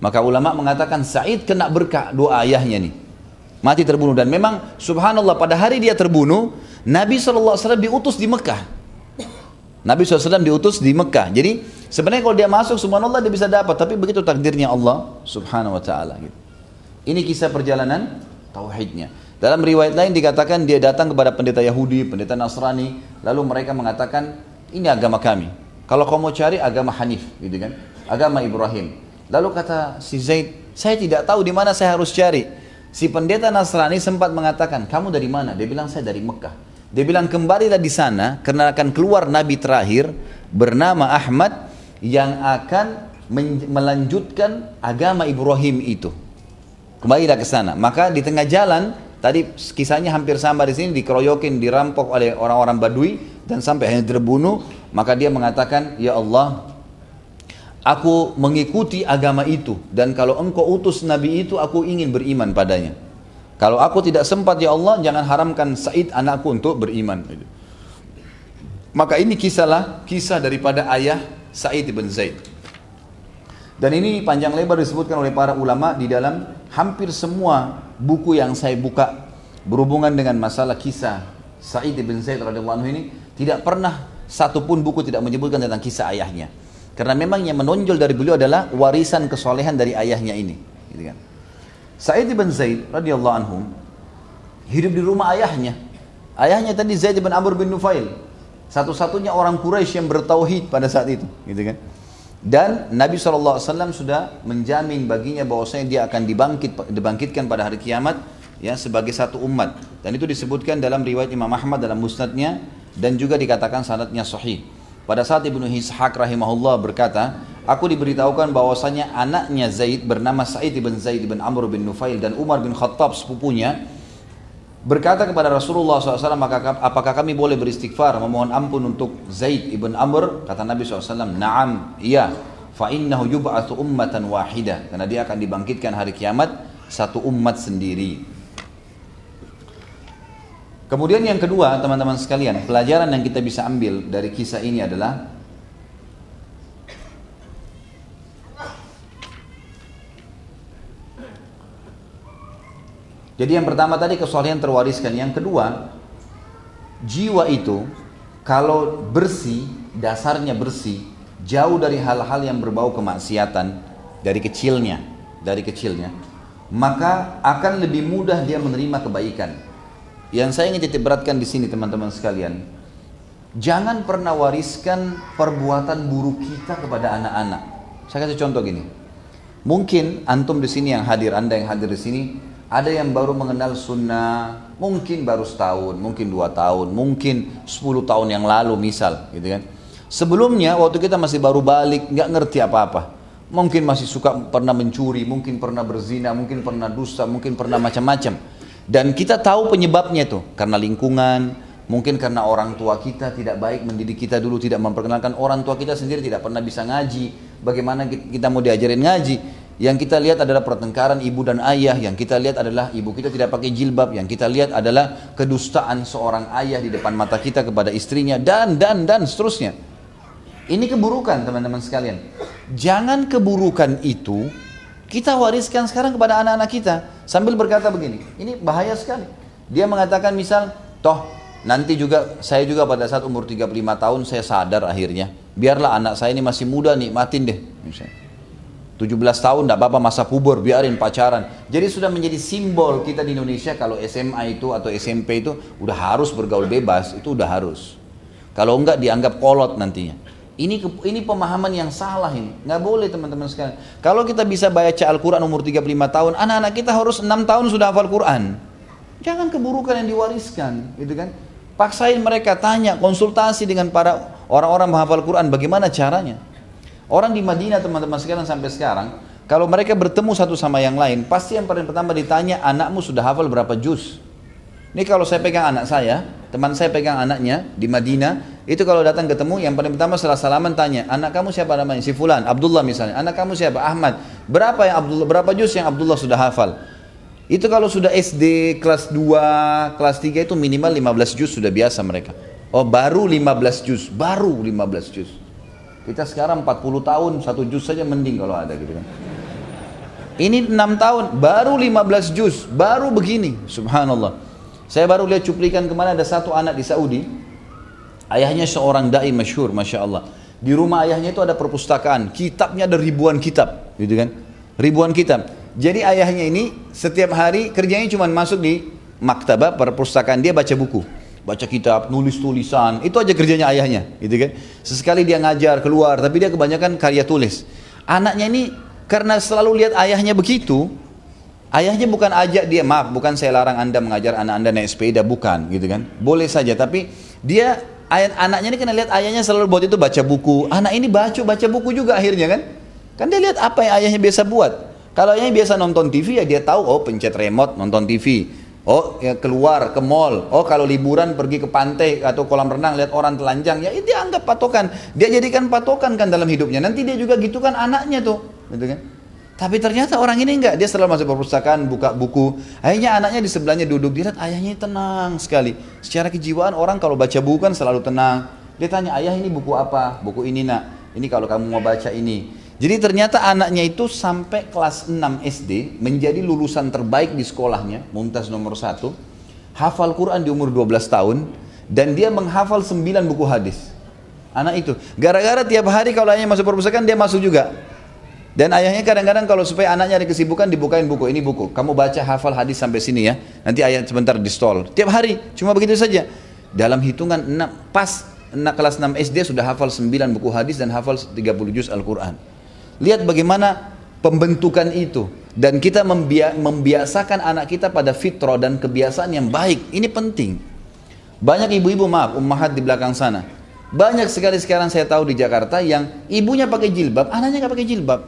Maka ulama mengatakan Said kena berkah doa ayahnya nih. Mati terbunuh dan memang subhanallah pada hari dia terbunuh, Nabi SAW diutus di Mekah. Nabi SAW diutus di Mekah. Jadi sebenarnya kalau dia masuk subhanallah dia bisa dapat, tapi begitu takdirnya Allah subhanahu wa ta'ala gitu. Ini kisah perjalanan tauhidnya. Dalam riwayat lain dikatakan dia datang kepada pendeta Yahudi, pendeta Nasrani, lalu mereka mengatakan ini agama kami. Kalau kau mau cari agama Hanif, gitu kan? Agama Ibrahim. Lalu kata si Zaid, saya tidak tahu di mana saya harus cari. Si pendeta Nasrani sempat mengatakan, kamu dari mana? Dia bilang saya dari Mekah. Dia bilang kembalilah di sana karena akan keluar nabi terakhir bernama Ahmad yang akan melanjutkan agama Ibrahim itu. Kembalilah ke sana. Maka di tengah jalan, tadi kisahnya hampir sama di sini, dikeroyokin, dirampok oleh orang-orang Badui, dan sampai hanya terbunuh, maka dia mengatakan, Ya Allah, aku mengikuti agama itu, dan kalau engkau utus Nabi itu, aku ingin beriman padanya. Kalau aku tidak sempat, Ya Allah, jangan haramkan Said anakku untuk beriman. Maka ini kisahlah, kisah daripada ayah Said ibn Zaid. Dan ini panjang lebar disebutkan oleh para ulama di dalam hampir semua buku yang saya buka berhubungan dengan masalah kisah Sa'id bin Zaid radhiyallahu anhu ini tidak pernah satupun buku tidak menyebutkan tentang kisah ayahnya. Karena memang yang menonjol dari beliau adalah warisan kesolehan dari ayahnya ini. Gitu kan. Sa'id bin Zaid radhiyallahu anhu hidup di rumah ayahnya. Ayahnya tadi Zaid bin Amr bin Nufail. Satu-satunya orang Quraisy yang bertauhid pada saat itu, gitu kan. Dan Nabi SAW sudah menjamin baginya bahwasanya dia akan dibangkit, dibangkitkan pada hari kiamat ya sebagai satu umat. Dan itu disebutkan dalam riwayat Imam Ahmad dalam musnadnya dan juga dikatakan sanadnya sahih. Pada saat Ibnu Ishaq rahimahullah berkata, aku diberitahukan bahwasanya anaknya Zaid bernama Sa'id bin Zaid bin Amr bin Nufail dan Umar bin Khattab sepupunya berkata kepada Rasulullah SAW, apakah kami boleh beristighfar, memohon ampun untuk Zaid ibn Amr? Kata Nabi SAW, Naam, iya. Fa'innahu yub'athu ummatan wahidah. Karena dia akan dibangkitkan hari kiamat satu umat sendiri. Kemudian yang kedua, teman-teman sekalian, pelajaran yang kita bisa ambil dari kisah ini adalah Jadi yang pertama tadi kesolehan terwariskan, yang kedua jiwa itu kalau bersih, dasarnya bersih, jauh dari hal-hal yang berbau kemaksiatan dari kecilnya, dari kecilnya, maka akan lebih mudah dia menerima kebaikan. Yang saya ingin titik beratkan di sini teman-teman sekalian, jangan pernah wariskan perbuatan buruk kita kepada anak-anak. Saya kasih contoh gini. Mungkin antum di sini yang hadir, anda yang hadir di sini, ada yang baru mengenal sunnah, mungkin baru setahun, mungkin dua tahun, mungkin sepuluh tahun yang lalu misal, gitu kan. Sebelumnya waktu kita masih baru balik, nggak ngerti apa-apa. Mungkin masih suka pernah mencuri, mungkin pernah berzina, mungkin pernah dusta, mungkin pernah macam-macam. Dan kita tahu penyebabnya itu karena lingkungan, mungkin karena orang tua kita tidak baik mendidik kita dulu, tidak memperkenalkan orang tua kita sendiri tidak pernah bisa ngaji. Bagaimana kita mau diajarin ngaji? Yang kita lihat adalah pertengkaran ibu dan ayah, yang kita lihat adalah ibu kita tidak pakai jilbab, yang kita lihat adalah kedustaan seorang ayah di depan mata kita kepada istrinya dan dan dan seterusnya. Ini keburukan teman-teman sekalian. Jangan keburukan itu kita wariskan sekarang kepada anak-anak kita sambil berkata begini, ini bahaya sekali. Dia mengatakan misal, toh nanti juga saya juga pada saat umur 35 tahun saya sadar akhirnya, biarlah anak saya ini masih muda nikmatin deh. Misalnya. 17 tahun tidak apa-apa masa puber, biarin pacaran. Jadi sudah menjadi simbol kita di Indonesia kalau SMA itu atau SMP itu udah harus bergaul bebas, itu udah harus. Kalau enggak dianggap kolot nantinya. Ini ini pemahaman yang salah ini. Nggak boleh teman-teman sekalian. Kalau kita bisa baca Al-Quran umur 35 tahun, anak-anak kita harus 6 tahun sudah hafal Quran. Jangan keburukan yang diwariskan, gitu kan? Paksain mereka tanya, konsultasi dengan para orang-orang menghafal Quran, bagaimana caranya? Orang di Madinah teman-teman sekalian sampai sekarang, kalau mereka bertemu satu sama yang lain, pasti yang paling pertama ditanya, anakmu sudah hafal berapa juz? Ini kalau saya pegang anak saya, teman saya pegang anaknya di Madinah, itu kalau datang ketemu yang paling pertama setelah salaman tanya, anak kamu siapa namanya? Si Fulan, Abdullah misalnya. Anak kamu siapa? Ahmad. Berapa yang Abdullah berapa juz yang Abdullah sudah hafal? Itu kalau sudah SD kelas 2, kelas 3 itu minimal 15 juz sudah biasa mereka. Oh, baru 15 juz, baru 15 juz. Kita sekarang 40 tahun, satu juz saja mending kalau ada gitu kan. Ini 6 tahun, baru 15 juz, baru begini, subhanallah. Saya baru lihat cuplikan ke mana ada satu anak di Saudi. Ayahnya seorang dai masyhur, masya Allah. Di rumah ayahnya itu ada perpustakaan, kitabnya ada ribuan kitab, gitu kan? Ribuan kitab. Jadi ayahnya ini setiap hari kerjanya cuma masuk di maktabah perpustakaan dia baca buku baca kitab, nulis tulisan, itu aja kerjanya ayahnya, gitu kan. Sesekali dia ngajar keluar, tapi dia kebanyakan karya tulis. Anaknya ini karena selalu lihat ayahnya begitu, Ayahnya bukan ajak dia, maaf, bukan saya larang anda mengajar anak anda naik sepeda, bukan, gitu kan? Boleh saja, tapi dia ayat anaknya ini kena lihat ayahnya selalu buat itu baca buku. Anak ini baca baca buku juga akhirnya kan? Kan dia lihat apa yang ayahnya biasa buat. Kalau ayahnya biasa nonton TV ya dia tahu oh pencet remote nonton TV. Oh ya keluar ke mall. Oh kalau liburan pergi ke pantai atau kolam renang lihat orang telanjang ya dia anggap patokan. Dia jadikan patokan kan dalam hidupnya. Nanti dia juga gitu kan anaknya tuh, gitu kan? Tapi ternyata orang ini enggak, dia selalu masuk perpustakaan, buka buku. Akhirnya anaknya di sebelahnya duduk, dia lihat ayahnya tenang sekali. Secara kejiwaan orang kalau baca buku kan selalu tenang. Dia tanya, ayah ini buku apa? Buku ini nak, ini kalau kamu mau baca ini. Jadi ternyata anaknya itu sampai kelas 6 SD menjadi lulusan terbaik di sekolahnya, mumtaz nomor satu. Hafal Quran di umur 12 tahun dan dia menghafal 9 buku hadis. Anak itu, gara-gara tiap hari kalau ayahnya masuk perpustakaan dia masuk juga. Dan ayahnya kadang-kadang kalau supaya anaknya ada kesibukan dibukain buku, ini buku. Kamu baca hafal hadis sampai sini ya. Nanti ayat sebentar di stall. Tiap hari, cuma begitu saja. Dalam hitungan 6, pas kelas 6 SD sudah hafal 9 buku hadis dan hafal 30 juz Al-Quran. Lihat bagaimana pembentukan itu. Dan kita membia membiasakan anak kita pada fitrah dan kebiasaan yang baik. Ini penting. Banyak ibu-ibu maaf, ummahat di belakang sana. Banyak sekali sekarang saya tahu di Jakarta yang ibunya pakai jilbab, anaknya nggak pakai jilbab.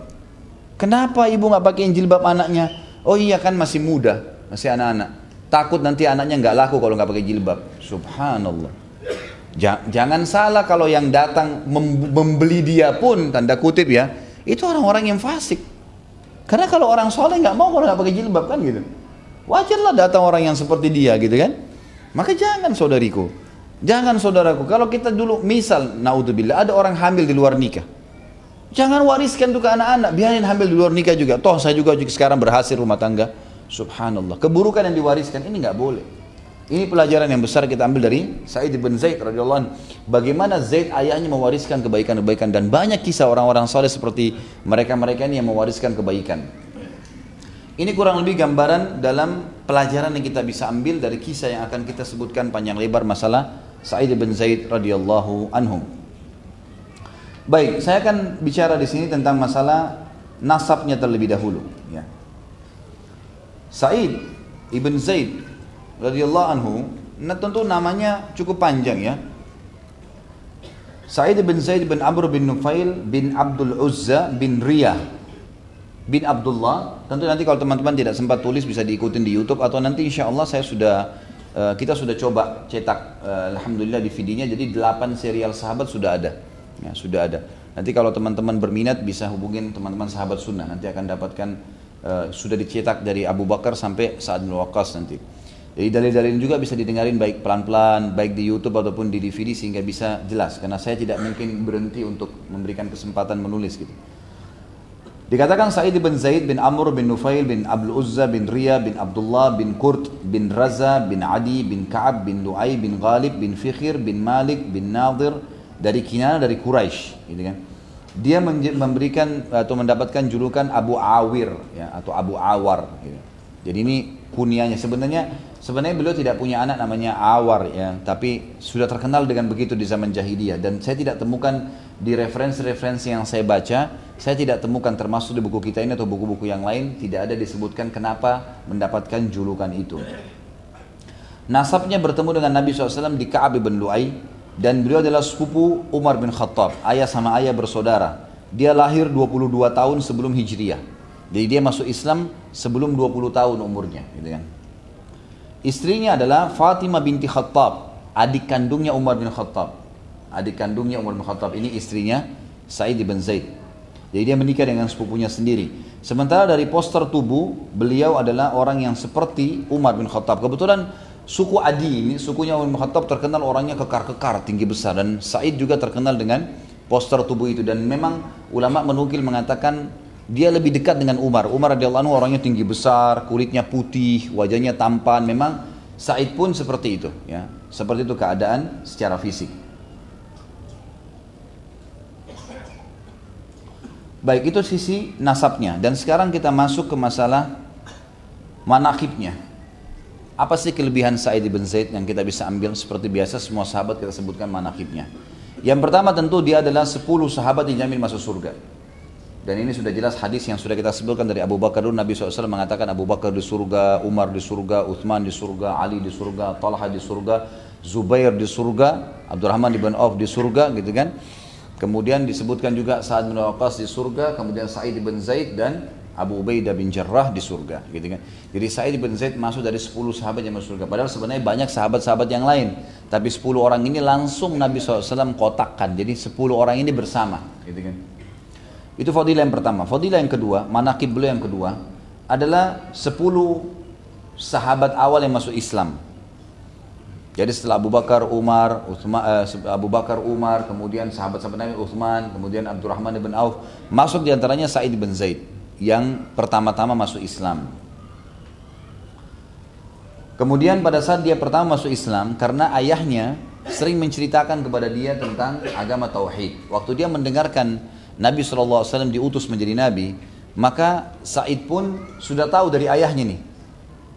Kenapa ibu nggak pakai jilbab anaknya? Oh iya kan masih muda, masih anak-anak. Takut nanti anaknya nggak laku kalau nggak pakai jilbab. Subhanallah. Jangan salah kalau yang datang membeli dia pun tanda kutip ya, itu orang-orang yang fasik. Karena kalau orang soleh nggak mau kalau nggak pakai jilbab kan gitu. Wajarlah datang orang yang seperti dia gitu kan. Maka jangan saudariku. Jangan saudaraku. Kalau kita dulu misal naudzubillah ada orang hamil di luar nikah. Jangan wariskan itu ke anak-anak. Biarin hamil di luar nikah juga. Toh saya juga, sekarang berhasil rumah tangga. Subhanallah. Keburukan yang diwariskan ini nggak boleh. Ini pelajaran yang besar kita ambil dari Sa'id bin Zaid radhiyallahu anhu. Bagaimana Zaid ayahnya mewariskan kebaikan-kebaikan dan banyak kisah orang-orang soleh seperti mereka-mereka ini yang mewariskan kebaikan. Ini kurang lebih gambaran dalam pelajaran yang kita bisa ambil dari kisah yang akan kita sebutkan panjang lebar masalah Sa'id bin Zaid radhiyallahu anhu. Baik, saya akan bicara di sini tentang masalah nasabnya terlebih dahulu. Ya. Sa'id ibn Zaid radhiyallahu anhu, nah tentu namanya cukup panjang ya. Sa'id bin Zaid bin Amr bin Nufail bin Abdul Uzza bin Riyah bin Abdullah. Tentu nanti kalau teman-teman tidak sempat tulis bisa diikutin di YouTube atau nanti insya Allah saya sudah uh, kita sudah coba cetak uh, alhamdulillah di videonya jadi 8 serial sahabat sudah ada. Ya, sudah ada. Nanti kalau teman-teman berminat bisa hubungin teman-teman sahabat sunnah nanti akan dapatkan uh, sudah dicetak dari Abu Bakar sampai Sa'ad bin nanti. Jadi dalil-dalil juga bisa didengarin baik pelan-pelan, baik di YouTube ataupun di DVD sehingga bisa jelas. Karena saya tidak mungkin berhenti untuk memberikan kesempatan menulis gitu. Dikatakan Sa'id bin Zaid bin Amr bin Nufail bin Abdul Uzza bin Riya bin Abdullah bin Kurt bin Raza bin Adi bin Ka'ab bin Lu'ay bin Ghalib bin Fikhir bin Malik bin Nadir dari Kinana dari Quraisy gitu kan. Dia memberikan atau mendapatkan julukan Abu Awir ya atau Abu Awar gitu. Jadi ini kunianya sebenarnya sebenarnya beliau tidak punya anak namanya Awar ya, tapi sudah terkenal dengan begitu di zaman jahiliyah dan saya tidak temukan di referensi-referensi yang saya baca, saya tidak temukan termasuk di buku kita ini atau buku-buku yang lain tidak ada disebutkan kenapa mendapatkan julukan itu. Nasabnya bertemu dengan Nabi SAW di Ka'ab bin Lu'ay dan beliau adalah sepupu Umar bin Khattab, ayah sama ayah bersaudara. Dia lahir 22 tahun sebelum Hijriyah. Jadi dia masuk Islam sebelum 20 tahun umurnya, gitu kan. Istrinya adalah Fatimah binti Khattab, adik kandungnya Umar bin Khattab adik kandungnya Umar bin Khattab ini istrinya Sa'id bin Zaid. Jadi dia menikah dengan sepupunya sendiri. Sementara dari poster tubuh, beliau adalah orang yang seperti Umar bin Khattab. Kebetulan suku Adi ini, sukunya Umar Khattab terkenal orangnya kekar-kekar, tinggi besar. Dan Sa'id juga terkenal dengan poster tubuh itu. Dan memang ulama menukil mengatakan dia lebih dekat dengan Umar. Umar radhiyallahu anhu orangnya tinggi besar, kulitnya putih, wajahnya tampan. Memang Said pun seperti itu, ya. Seperti itu keadaan secara fisik. Baik itu sisi nasabnya dan sekarang kita masuk ke masalah manakibnya. Apa sih kelebihan Sa'id bin Zaid yang kita bisa ambil seperti biasa semua sahabat kita sebutkan manakibnya. Yang pertama tentu dia adalah 10 sahabat yang jamin masuk surga. Dan ini sudah jelas hadis yang sudah kita sebutkan dari Abu Bakar dulu Nabi SAW mengatakan Abu Bakar di surga, Umar di surga, Uthman di surga, Ali di surga, Talha di surga, Zubair di surga, Abdurrahman bin Auf di surga gitu kan. Kemudian disebutkan juga Sa'ad bin Waqqas di surga, kemudian Sa'id bin Zaid dan Abu Ubaidah bin Jarrah di surga, gitu kan. Jadi Sa'id bin Zaid masuk dari 10 sahabat yang masuk surga. Padahal sebenarnya banyak sahabat-sahabat yang lain. Tapi 10 orang ini langsung Nabi SAW kotakkan. Jadi 10 orang ini bersama, gitu kan. Itu fadilah yang pertama. Fadilah yang kedua, manakib beliau yang kedua adalah 10 sahabat awal yang masuk Islam. Jadi setelah Abu Bakar, Umar, Uthman, uh, Abu Bakar, Umar, kemudian sahabat-sahabat Nabi Uthman, kemudian Abdurrahman bin Auf, masuk di antaranya Sa'id bin Zaid yang pertama-tama masuk Islam. Kemudian pada saat dia pertama masuk Islam, karena ayahnya sering menceritakan kepada dia tentang agama Tauhid. Waktu dia mendengarkan Nabi SAW diutus menjadi Nabi, maka Said pun sudah tahu dari ayahnya nih,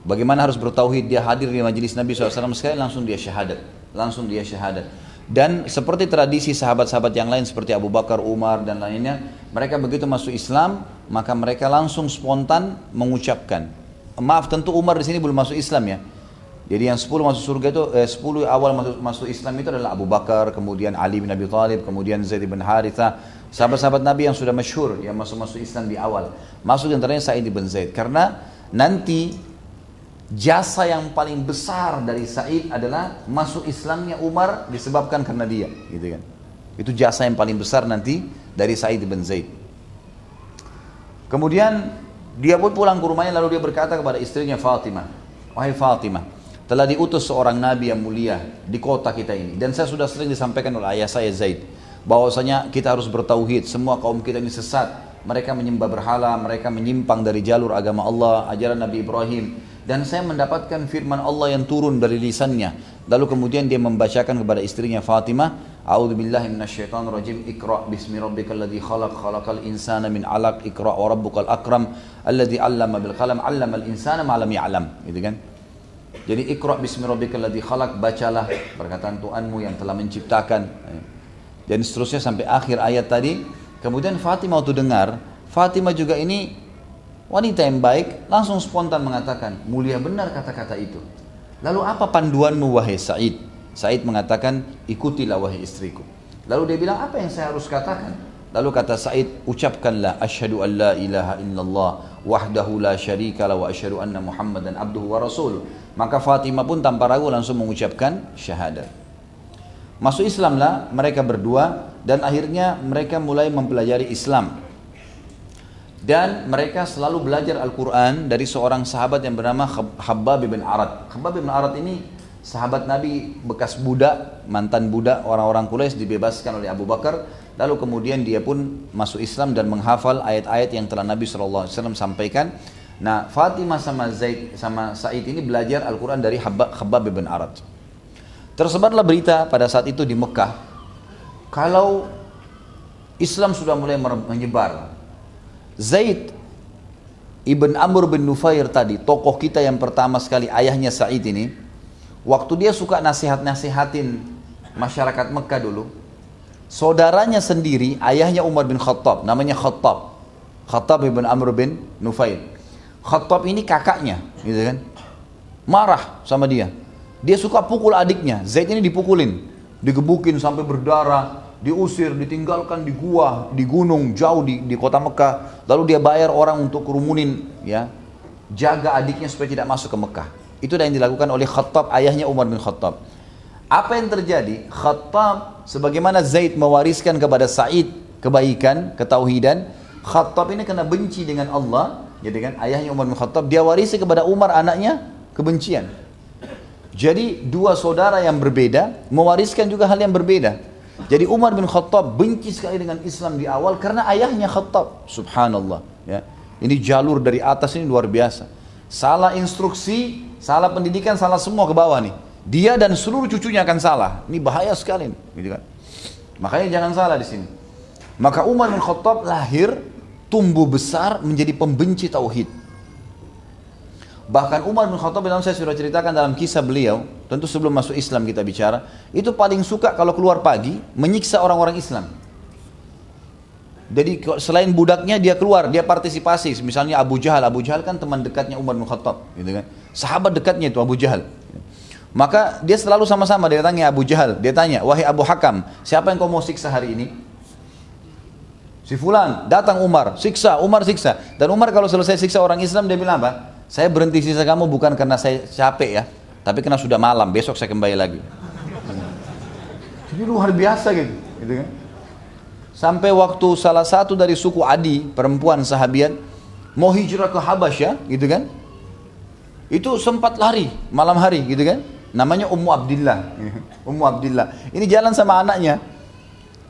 Bagaimana harus bertauhid dia hadir di majelis Nabi SAW sekali langsung dia syahadat. Langsung dia syahadat. Dan seperti tradisi sahabat-sahabat yang lain seperti Abu Bakar, Umar dan lainnya, mereka begitu masuk Islam, maka mereka langsung spontan mengucapkan. Maaf tentu Umar di sini belum masuk Islam ya. Jadi yang 10 masuk surga itu eh, 10 awal masuk masuk Islam itu adalah Abu Bakar, kemudian Ali bin Abi Thalib, kemudian Zaid bin Haritha, sahabat-sahabat Nabi yang sudah masyhur yang masuk-masuk Islam di awal. Masuk antaranya Sa'id bin Zaid karena nanti jasa yang paling besar dari Sa'id adalah masuk Islamnya Umar disebabkan karena dia, gitu kan. Itu jasa yang paling besar nanti dari Sa'id bin Zaid. Kemudian dia pun pulang ke rumahnya lalu dia berkata kepada istrinya Fatimah, "Wahai Fatimah, telah diutus seorang nabi yang mulia di kota kita ini. Dan saya sudah sering disampaikan oleh ayah saya Zaid bahwasanya kita harus bertauhid. Semua kaum kita ini sesat. Mereka menyembah berhala mereka menyimpang dari jalur agama Allah ajaran Nabi Ibrahim. Dan saya mendapatkan firman Allah yang turun dari lisannya. Lalu kemudian dia membacakan kepada istrinya Fatimah A'udzu billahi minasyaitonir rajim Iqra bismi rabbikal ladzi khalaq khalaqal insana min 'alaq Iqra wa rabbukal akram alladzi 'allama bil qalam 'allamal insana ma lam ya'lam gitu kan jadi ikra bismi rabbikal ladzi khalaq bacalah perkataan Tuhanmu yang telah menciptakan. Dan seterusnya sampai akhir ayat tadi. Kemudian Fatimah waktu dengar, Fatimah juga ini wanita yang baik, langsung spontan mengatakan, mulia benar kata-kata itu. Lalu apa panduanmu wahai Said? Said mengatakan, ikutilah wahai istriku. Lalu dia bilang, apa yang saya harus katakan? Lalu kata Said, ucapkanlah asyhadu an la ilaha illallah wahdahu la syarika la wa asyhadu anna Muhammadan abduhu wa rasuluh. Maka Fatimah pun tanpa ragu langsung mengucapkan syahadat. Masuk Islamlah mereka berdua dan akhirnya mereka mulai mempelajari Islam. Dan mereka selalu belajar Al-Quran dari seorang sahabat yang bernama Khabbab bin Arad. Khabbab bin Arad ini sahabat Nabi bekas budak, mantan budak orang-orang Quraisy dibebaskan oleh Abu Bakar Lalu kemudian dia pun masuk Islam dan menghafal ayat-ayat yang telah Nabi SAW sampaikan. Nah, Fatimah sama Zaid sama Said ini belajar Al-Quran dari Khabbab bin Arad. Tersebarlah berita pada saat itu di Mekah, kalau Islam sudah mulai menyebar. Zaid ibn Amr bin Nufair tadi, tokoh kita yang pertama sekali ayahnya Said ini, waktu dia suka nasihat-nasihatin masyarakat Mekah dulu, saudaranya sendiri, ayahnya Umar bin Khattab, namanya Khattab. Khattab bin Amr bin Nufail. Khattab ini kakaknya, gitu kan. Marah sama dia. Dia suka pukul adiknya. Zaid ini dipukulin, digebukin sampai berdarah, diusir, ditinggalkan di gua, di gunung jauh di, di kota Mekah. Lalu dia bayar orang untuk kerumunin, ya, jaga adiknya supaya tidak masuk ke Mekah. Itu yang dilakukan oleh Khattab, ayahnya Umar bin Khattab. Apa yang terjadi? Khattab sebagaimana Zaid mewariskan kepada Sa'id kebaikan, ketauhidan, Khattab ini kena benci dengan Allah, jadi kan ayahnya Umar bin Khattab dia warisi kepada Umar anaknya kebencian. Jadi dua saudara yang berbeda mewariskan juga hal yang berbeda. Jadi Umar bin Khattab benci sekali dengan Islam di awal karena ayahnya Khattab. Subhanallah. Ya. Ini jalur dari atas ini luar biasa. Salah instruksi, salah pendidikan, salah semua ke bawah nih. Dia dan seluruh cucunya akan salah. Ini bahaya sekali, gitu kan. Makanya jangan salah di sini. Maka Umar bin Khattab lahir, tumbuh besar menjadi pembenci tauhid. Bahkan Umar bin Khattab dalam saya sudah ceritakan dalam kisah beliau, tentu sebelum masuk Islam kita bicara, itu paling suka kalau keluar pagi menyiksa orang-orang Islam. Jadi selain budaknya dia keluar, dia partisipasi. Misalnya Abu Jahal, Abu Jahal kan teman dekatnya Umar bin Khattab, gitu kan. Sahabat dekatnya itu Abu Jahal. Maka dia selalu sama-sama dia tanya Abu Jahal, dia tanya, "Wahai Abu Hakam, siapa yang kau mau siksa hari ini?" Si fulan, datang Umar, siksa, Umar siksa. Dan Umar kalau selesai siksa orang Islam dia bilang apa? Saya berhenti siksa kamu bukan karena saya capek ya, tapi karena sudah malam, besok saya kembali lagi. Jadi luar biasa gitu, gitu kan? Sampai waktu salah satu dari suku Adi, perempuan sahabiat, mau hijrah ke Habasyah, gitu kan? Itu sempat lari malam hari, gitu kan? Namanya Ummu Abdillah. Ummu Abdillah. Ini jalan sama anaknya.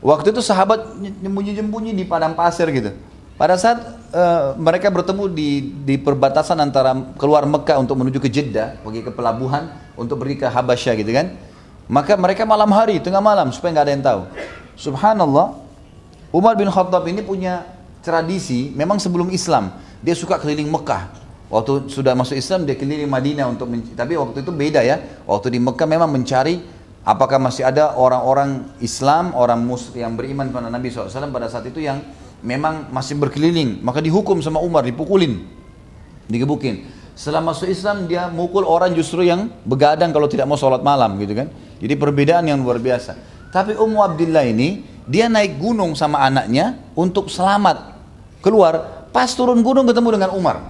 Waktu itu sahabat nyembunyi-nyembunyi di padang pasir gitu. Pada saat uh, mereka bertemu di, di perbatasan antara keluar Mekah untuk menuju ke Jeddah, pergi ke pelabuhan untuk pergi ke Habasyah gitu kan. Maka mereka malam hari, tengah malam supaya nggak ada yang tahu. Subhanallah, Umar bin Khattab ini punya tradisi, memang sebelum Islam, dia suka keliling Mekah Waktu sudah masuk Islam dia keliling Madinah untuk tapi waktu itu beda ya. Waktu di Mekah memang mencari apakah masih ada orang-orang Islam, orang Muslim yang beriman kepada Nabi SAW pada saat itu yang memang masih berkeliling. Maka dihukum sama Umar, dipukulin, digebukin. Setelah masuk Islam dia mukul orang justru yang begadang kalau tidak mau sholat malam gitu kan. Jadi perbedaan yang luar biasa. Tapi Ummu Abdillah ini dia naik gunung sama anaknya untuk selamat keluar. Pas turun gunung ketemu dengan Umar.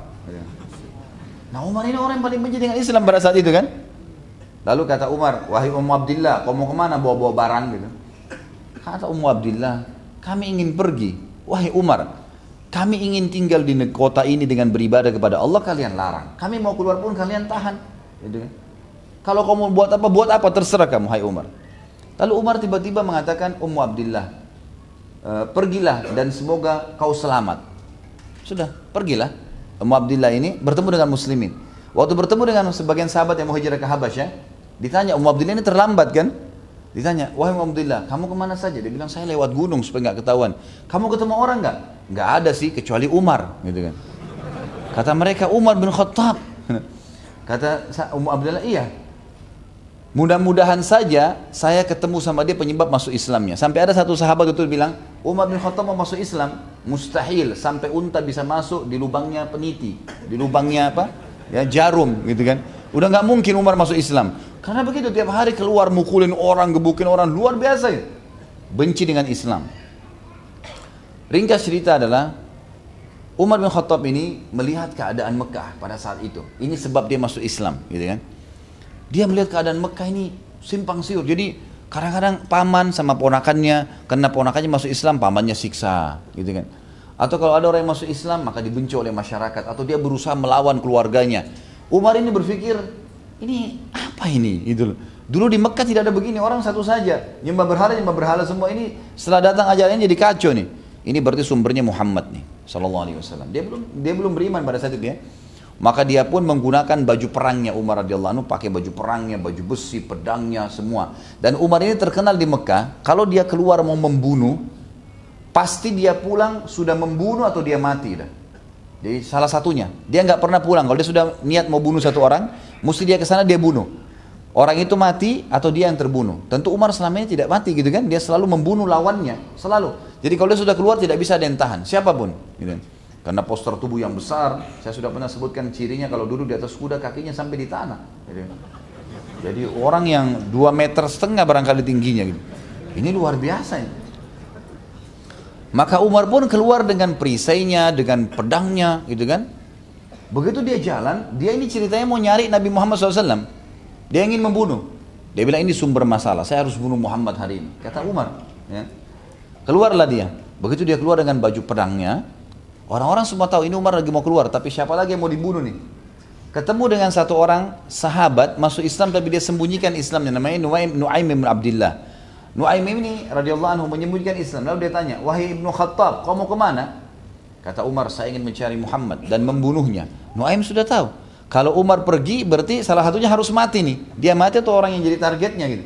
Nah Umar ini orang yang paling benci dengan Islam pada saat itu kan. Lalu kata Umar, wahai Ummu Abdillah, kau mau ke mana bawa-bawa barang gitu. Kata Ummu Abdillah, kami ingin pergi. Wahai Umar, kami ingin tinggal di kota ini dengan beribadah kepada Allah, kalian larang. Kami mau keluar pun kalian tahan. Gitu kan? Kalau kamu buat apa, buat apa, terserah kamu, hai Umar. Lalu Umar tiba-tiba mengatakan, Ummu Abdillah, e, pergilah dan semoga kau selamat. Sudah, pergilah. Ummu Abdillah ini bertemu dengan muslimin. Waktu bertemu dengan sebagian sahabat yang mau hijrah ke Habasyah, ditanya Ummu Abdillah ini terlambat kan? Ditanya, wahai Ummu Abdillah, kamu ke mana saja? Dia bilang, saya lewat gunung supaya nggak ketahuan. Kamu ketemu orang nggak? nggak ada sih kecuali Umar gitu kan kata mereka Umar bin Khattab kata Umar Abdullah iya mudah-mudahan saja saya ketemu sama dia penyebab masuk Islamnya. Sampai ada satu sahabat itu bilang Umar bin Khattab mau masuk Islam mustahil. Sampai unta bisa masuk di lubangnya peniti. Di lubangnya apa? Ya jarum gitu kan. Udah nggak mungkin Umar masuk Islam. Karena begitu tiap hari keluar mukulin orang gebukin orang luar biasa ya benci dengan Islam. Ringkas cerita adalah Umar bin Khattab ini melihat keadaan Mekah pada saat itu. Ini sebab dia masuk Islam, gitu kan? Dia melihat keadaan Mekah ini simpang siur. Jadi kadang-kadang paman sama ponakannya, karena ponakannya masuk Islam, pamannya siksa, gitu kan? Atau kalau ada orang yang masuk Islam, maka dibenci oleh masyarakat. Atau dia berusaha melawan keluarganya. Umar ini berpikir, ini apa ini? Gitu Dulu di Mekah tidak ada begini, orang satu saja. Nyembah berhala, nyembah berhala semua ini setelah datang ajarannya jadi kacau nih. Ini berarti sumbernya Muhammad nih, Sallallahu Alaihi Wasallam. Dia belum dia belum beriman pada saat itu ya. Maka dia pun menggunakan baju perangnya Umar radhiyallahu anhu, pakai baju perangnya, baju besi, pedangnya semua. Dan Umar ini terkenal di Mekah, kalau dia keluar mau membunuh, pasti dia pulang sudah membunuh atau dia mati dah. Jadi salah satunya, dia nggak pernah pulang. Kalau dia sudah niat mau bunuh satu orang, mesti dia ke sana dia bunuh. Orang itu mati atau dia yang terbunuh. Tentu Umar selama ini tidak mati gitu kan, dia selalu membunuh lawannya, selalu. Jadi kalau dia sudah keluar tidak bisa ada yang tahan, siapa pun. Gitu. Karena postur tubuh yang besar, saya sudah pernah sebutkan cirinya kalau duduk di atas kuda kakinya sampai di tanah. Gitu. Jadi orang yang dua meter setengah barangkali tingginya gitu. Ini luar biasa ini. Maka Umar pun keluar dengan perisainya, dengan pedangnya gitu kan. Begitu dia jalan, dia ini ceritanya mau nyari Nabi Muhammad SAW. Dia ingin membunuh. Dia bilang ini sumber masalah, saya harus bunuh Muhammad hari ini. Kata Umar. Ya. Keluarlah dia. Begitu dia keluar dengan baju pedangnya, orang-orang semua tahu ini Umar lagi mau keluar, tapi siapa lagi yang mau dibunuh nih? Ketemu dengan satu orang sahabat masuk Islam tapi dia sembunyikan Islamnya namanya Nuaim Nuaim bin Abdullah. Nuaim ini radhiyallahu anhu menyembunyikan Islam. Lalu dia tanya, "Wahai Ibnu Khattab, kau mau ke mana?" Kata Umar, "Saya ingin mencari Muhammad dan membunuhnya." Nuaim sudah tahu. Kalau Umar pergi berarti salah satunya harus mati nih. Dia mati atau orang yang jadi targetnya gitu.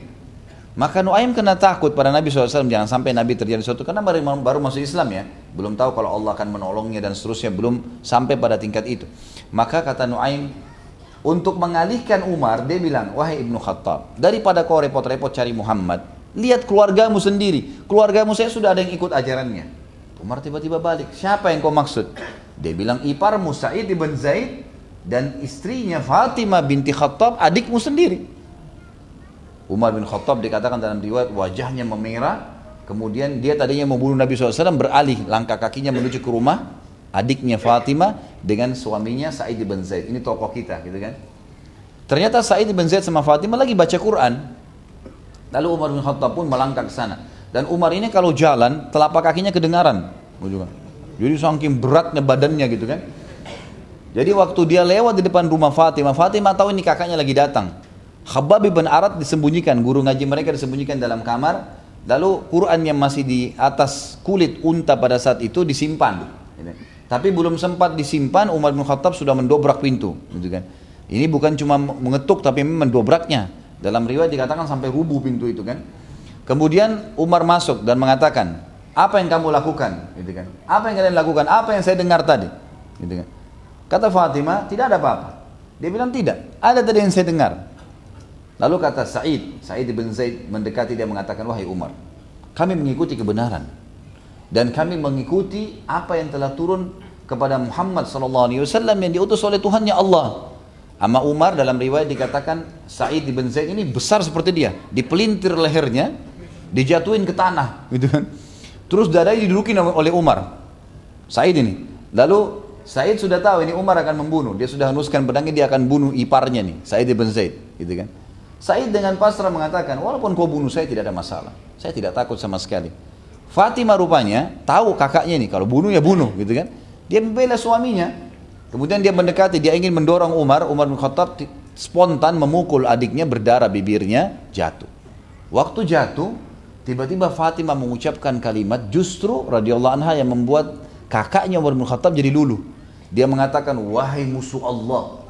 Maka Nuaim kena takut pada Nabi SAW jangan sampai Nabi terjadi sesuatu. Karena baru, baru masuk Islam ya. Belum tahu kalau Allah akan menolongnya dan seterusnya belum sampai pada tingkat itu. Maka kata Nuaim untuk mengalihkan Umar dia bilang wahai Ibnu Khattab daripada kau repot-repot cari Muhammad lihat keluargamu sendiri. Keluargamu saya sudah ada yang ikut ajarannya. Umar tiba-tiba balik siapa yang kau maksud? Dia bilang iparmu Sa'id ibn Zaid dan istrinya Fatimah binti Khattab adikmu sendiri Umar bin Khattab dikatakan dalam riwayat wajahnya memerah kemudian dia tadinya mau bunuh Nabi SAW beralih langkah kakinya menuju ke rumah adiknya Fatimah dengan suaminya Sa'id bin Zaid. Ini tokoh kita gitu kan? Ternyata Sa'id bin Zaid sama Fatimah lagi baca Quran. Lalu Umar bin Khattab pun melangkah ke sana. Dan Umar ini kalau jalan telapak kakinya kedengaran. Jadi saking beratnya badannya gitu kan? Jadi waktu dia lewat di depan rumah Fatimah Fatimah tahu ini kakaknya lagi datang Khabbab bin Arad disembunyikan, guru ngaji mereka disembunyikan dalam kamar. Lalu Quran yang masih di atas kulit unta pada saat itu disimpan. Tapi belum sempat disimpan, Umar bin Khattab sudah mendobrak pintu. Gitu kan. Ini bukan cuma mengetuk tapi mendobraknya. Dalam riwayat dikatakan sampai rubuh pintu itu kan. Kemudian Umar masuk dan mengatakan, apa yang kamu lakukan? Gitu kan. Apa yang kalian lakukan? Apa yang saya dengar tadi? Gitu kan. Kata Fatimah, tidak ada apa-apa. Dia bilang tidak. Ada tadi yang saya dengar. Lalu kata Sa'id, Sa'id bin Zaid mendekati dia mengatakan, wahai Umar, kami mengikuti kebenaran. Dan kami mengikuti apa yang telah turun kepada Muhammad SAW yang diutus oleh Tuhannya Allah. Ama Umar dalam riwayat dikatakan Sa'id bin Zaid ini besar seperti dia, dipelintir lehernya, dijatuhin ke tanah, gitu kan. Terus dadanya didudukin oleh Umar. Sa'id ini. Lalu Sa'id sudah tahu ini Umar akan membunuh. Dia sudah hanuskan pedangnya, dia akan bunuh iparnya nih, Sa'id bin Zaid, gitu kan. Sa'id dengan pasrah mengatakan, walaupun kau bunuh saya tidak ada masalah. Saya tidak takut sama sekali. Fatimah rupanya tahu kakaknya nih, kalau bunuh ya bunuh, gitu kan. Dia membela suaminya. Kemudian dia mendekati, dia ingin mendorong Umar, Umar bin Khattab spontan memukul adiknya berdarah bibirnya, jatuh. Waktu jatuh, tiba-tiba Fatimah mengucapkan kalimat justru radhiyallahu anha yang membuat kakaknya Umar bin Khattab jadi luluh. Dia mengatakan, wahai musuh Allah,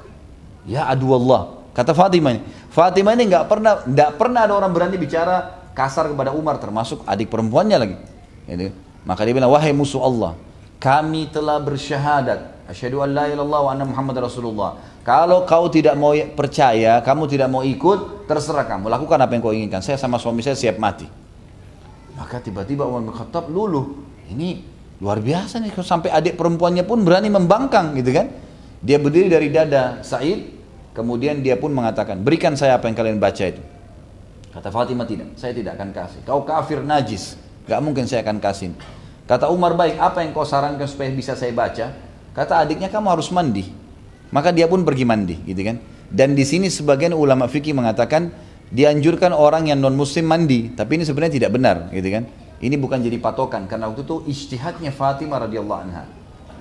ya adu Allah. Kata Fatimah ini, Fatimah ini nggak pernah nggak pernah ada orang berani bicara kasar kepada Umar termasuk adik perempuannya lagi. Jadi, maka dia bilang wahai musuh Allah, kami telah bersyahadat asyhadu an la ilallah wa anna Muhammad Rasulullah. Kalau kau tidak mau percaya, kamu tidak mau ikut, terserah kamu. Lakukan apa yang kau inginkan. Saya sama suami saya siap mati. Maka tiba-tiba Umar bin Khattab luluh. Ini luar biasa nih sampai adik perempuannya pun berani membangkang gitu kan. Dia berdiri dari dada Said, Kemudian dia pun mengatakan, berikan saya apa yang kalian baca itu. Kata Fatimah tidak, saya tidak akan kasih. Kau kafir najis, gak mungkin saya akan kasih. Kata Umar baik, apa yang kau sarankan supaya bisa saya baca? Kata adiknya kamu harus mandi. Maka dia pun pergi mandi, gitu kan? Dan di sini sebagian ulama fikih mengatakan dianjurkan orang yang non muslim mandi, tapi ini sebenarnya tidak benar, gitu kan? Ini bukan jadi patokan karena waktu itu ijtihadnya Fatimah radhiyallahu anha.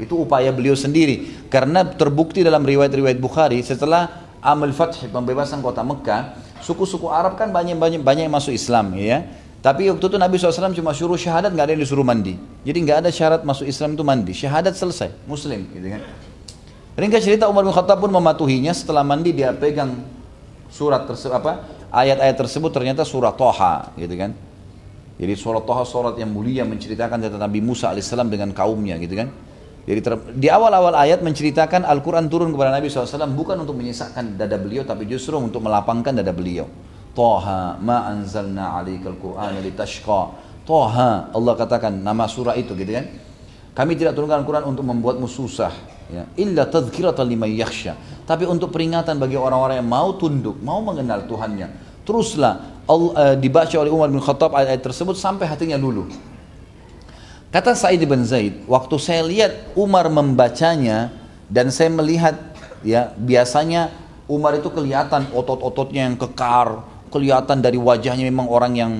Itu upaya beliau sendiri. Karena terbukti dalam riwayat-riwayat Bukhari setelah Amal Fath pembebasan kota Mekah, suku-suku Arab kan banyak-banyak banyak yang masuk Islam ya. Tapi waktu itu Nabi SAW cuma suruh syahadat nggak ada yang disuruh mandi. Jadi nggak ada syarat masuk Islam itu mandi. Syahadat selesai, Muslim gitu kan. Ringkas cerita Umar bin Khattab pun mematuhinya setelah mandi dia pegang surat tersebut apa ayat-ayat tersebut ternyata surat Toha gitu kan. Jadi surat Toha surat yang mulia menceritakan tentang Nabi Musa alaihissalam dengan kaumnya gitu kan. Jadi di awal-awal ayat menceritakan Al-Quran turun kepada Nabi SAW bukan untuk menyesakkan dada beliau tapi justru untuk melapangkan dada beliau. Toha ma anzalna alaikal Qur'an litashqa. Toha Allah katakan nama surah itu gitu kan. Kami tidak turunkan Al-Quran untuk membuatmu susah. Ya. Illa tadhkiratan liman yakhsha. Tapi untuk peringatan bagi orang-orang yang mau tunduk, mau mengenal Tuhannya. Teruslah Allah, uh, dibaca oleh Umar bin Khattab ayat-ayat tersebut sampai hatinya luluh. Kata Sa'id bin Zaid, waktu saya lihat Umar membacanya dan saya melihat ya biasanya Umar itu kelihatan otot-ototnya yang kekar, kelihatan dari wajahnya memang orang yang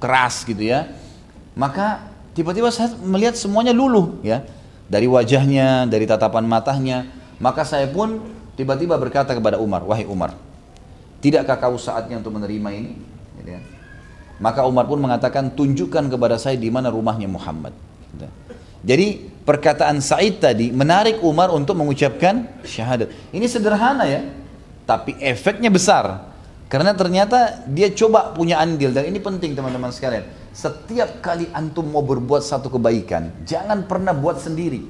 keras gitu ya. Maka tiba-tiba saya melihat semuanya luluh ya. Dari wajahnya, dari tatapan matanya. Maka saya pun tiba-tiba berkata kepada Umar, wahai Umar, tidakkah kau saatnya untuk menerima ini? Gitu ya. Maka Umar pun mengatakan, tunjukkan kepada saya di mana rumahnya Muhammad. Jadi perkataan Said tadi menarik Umar untuk mengucapkan syahadat. Ini sederhana ya, tapi efeknya besar. Karena ternyata dia coba punya andil dan ini penting teman-teman sekalian. Setiap kali antum mau berbuat satu kebaikan, jangan pernah buat sendiri.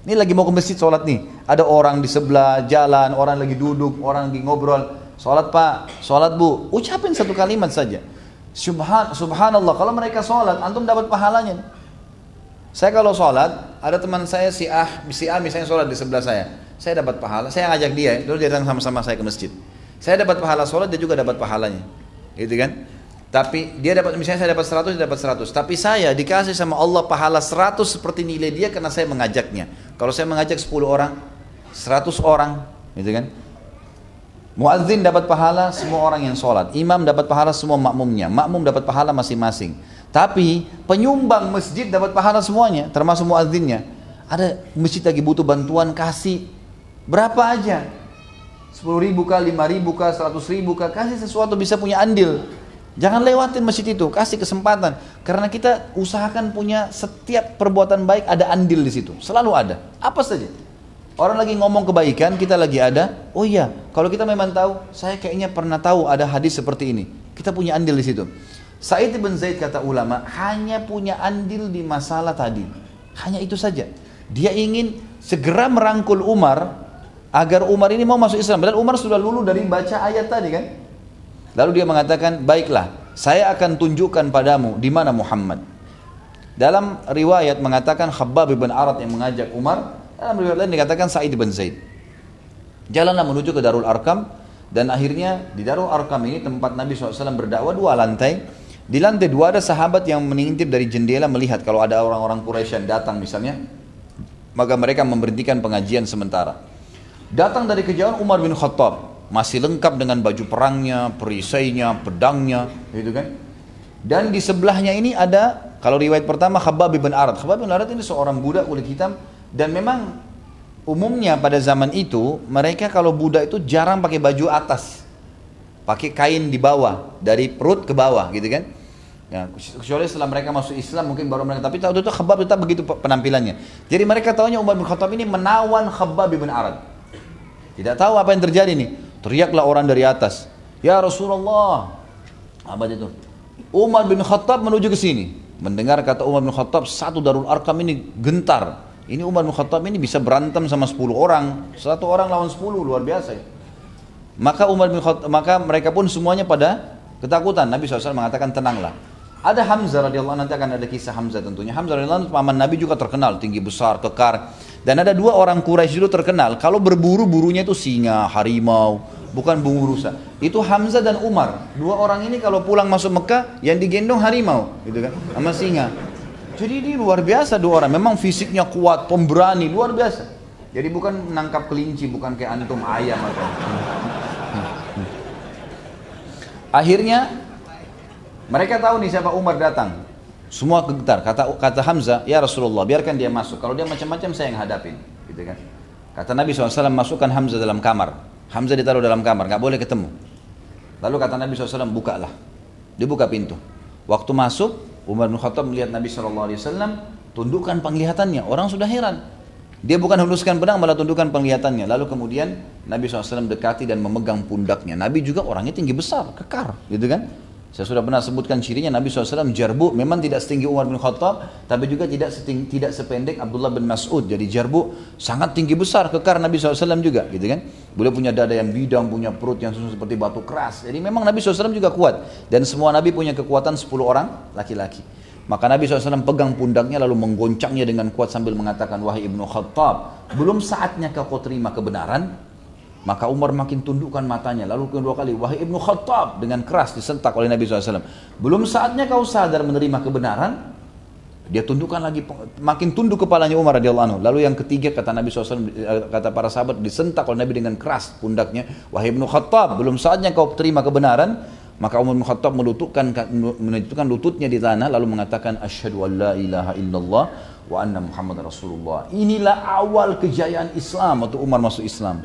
Ini lagi mau ke masjid sholat nih, ada orang di sebelah jalan, orang lagi duduk, orang lagi ngobrol. Sholat pak, sholat bu, ucapin satu kalimat saja. Subhan, subhanallah, kalau mereka sholat, antum dapat pahalanya. Saya kalau sholat, ada teman saya si A, si A misalnya sholat di sebelah saya. Saya dapat pahala, saya ngajak dia, dulu dia datang sama-sama saya ke masjid. Saya dapat pahala sholat, dia juga dapat pahalanya. Gitu kan? Tapi dia dapat misalnya saya dapat 100, dia dapat 100. Tapi saya dikasih sama Allah pahala 100 seperti nilai dia karena saya mengajaknya. Kalau saya mengajak 10 orang, 100 orang, gitu kan? Muadzin dapat pahala semua orang yang sholat. Imam dapat pahala semua makmumnya. Makmum dapat pahala masing-masing. Tapi penyumbang masjid dapat pahala semuanya, termasuk muadzinnya. Ada masjid lagi butuh bantuan kasih berapa aja? 10 ribu kah, 5 ribu kah, 100 ribu kah, kasih sesuatu bisa punya andil. Jangan lewatin masjid itu, kasih kesempatan. Karena kita usahakan punya setiap perbuatan baik ada andil di situ. Selalu ada. Apa saja. Orang lagi ngomong kebaikan, kita lagi ada. Oh iya, kalau kita memang tahu, saya kayaknya pernah tahu ada hadis seperti ini. Kita punya andil di situ. Said bin Zaid kata ulama hanya punya andil di masalah tadi. Hanya itu saja. Dia ingin segera merangkul Umar agar Umar ini mau masuk Islam. Dan Umar sudah lulu dari baca ayat tadi kan. Lalu dia mengatakan, baiklah, saya akan tunjukkan padamu di mana Muhammad. Dalam riwayat mengatakan Khabbab bin Arad yang mengajak Umar, dalam riwayat lain dikatakan Sa'id bin Zaid. Jalanlah menuju ke Darul Arkam dan akhirnya di Darul Arkam ini tempat Nabi SAW berdakwah dua lantai. Di lantai dua ada sahabat yang mengintip dari jendela melihat kalau ada orang-orang Quraisy yang datang misalnya, maka mereka memberhentikan pengajian sementara. Datang dari kejauhan Umar bin Khattab, masih lengkap dengan baju perangnya, perisainya, pedangnya, gitu kan. Dan di sebelahnya ini ada, kalau riwayat pertama Khabbab bin Arad. Khabbab bin Arad ini seorang budak kulit hitam dan memang umumnya pada zaman itu mereka kalau budak itu jarang pakai baju atas. Pakai kain di bawah, dari perut ke bawah gitu kan. Ya, kecuali setelah mereka masuk Islam mungkin baru mereka tapi tahu itu Khabbab tetap begitu penampilannya. Jadi mereka tahunya Umar bin Khattab ini menawan Khabbab bin Arad. Tidak tahu apa yang terjadi nih. Teriaklah orang dari atas. Ya Rasulullah. Apa itu? Umar bin Khattab menuju ke sini. Mendengar kata Umar bin Khattab, satu Darul Arkam ini gentar. Ini Umar bin Khattab ini bisa berantem sama 10 orang. Satu orang lawan 10, luar biasa ya. Maka Umar bin Khattab, maka mereka pun semuanya pada ketakutan. Nabi SAW mengatakan tenanglah. Ada Hamzah radhiyallahu nanti akan ada kisah Hamzah tentunya. Hamzah radhiyallahu paman Nabi juga terkenal, tinggi besar, kekar. Dan ada dua orang Quraisy dulu terkenal, kalau berburu burunya itu singa, harimau, bukan bungu rusa. Itu Hamzah dan Umar. Dua orang ini kalau pulang masuk Mekah yang digendong harimau, gitu kan, sama singa. Jadi ini luar biasa dua orang. Memang fisiknya kuat, pemberani, luar biasa. Jadi bukan menangkap kelinci, bukan kayak antum ayam atau. Akhirnya mereka tahu nih siapa Umar datang. Semua getar. Kata kata Hamzah, ya Rasulullah, biarkan dia masuk. Kalau dia macam-macam saya yang hadapin, gitu kan. Kata Nabi SAW, masukkan Hamzah dalam kamar. Hamzah ditaruh dalam kamar, nggak boleh ketemu. Lalu kata Nabi SAW, bukalah. Dia buka pintu. Waktu masuk, Umar bin Khattab melihat Nabi SAW, tundukkan penglihatannya. Orang sudah heran. Dia bukan huluskan pedang, malah tundukkan penglihatannya. Lalu kemudian Nabi SAW dekati dan memegang pundaknya. Nabi juga orangnya tinggi besar, kekar, gitu kan. Saya sudah pernah sebutkan cirinya Nabi SAW jarbu memang tidak setinggi Umar bin Khattab tapi juga tidak setinggi, tidak sependek Abdullah bin Mas'ud. Jadi jarbu sangat tinggi besar kekar Nabi SAW juga gitu kan? Beliau punya dada yang bidang punya perut yang susu seperti batu keras. Jadi memang Nabi SAW juga kuat. Dan semua Nabi punya kekuatan 10 orang laki-laki. Maka Nabi SAW pegang pundaknya lalu menggoncangnya dengan kuat sambil mengatakan wahai ibnu Khattab belum saatnya kau terima kebenaran maka Umar makin tundukkan matanya. Lalu kedua kali, wahai Ibnu Khattab dengan keras disentak oleh Nabi SAW. Belum saatnya kau sadar menerima kebenaran, dia tundukkan lagi, makin tunduk kepalanya Umar radhiyallahu anhu. Lalu yang ketiga kata Nabi SAW, eh, kata para sahabat disentak oleh Nabi dengan keras pundaknya. Wahai Ibnu Khattab, belum saatnya kau terima kebenaran. Maka Umar bin Khattab melututkan, menunjukkan lututnya di tanah lalu mengatakan asyhadu an la ilaha illallah wa anna Muhammad Rasulullah. Inilah awal kejayaan Islam atau Umar masuk Islam.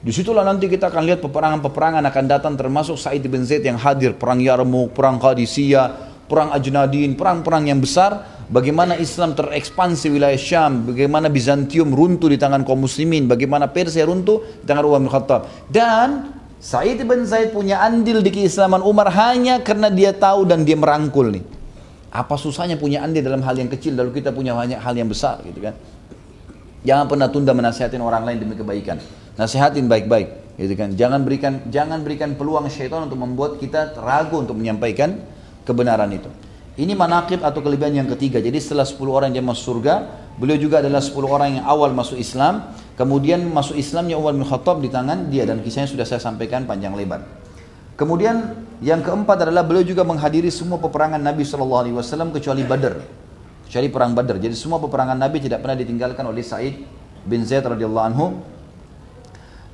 Di situlah nanti kita akan lihat peperangan-peperangan akan datang termasuk Said bin Zaid yang hadir, perang Yarmouk, perang Qadisiyah, perang Ajnadin, perang-perang yang besar, bagaimana Islam terekspansi wilayah Syam, bagaimana Bizantium runtuh di tangan kaum muslimin, bagaimana Persia runtuh di tangan Umar bin Khattab. Dan Said bin Zaid punya andil di keislaman Umar hanya karena dia tahu dan dia merangkul nih. Apa susahnya punya andil dalam hal yang kecil lalu kita punya banyak hal yang besar gitu kan. Jangan pernah tunda menasihatin orang lain demi kebaikan. Nasihatin baik-baik, gitu kan. Jangan berikan jangan berikan peluang syaitan untuk membuat kita ragu untuk menyampaikan kebenaran itu. Ini manakib atau kelebihan yang ketiga. Jadi setelah 10 orang yang masuk surga, beliau juga adalah 10 orang yang awal masuk Islam. Kemudian masuk Islamnya Umar bin Khattab di tangan dia dan kisahnya sudah saya sampaikan panjang lebar. Kemudian yang keempat adalah beliau juga menghadiri semua peperangan Nabi SAW kecuali Badar. Kecuali perang Badar. Jadi semua peperangan Nabi tidak pernah ditinggalkan oleh Said bin Zaid radhiyallahu anhu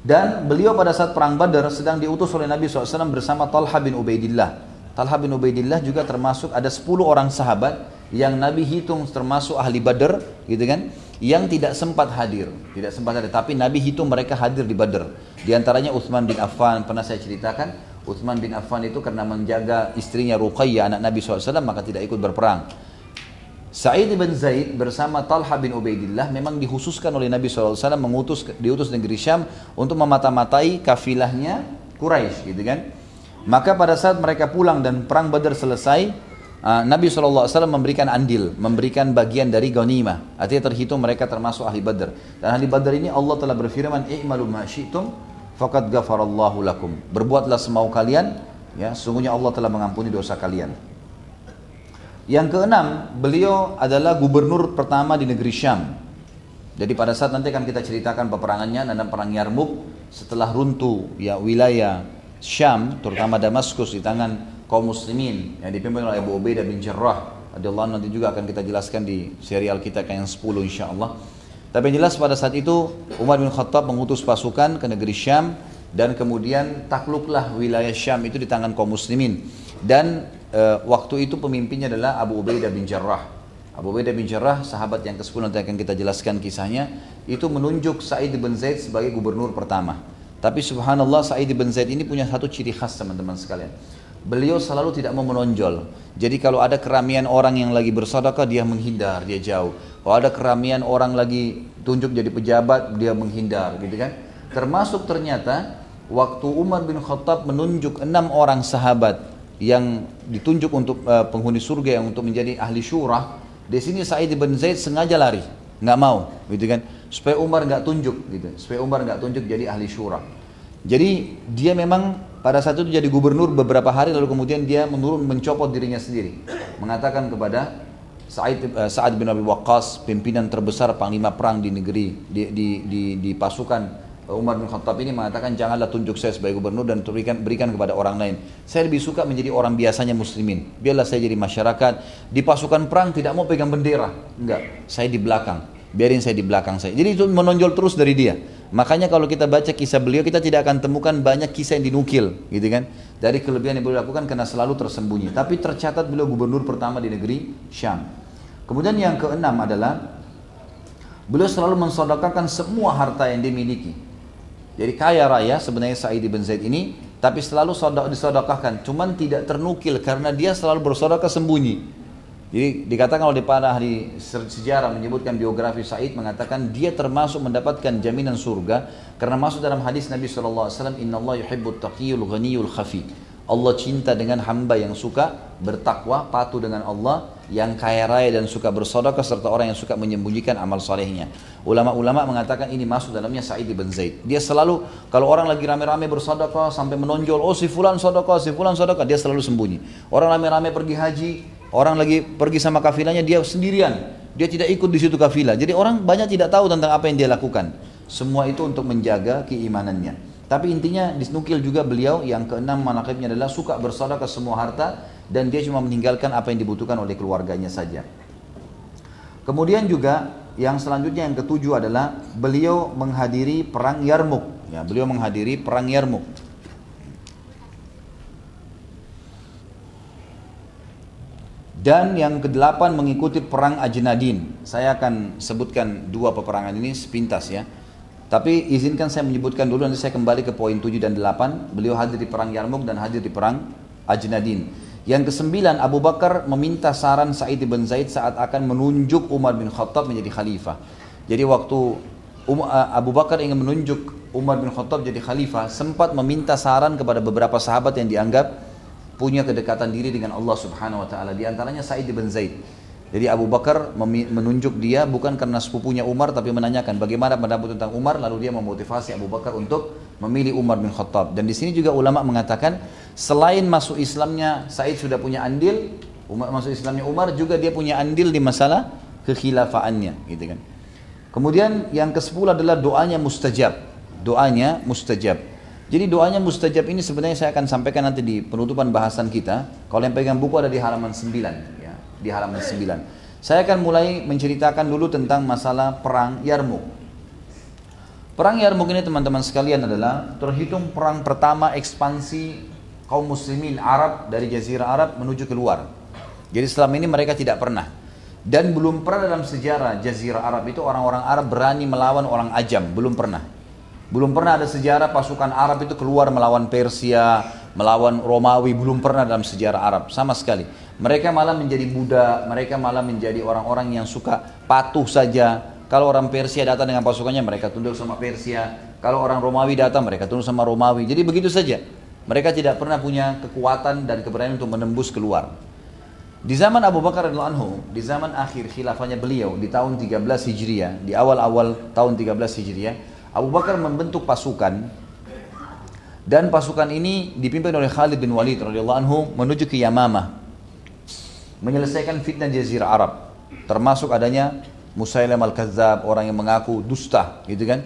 dan beliau pada saat perang Badar sedang diutus oleh Nabi SAW bersama Talha bin Ubaidillah. Talha bin Ubaidillah juga termasuk ada 10 orang sahabat yang Nabi hitung termasuk ahli Badar, gitu kan? Yang tidak sempat hadir, tidak sempat hadir. Tapi Nabi hitung mereka hadir di Badar. Di antaranya Utsman bin Affan pernah saya ceritakan. Utsman bin Affan itu karena menjaga istrinya Ruqayyah anak Nabi SAW maka tidak ikut berperang. Sa'id bin Zaid bersama Talha bin Ubaidillah memang dikhususkan oleh Nabi SAW mengutus diutus negeri Syam untuk memata-matai kafilahnya Quraisy gitu kan. Maka pada saat mereka pulang dan perang Badar selesai, uh, Nabi SAW memberikan andil, memberikan bagian dari ghanimah. Artinya terhitung mereka termasuk ahli Badar. Dan ahli Badar ini Allah telah berfirman, "I'malu ma syi'tum faqad ghafarallahu lakum." Berbuatlah semau kalian, ya, sungguhnya Allah telah mengampuni dosa kalian. Yang keenam, beliau adalah gubernur pertama di negeri Syam. Jadi pada saat nanti akan kita ceritakan peperangannya dalam perang Yarmuk, setelah runtuh ya wilayah Syam terutama Damaskus di tangan kaum muslimin yang dipimpin oleh Abu Ubaidah bin Jarrah radhiyallahu nanti juga akan kita jelaskan di serial kita yang 10 insyaallah. Tapi yang jelas pada saat itu Umar bin Khattab mengutus pasukan ke negeri Syam dan kemudian takluklah wilayah Syam itu di tangan kaum muslimin dan e, waktu itu pemimpinnya adalah Abu Ubaidah bin Jarrah. Abu Ubaidah bin Jarrah sahabat yang ke-10 nanti akan kita jelaskan kisahnya itu menunjuk Sa'id bin Zaid sebagai gubernur pertama. Tapi subhanallah Sa'id bin Zaid ini punya satu ciri khas teman-teman sekalian beliau selalu tidak mau menonjol. Jadi kalau ada keramian orang yang lagi bersedekah dia menghindar, dia jauh. Kalau ada keramian orang lagi tunjuk jadi pejabat dia menghindar, gitu kan? Termasuk ternyata waktu Umar bin Khattab menunjuk enam orang sahabat yang ditunjuk untuk uh, penghuni surga yang untuk menjadi ahli syurah, di sini Sa'id bin Zaid sengaja lari, nggak mau, gitu kan? Supaya Umar nggak tunjuk, gitu. Supaya Umar nggak tunjuk jadi ahli syurah. Jadi dia memang pada saat itu jadi gubernur beberapa hari lalu kemudian dia menurun mencopot dirinya sendiri. Mengatakan kepada Sa'id, uh, Sa'ad bin Abi Waqqas, pimpinan terbesar panglima perang di negeri, di, di, di, di pasukan Umar bin Khattab ini mengatakan janganlah tunjuk saya sebagai gubernur dan berikan, berikan kepada orang lain. Saya lebih suka menjadi orang biasanya muslimin. Biarlah saya jadi masyarakat. Di pasukan perang tidak mau pegang bendera. Enggak, saya di belakang. Biarin saya di belakang saya. Jadi itu menonjol terus dari dia. Makanya kalau kita baca kisah beliau kita tidak akan temukan banyak kisah yang dinukil, gitu kan? Dari kelebihan yang beliau lakukan karena selalu tersembunyi. Tapi tercatat beliau gubernur pertama di negeri Syam. Kemudian yang keenam adalah beliau selalu mensodakakan semua harta yang dimiliki. Jadi kaya raya sebenarnya Sa'id bin Zaid ini, tapi selalu disodokahkan. Cuman tidak ternukil karena dia selalu bersodakah sembunyi. Jadi dikatakan oleh para ahli sejarah menyebutkan biografi Said mengatakan dia termasuk mendapatkan jaminan surga karena masuk dalam hadis Nabi SAW Inna Allah yuhibbut taqiyul ghaniyul khafi Allah cinta dengan hamba yang suka bertakwa, patuh dengan Allah, yang kaya raya dan suka bersodokah serta orang yang suka menyembunyikan amal solehnya. Ulama-ulama mengatakan ini masuk dalamnya Sa'id bin Zaid. Dia selalu kalau orang lagi rame-rame bersodokah sampai menonjol, oh si fulan sodokah, si fulan sodokah, dia selalu sembunyi. Orang rame-rame pergi haji, Orang lagi pergi sama kafilahnya dia sendirian. Dia tidak ikut di situ kafilah. Jadi orang banyak tidak tahu tentang apa yang dia lakukan. Semua itu untuk menjaga keimanannya. Tapi intinya disnukil juga beliau yang keenam manakibnya adalah suka bersedekah semua harta dan dia cuma meninggalkan apa yang dibutuhkan oleh keluarganya saja. Kemudian juga yang selanjutnya yang ketujuh adalah beliau menghadiri perang Yarmuk. Ya, beliau menghadiri perang Yarmuk. Dan yang kedelapan mengikuti perang Ajnadin. Saya akan sebutkan dua peperangan ini sepintas ya. Tapi izinkan saya menyebutkan dulu nanti saya kembali ke poin 7 dan 8. Beliau hadir di perang Yarmuk dan hadir di perang Ajnadin. Yang kesembilan Abu Bakar meminta saran Sa'id bin Zaid saat akan menunjuk Umar bin Khattab menjadi khalifah. Jadi waktu um, Abu Bakar ingin menunjuk Umar bin Khattab jadi khalifah, sempat meminta saran kepada beberapa sahabat yang dianggap punya kedekatan diri dengan Allah Subhanahu wa taala. Di antaranya Sa'id bin Zaid. Jadi Abu Bakar menunjuk dia bukan karena sepupunya Umar tapi menanyakan bagaimana pendapat tentang Umar lalu dia memotivasi Abu Bakar untuk memilih Umar bin Khattab. Dan di sini juga ulama mengatakan selain masuk Islamnya Said sudah punya andil, Umar masuk Islamnya Umar juga dia punya andil di masalah kekhilafaannya gitu kan. Kemudian yang ke-10 adalah doanya mustajab. Doanya mustajab. Jadi doanya mustajab ini sebenarnya saya akan sampaikan nanti di penutupan bahasan kita. Kalau yang pegang buku ada di halaman 9 ya, di halaman 9. Saya akan mulai menceritakan dulu tentang masalah perang Yarmuk. Perang Yarmuk ini teman-teman sekalian adalah terhitung perang pertama ekspansi kaum muslimin Arab dari jazirah Arab menuju keluar. Jadi selama ini mereka tidak pernah dan belum pernah dalam sejarah jazirah Arab itu orang-orang Arab berani melawan orang ajam, belum pernah. Belum pernah ada sejarah pasukan Arab itu keluar melawan Persia, melawan Romawi, belum pernah dalam sejarah Arab sama sekali. Mereka malah menjadi budak, mereka malah menjadi orang-orang yang suka patuh saja. Kalau orang Persia datang dengan pasukannya, mereka tunduk sama Persia. Kalau orang Romawi datang, mereka tunduk sama Romawi. Jadi begitu saja. Mereka tidak pernah punya kekuatan dan keberanian untuk menembus keluar. Di zaman Abu Bakar radhiyallahu anhu, di zaman akhir khilafahnya beliau di tahun 13 Hijriah, di awal-awal tahun 13 Hijriah, Abu Bakar membentuk pasukan. Dan pasukan ini dipimpin oleh Khalid bin Walid radhiyallahu anhu menuju ke Yamamah menyelesaikan fitnah jazirah Arab. Termasuk adanya Musailam al-Kadzab orang yang mengaku dusta gitu kan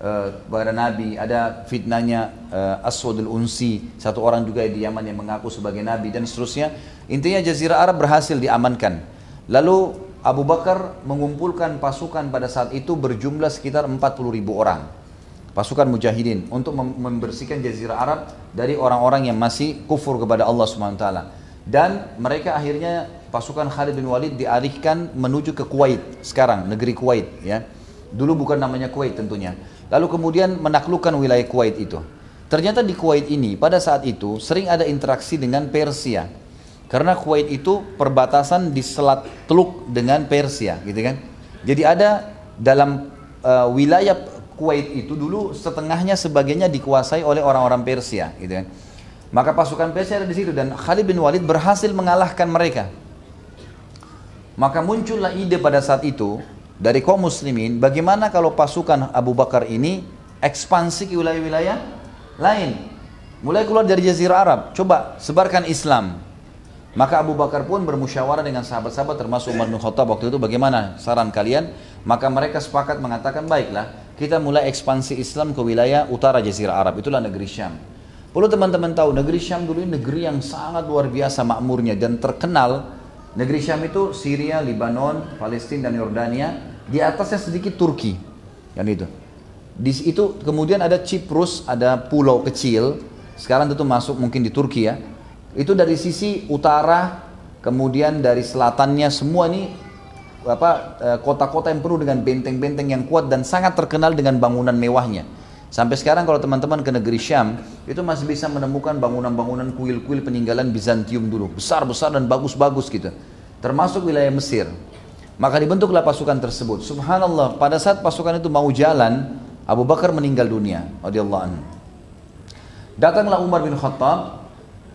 uh, kepada Nabi, ada fitnahnya uh, Aswadul Unsi, satu orang juga di Yaman yang mengaku sebagai Nabi dan seterusnya. Intinya Jazirah Arab berhasil diamankan. Lalu Abu Bakar mengumpulkan pasukan pada saat itu berjumlah sekitar 40 ribu orang. Pasukan mujahidin untuk membersihkan Jazirah Arab dari orang-orang yang masih kufur kepada Allah SWT. Dan mereka akhirnya pasukan Khalid bin Walid dialihkan menuju ke Kuwait sekarang negeri Kuwait ya dulu bukan namanya Kuwait tentunya lalu kemudian menaklukkan wilayah Kuwait itu. Ternyata di Kuwait ini pada saat itu sering ada interaksi dengan Persia. Karena Kuwait itu perbatasan di selat Teluk dengan Persia gitu kan? Jadi ada dalam uh, wilayah Kuwait itu dulu setengahnya sebagainya dikuasai oleh orang-orang Persia gitu kan? Maka pasukan Persia ada di situ dan Khalid bin Walid berhasil mengalahkan mereka. Maka muncullah ide pada saat itu dari kaum muslimin, bagaimana kalau pasukan Abu Bakar ini ekspansi ke wilayah-wilayah lain. Mulai keluar dari Jazirah Arab, coba sebarkan Islam. Maka Abu Bakar pun bermusyawarah dengan sahabat-sahabat termasuk Umar bin Khattab waktu itu bagaimana saran kalian? Maka mereka sepakat mengatakan baiklah kita mulai ekspansi Islam ke wilayah utara Jazirah Arab itulah negeri Syam. Perlu teman-teman tahu, negeri Syam dulu ini negeri yang sangat luar biasa makmurnya dan terkenal. Negeri Syam itu Syria, Lebanon, Palestina dan Yordania. Di atasnya sedikit Turki. Yang itu. Di itu kemudian ada Cyprus, ada pulau kecil. Sekarang tentu masuk mungkin di Turki ya. Itu dari sisi utara, kemudian dari selatannya semua ini apa eh, kota-kota yang penuh dengan benteng-benteng yang kuat dan sangat terkenal dengan bangunan mewahnya. Sampai sekarang kalau teman-teman ke negeri Syam, itu masih bisa menemukan bangunan-bangunan kuil-kuil peninggalan Bizantium dulu. Besar-besar dan bagus-bagus gitu. Termasuk wilayah Mesir. Maka dibentuklah pasukan tersebut. Subhanallah, pada saat pasukan itu mau jalan, Abu Bakar meninggal dunia. Datanglah Umar bin Khattab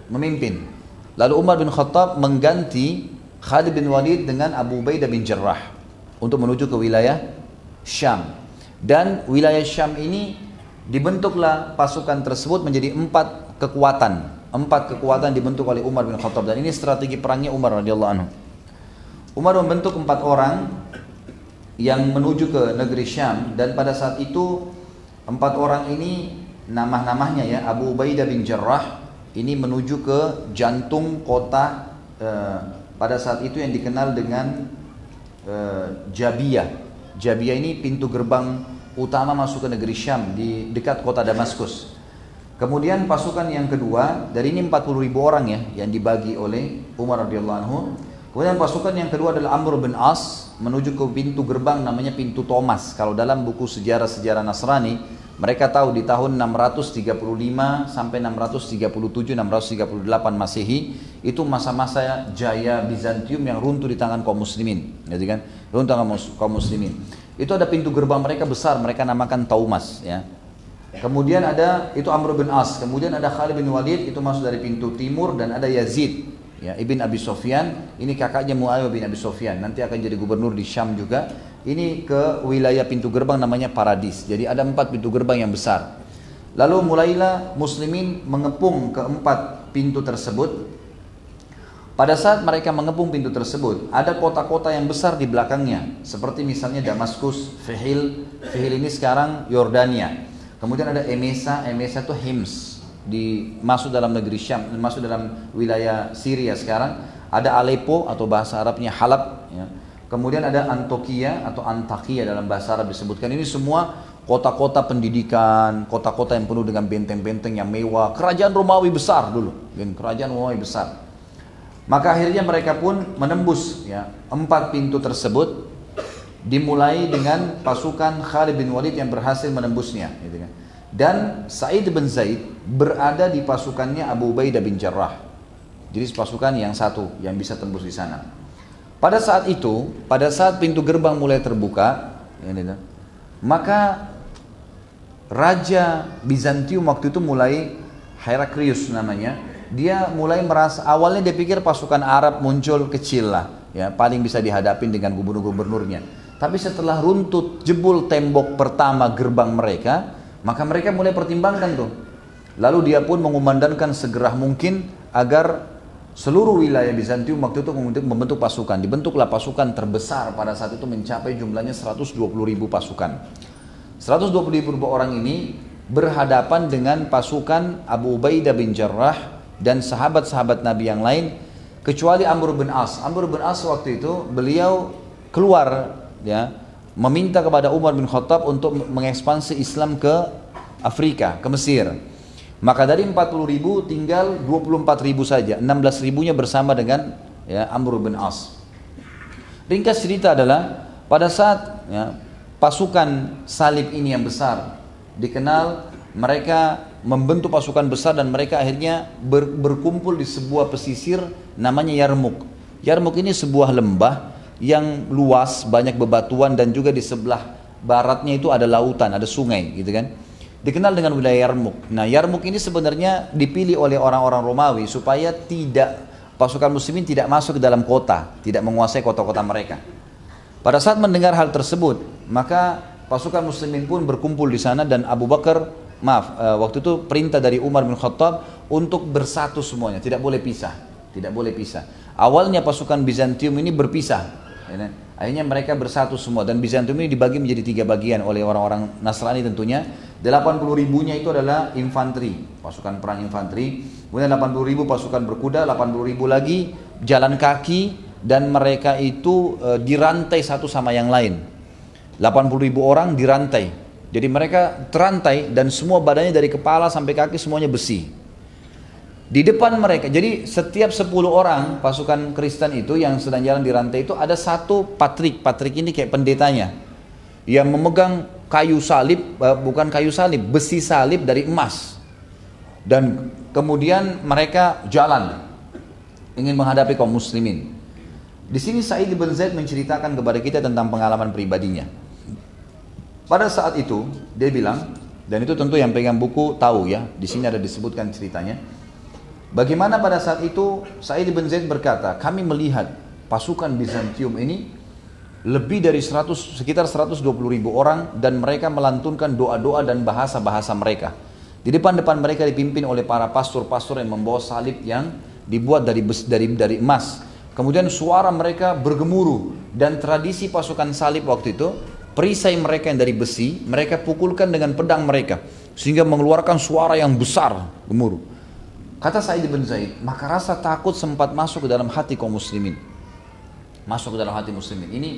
memimpin. Lalu Umar bin Khattab mengganti Khalid bin Walid dengan Abu Ubaidah bin Jarrah untuk menuju ke wilayah Syam. Dan wilayah Syam ini dibentuklah pasukan tersebut menjadi empat kekuatan. Empat kekuatan dibentuk oleh Umar bin Khattab dan ini strategi perangnya Umar radhiyallahu anhu. Umar membentuk empat orang yang menuju ke negeri Syam dan pada saat itu empat orang ini nama-namanya ya Abu Ubaidah bin Jarrah ini menuju ke jantung kota eh, pada saat itu yang dikenal dengan eh, Jabiyah. Jabiyah ini pintu gerbang utama masuk ke negeri Syam di dekat kota Damaskus. Kemudian pasukan yang kedua, dari ini 40 ribu orang ya yang dibagi oleh Umar radhiyallahu anhu. Kemudian pasukan yang kedua adalah Amr bin As menuju ke pintu gerbang namanya pintu Thomas. Kalau dalam buku sejarah-sejarah Nasrani, mereka tahu di tahun 635 sampai 637 638 Masehi itu masa-masa jaya Bizantium yang runtuh di tangan kaum muslimin, gitu kan? Runtuh kaum muslimin. Itu ada pintu gerbang mereka besar, mereka namakan Taumas ya. Kemudian ada itu Amr bin As, kemudian ada Khalid bin Walid itu masuk dari pintu timur dan ada Yazid ya Ibn Abi Sofyan, ini kakaknya Muawiyah bin Abi Sofyan, nanti akan jadi gubernur di Syam juga. Ini ke wilayah pintu gerbang namanya Paradis. Jadi ada empat pintu gerbang yang besar. Lalu mulailah muslimin mengepung keempat pintu tersebut pada saat mereka mengepung pintu tersebut, ada kota-kota yang besar di belakangnya, seperti misalnya Damaskus, Fihil, Fihil ini sekarang Yordania. Kemudian ada Emesa, Emesa itu Hims, di masuk dalam negeri Syam, masuk dalam wilayah Syria sekarang. Ada Aleppo atau bahasa Arabnya Halab, ya. Kemudian ada Antokia atau Antakia dalam bahasa Arab disebutkan. Ini semua kota-kota pendidikan, kota-kota yang penuh dengan benteng-benteng yang mewah. Kerajaan Romawi besar dulu, kerajaan Romawi besar. Maka akhirnya mereka pun menembus ya empat pintu tersebut dimulai dengan pasukan Khalid bin Walid yang berhasil menembusnya gitu kan. Dan Sa'id bin Zaid berada di pasukannya Abu Ubaidah bin Jarrah. Jadi pasukan yang satu yang bisa tembus di sana. Pada saat itu, pada saat pintu gerbang mulai terbuka, ya, gitu, maka Raja Bizantium waktu itu mulai Heraklius namanya, dia mulai merasa awalnya dia pikir pasukan Arab muncul kecil lah ya paling bisa dihadapin dengan gubernur-gubernurnya. Tapi setelah runtut jebol tembok pertama gerbang mereka maka mereka mulai pertimbangkan tuh. Lalu dia pun mengumandangkan segera mungkin agar seluruh wilayah Bizantium waktu itu membentuk pasukan. Dibentuklah pasukan terbesar pada saat itu mencapai jumlahnya 120 ribu pasukan. 120 ribu orang ini berhadapan dengan pasukan Abu Ubaidah bin Jarrah dan sahabat-sahabat Nabi yang lain kecuali Amr bin As. Amr bin As waktu itu beliau keluar ya meminta kepada Umar bin Khattab untuk mengekspansi Islam ke Afrika, ke Mesir. Maka dari 40 ribu tinggal 24 ribu saja, 16 ribunya bersama dengan ya, Amr bin As. Ringkas cerita adalah pada saat ya, pasukan salib ini yang besar dikenal mereka membentuk pasukan besar dan mereka akhirnya ber, berkumpul di sebuah pesisir namanya Yarmuk. Yarmuk ini sebuah lembah yang luas, banyak bebatuan dan juga di sebelah baratnya itu ada lautan, ada sungai gitu kan. Dikenal dengan wilayah Yarmuk. Nah, Yarmuk ini sebenarnya dipilih oleh orang-orang Romawi supaya tidak pasukan muslimin tidak masuk ke dalam kota, tidak menguasai kota-kota mereka. Pada saat mendengar hal tersebut, maka pasukan muslimin pun berkumpul di sana dan Abu Bakar maaf uh, waktu itu perintah dari Umar bin Khattab untuk bersatu semuanya. Tidak boleh pisah. Tidak boleh pisah. Awalnya pasukan Bizantium ini berpisah. Ya, kan? akhirnya mereka bersatu semua. Dan Bizantium ini dibagi menjadi tiga bagian oleh orang-orang Nasrani tentunya. 80 ribunya itu adalah infanteri. Pasukan perang infanteri. Kemudian 80 ribu pasukan berkuda 80 ribu lagi jalan kaki dan mereka itu uh, dirantai satu sama yang lain. 80 ribu orang dirantai jadi mereka terantai dan semua badannya dari kepala sampai kaki semuanya besi. Di depan mereka, jadi setiap 10 orang pasukan Kristen itu yang sedang jalan di rantai itu ada satu patrik, patrik ini kayak pendetanya yang memegang kayu salib, eh, bukan kayu salib, besi salib dari emas. Dan kemudian mereka jalan ingin menghadapi kaum muslimin. Di sini Sa'id bin Zaid menceritakan kepada kita tentang pengalaman pribadinya. Pada saat itu dia bilang dan itu tentu yang pegang buku tahu ya. Di sini ada disebutkan ceritanya. Bagaimana pada saat itu Sa'id bin Zaid berkata, kami melihat pasukan Bizantium ini lebih dari 100 sekitar 120 ribu orang dan mereka melantunkan doa-doa dan bahasa-bahasa mereka. Di depan-depan mereka dipimpin oleh para pastor-pastor yang membawa salib yang dibuat dari dari dari emas. Kemudian suara mereka bergemuruh dan tradisi pasukan salib waktu itu perisai mereka yang dari besi, mereka pukulkan dengan pedang mereka sehingga mengeluarkan suara yang besar gemuruh. Kata Sa'id bin Zaid, maka rasa takut sempat masuk ke dalam hati kaum muslimin. Masuk ke dalam hati muslimin. Ini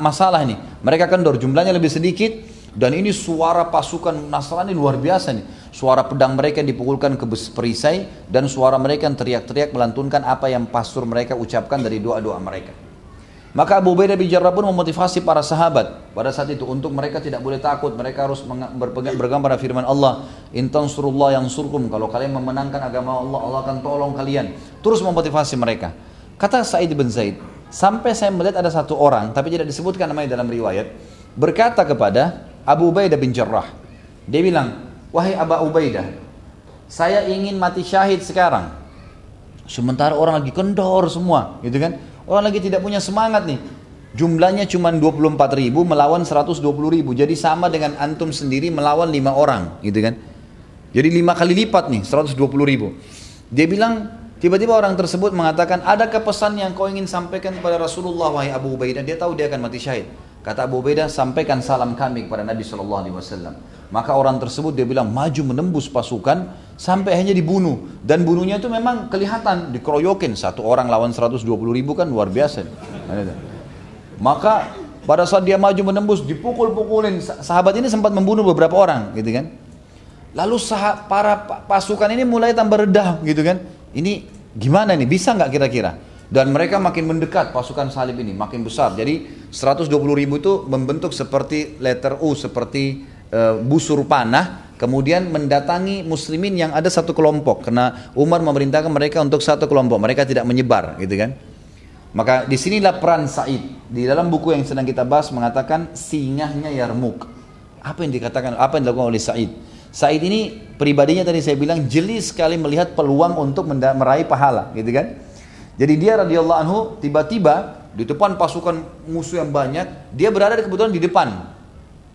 masalah ini. Mereka kendor, jumlahnya lebih sedikit dan ini suara pasukan Nasrani luar biasa nih. Suara pedang mereka dipukulkan ke perisai dan suara mereka yang teriak-teriak melantunkan apa yang pastor mereka ucapkan dari doa-doa mereka. Maka Abu Ubaidah bin Jarrah pun memotivasi para sahabat pada saat itu untuk mereka tidak boleh takut, mereka harus berpegang pada firman Allah, "In tansurullah yang surkum." Kalau kalian memenangkan agama Allah, Allah akan tolong kalian. Terus memotivasi mereka. Kata Sa'id bin Zaid, sampai saya melihat ada satu orang, tapi tidak disebutkan namanya dalam riwayat, berkata kepada Abu Ubaidah bin Jarrah. Dia bilang, "Wahai Abu Ubaidah, saya ingin mati syahid sekarang." Sementara orang lagi kendor semua, gitu kan? Orang lagi tidak punya semangat nih. Jumlahnya cuma 24 ribu melawan 120 ribu. Jadi sama dengan antum sendiri melawan lima orang gitu kan. Jadi lima kali lipat nih 120 ribu. Dia bilang tiba-tiba orang tersebut mengatakan ada pesan yang kau ingin sampaikan kepada Rasulullah wahai Abu Ubaidah. Dia tahu dia akan mati syahid. Kata Abu Ubaidah sampaikan salam kami kepada Nabi Shallallahu Alaihi Wasallam. Maka orang tersebut dia bilang maju menembus pasukan sampai hanya dibunuh. Dan bunuhnya itu memang kelihatan dikeroyokin. Satu orang lawan 120 ribu kan luar biasa maka pada saat dia maju menembus dipukul-pukulin. Sahabat ini sempat membunuh beberapa orang gitu kan. Lalu sah para pasukan ini mulai tambah redah gitu kan. Ini gimana nih? Bisa nggak kira-kira? Dan mereka makin mendekat pasukan salib ini makin besar. Jadi 120 ribu itu membentuk seperti letter U seperti uh, busur panah kemudian mendatangi muslimin yang ada satu kelompok. Karena Umar memerintahkan mereka untuk satu kelompok. Mereka tidak menyebar gitu kan? Maka di sinilah peran Said. Di dalam buku yang sedang kita bahas mengatakan singahnya Yarmuk apa yang dikatakan apa yang dilakukan oleh Said? Said ini pribadinya tadi saya bilang jeli sekali melihat peluang untuk meraih pahala gitu kan? Jadi dia radhiyallahu anhu tiba-tiba di depan pasukan musuh yang banyak dia berada kebetulan di depan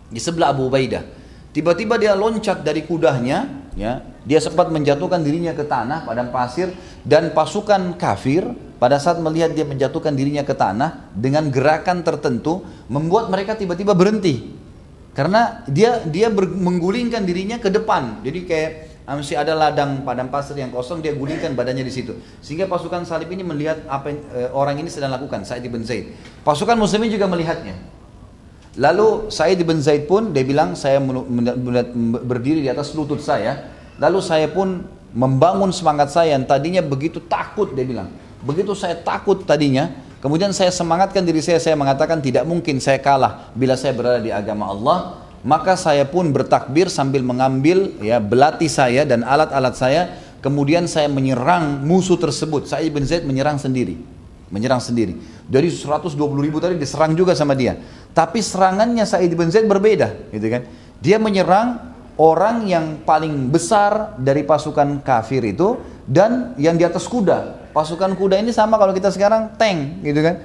di sebelah Abu Ubaidah Tiba-tiba dia loncat dari kudanya, ya, dia sempat menjatuhkan dirinya ke tanah padang pasir dan pasukan kafir pada saat melihat dia menjatuhkan dirinya ke tanah dengan gerakan tertentu membuat mereka tiba-tiba berhenti. Karena dia dia menggulingkan dirinya ke depan. Jadi kayak ah, masih ada ladang padang pasir yang kosong dia gulingkan badannya di situ. Sehingga pasukan salib ini melihat apa yang, e, orang ini sedang lakukan Said bin Zaid. Pasukan muslimin juga melihatnya. Lalu Said bin Zaid pun dia bilang saya berdiri di atas lutut saya. Lalu saya pun membangun semangat saya yang tadinya begitu takut dia bilang. Begitu saya takut tadinya, Kemudian saya semangatkan diri saya, saya mengatakan tidak mungkin saya kalah bila saya berada di agama Allah. Maka saya pun bertakbir sambil mengambil ya belati saya dan alat-alat saya. Kemudian saya menyerang musuh tersebut. Saya bin Zaid menyerang sendiri. Menyerang sendiri. Dari 120 ribu tadi diserang juga sama dia. Tapi serangannya Sa'id bin Zaid berbeda. Gitu kan. Dia menyerang orang yang paling besar dari pasukan kafir itu dan yang di atas kuda. Pasukan kuda ini sama kalau kita sekarang tank gitu kan.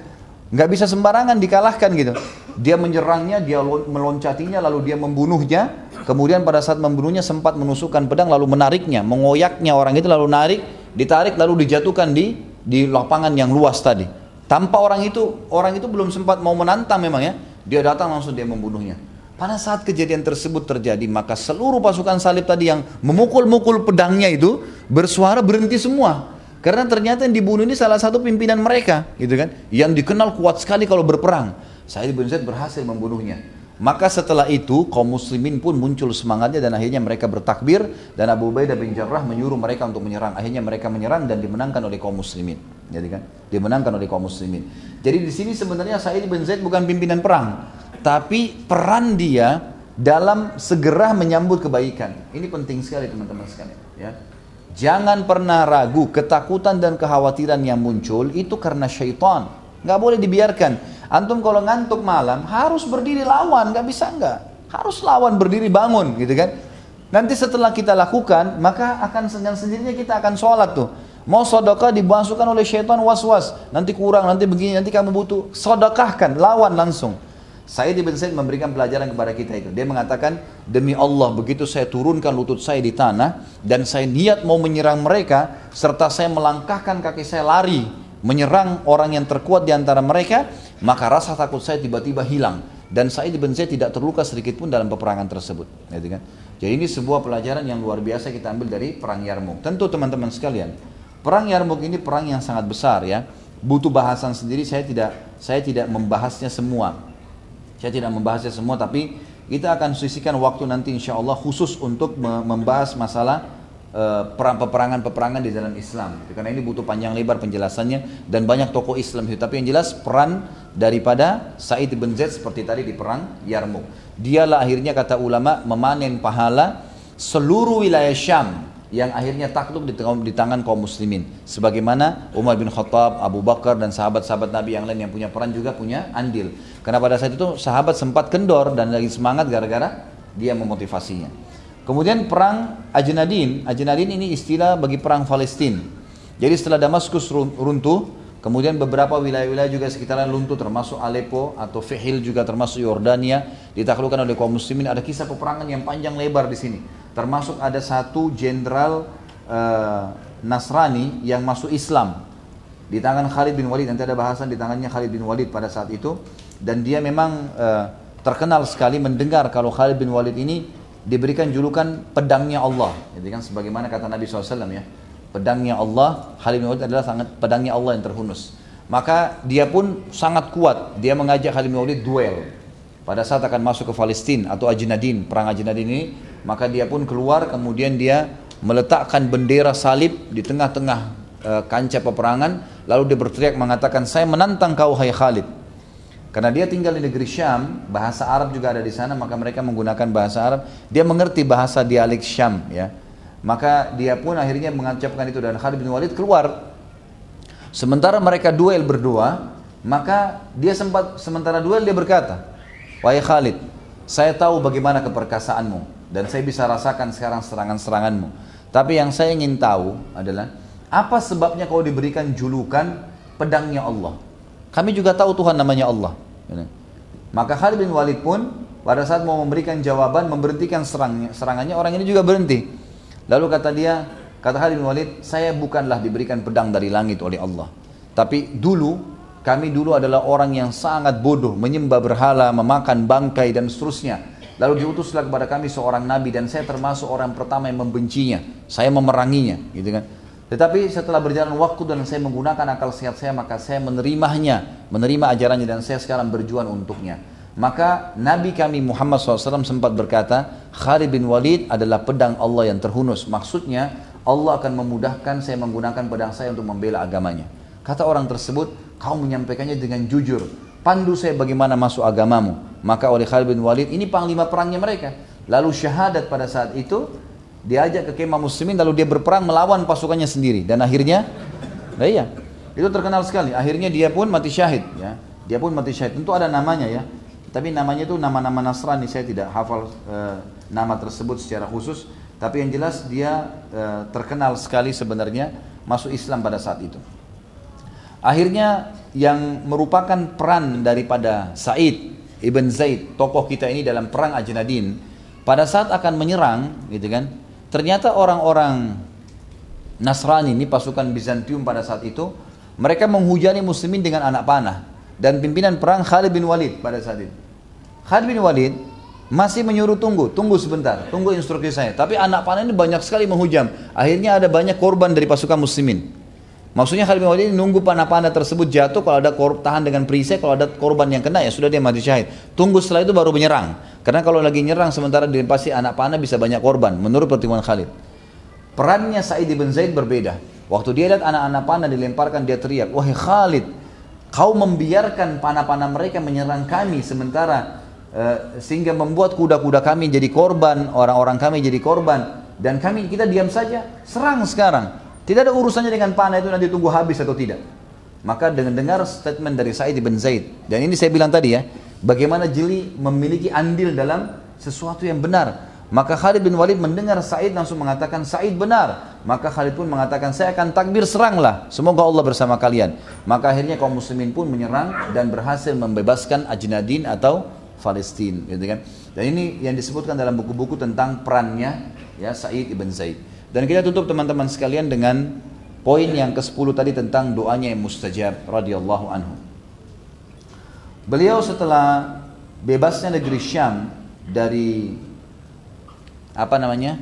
Nggak bisa sembarangan dikalahkan gitu. Dia menyerangnya, dia meloncatinya, lalu dia membunuhnya. Kemudian pada saat membunuhnya sempat menusukkan pedang lalu menariknya, mengoyaknya orang itu lalu narik, ditarik lalu dijatuhkan di di lapangan yang luas tadi. Tanpa orang itu, orang itu belum sempat mau menantang memang ya. Dia datang langsung dia membunuhnya. Pada saat kejadian tersebut terjadi, maka seluruh pasukan salib tadi yang memukul-mukul pedangnya itu bersuara berhenti semua. Karena ternyata yang dibunuh ini salah satu pimpinan mereka, gitu kan? Yang dikenal kuat sekali kalau berperang. Said bin Zaid berhasil membunuhnya. Maka setelah itu kaum muslimin pun muncul semangatnya dan akhirnya mereka bertakbir dan Abu Ubaidah bin Jarrah menyuruh mereka untuk menyerang. Akhirnya mereka menyerang dan dimenangkan oleh kaum muslimin. Jadi kan? Dimenangkan oleh kaum muslimin. Jadi di sini sebenarnya Said bin Zaid bukan pimpinan perang, tapi peran dia dalam segera menyambut kebaikan. Ini penting sekali teman-teman sekalian, ya. Jangan pernah ragu ketakutan dan kekhawatiran yang muncul itu karena syaitan. Nggak boleh dibiarkan. Antum kalau ngantuk malam harus berdiri lawan, nggak bisa nggak. Harus lawan berdiri bangun gitu kan. Nanti setelah kita lakukan maka akan dengan sendirinya kita akan sholat tuh. Mau sodokah dimasukkan oleh syaitan was-was. Nanti kurang, nanti begini, nanti kamu butuh. Sodokahkan, lawan langsung. Said bin Zaid memberikan pelajaran kepada kita itu. Dia mengatakan, demi Allah begitu saya turunkan lutut saya di tanah dan saya niat mau menyerang mereka serta saya melangkahkan kaki saya lari menyerang orang yang terkuat di antara mereka, maka rasa takut saya tiba-tiba hilang dan Said bin Zaid tidak terluka sedikit pun dalam peperangan tersebut. Gitu kan? Jadi ini sebuah pelajaran yang luar biasa kita ambil dari perang Yarmuk. Tentu teman-teman sekalian, perang Yarmuk ini perang yang sangat besar ya. Butuh bahasan sendiri, saya tidak saya tidak membahasnya semua. Saya tidak membahasnya semua tapi kita akan sisihkan waktu nanti insya Allah khusus untuk membahas masalah peperangan-peperangan di dalam Islam. Karena ini butuh panjang lebar penjelasannya dan banyak tokoh Islam itu. Tapi yang jelas peran daripada Said bin Zaid seperti tadi di perang Yarmuk. Dialah akhirnya kata ulama memanen pahala seluruh wilayah Syam yang akhirnya takluk di tangan kaum muslimin. Sebagaimana Umar bin Khattab, Abu Bakar dan sahabat-sahabat Nabi yang lain yang punya peran juga punya andil. Karena pada saat itu sahabat sempat kendor dan lagi semangat gara-gara dia memotivasinya. Kemudian perang Ajnadin, Ajnadin ini istilah bagi perang Palestina. Jadi setelah Damaskus runtuh, kemudian beberapa wilayah-wilayah juga sekitaran luntur termasuk Aleppo atau Fihil juga termasuk Yordania ditaklukkan oleh kaum muslimin. Ada kisah peperangan yang panjang lebar di sini. Termasuk ada satu jenderal uh, Nasrani yang masuk Islam. Di tangan Khalid bin Walid. Nanti ada bahasan di tangannya Khalid bin Walid pada saat itu. Dan dia memang uh, terkenal sekali mendengar kalau Khalid bin Walid ini diberikan julukan pedangnya Allah. Jadi kan sebagaimana kata Nabi SAW ya pedangnya Allah Khalid bin Walid adalah sangat pedangnya Allah yang terhunus. Maka dia pun sangat kuat. Dia mengajak Khalid bin Walid duel. Pada saat akan masuk ke Palestina atau Ajnadin perang Ajnadin ini maka dia pun keluar kemudian dia meletakkan bendera salib di tengah-tengah e, kancah peperangan. Lalu dia berteriak mengatakan saya menantang kau hai Khalid karena dia tinggal di negeri Syam bahasa Arab juga ada di sana maka mereka menggunakan bahasa Arab dia mengerti bahasa dialek Syam ya maka dia pun akhirnya mengucapkan itu dan Khalid bin Walid keluar sementara mereka duel berdua maka dia sempat sementara duel dia berkata wahai Khalid saya tahu bagaimana keperkasaanmu dan saya bisa rasakan sekarang serangan-seranganmu. Tapi yang saya ingin tahu adalah apa sebabnya kau diberikan julukan pedangnya Allah? Kami juga tahu Tuhan namanya Allah. Maka Khalid bin Walid pun pada saat mau memberikan jawaban memberhentikan serangnya, serangannya orang ini juga berhenti. Lalu kata dia, kata Khalid bin Walid, saya bukanlah diberikan pedang dari langit oleh Allah. Tapi dulu kami dulu adalah orang yang sangat bodoh, menyembah berhala, memakan bangkai dan seterusnya. Lalu diutuslah kepada kami seorang nabi dan saya termasuk orang pertama yang membencinya. Saya memeranginya, gitu kan. Tetapi setelah berjalan waktu dan saya menggunakan akal sehat saya, maka saya menerimanya, menerima ajarannya dan saya sekarang berjuang untuknya. Maka Nabi kami Muhammad SAW sempat berkata, Khalid bin Walid adalah pedang Allah yang terhunus. Maksudnya, Allah akan memudahkan saya menggunakan pedang saya untuk membela agamanya. Kata orang tersebut, kau menyampaikannya dengan jujur. Pandu saya bagaimana masuk agamamu. Maka oleh Khalid bin Walid, ini panglima perangnya mereka. Lalu syahadat pada saat itu, diajak ke kemah muslimin, lalu dia berperang melawan pasukannya sendiri. Dan akhirnya, nah iya, itu terkenal sekali. Akhirnya dia pun mati syahid. ya Dia pun mati syahid. Tentu ada namanya ya. Tapi namanya itu nama-nama Nasrani, saya tidak hafal e, nama tersebut secara khusus. Tapi yang jelas dia e, terkenal sekali sebenarnya masuk Islam pada saat itu. Akhirnya yang merupakan peran daripada Said ibn Zaid, tokoh kita ini dalam perang Ajnadin, pada saat akan menyerang, gitu kan? Ternyata orang-orang Nasrani ini pasukan Bizantium pada saat itu, mereka menghujani muslimin dengan anak panah dan pimpinan perang Khalid bin Walid pada saat itu. Khalid bin Walid masih menyuruh tunggu, tunggu sebentar, tunggu instruksi saya. Tapi anak panah ini banyak sekali menghujam. Akhirnya ada banyak korban dari pasukan muslimin. Maksudnya Khalid bin Walid ini nunggu panah-panah tersebut jatuh kalau ada korban tahan dengan perisai, kalau ada korban yang kena ya sudah dia mati syahid. Tunggu setelah itu baru menyerang. Karena kalau lagi nyerang sementara dilempasi anak panah bisa banyak korban menurut pertimbangan Khalid. Perannya Sa'id bin Zaid berbeda. Waktu dia lihat anak-anak panah dilemparkan dia teriak, "Wahai Khalid, kau membiarkan panah-panah mereka menyerang kami sementara Eh, sehingga membuat kuda-kuda kami jadi korban, orang-orang kami jadi korban dan kami kita diam saja, serang sekarang. Tidak ada urusannya dengan panah itu nanti tunggu habis atau tidak. Maka dengan dengar statement dari Said bin Zaid dan ini saya bilang tadi ya, bagaimana jeli memiliki andil dalam sesuatu yang benar. Maka Khalid bin Walid mendengar Said langsung mengatakan Said benar. Maka Khalid pun mengatakan saya akan takbir seranglah. Semoga Allah bersama kalian. Maka akhirnya kaum muslimin pun menyerang dan berhasil membebaskan Ajnadin atau Palestina gitu kan. Dan ini yang disebutkan dalam buku-buku tentang perannya ya Said ibn Zaid. Dan kita tutup teman-teman sekalian dengan poin yang ke-10 tadi tentang doanya yang mustajab radhiyallahu anhu. Beliau setelah bebasnya negeri Syam dari apa namanya?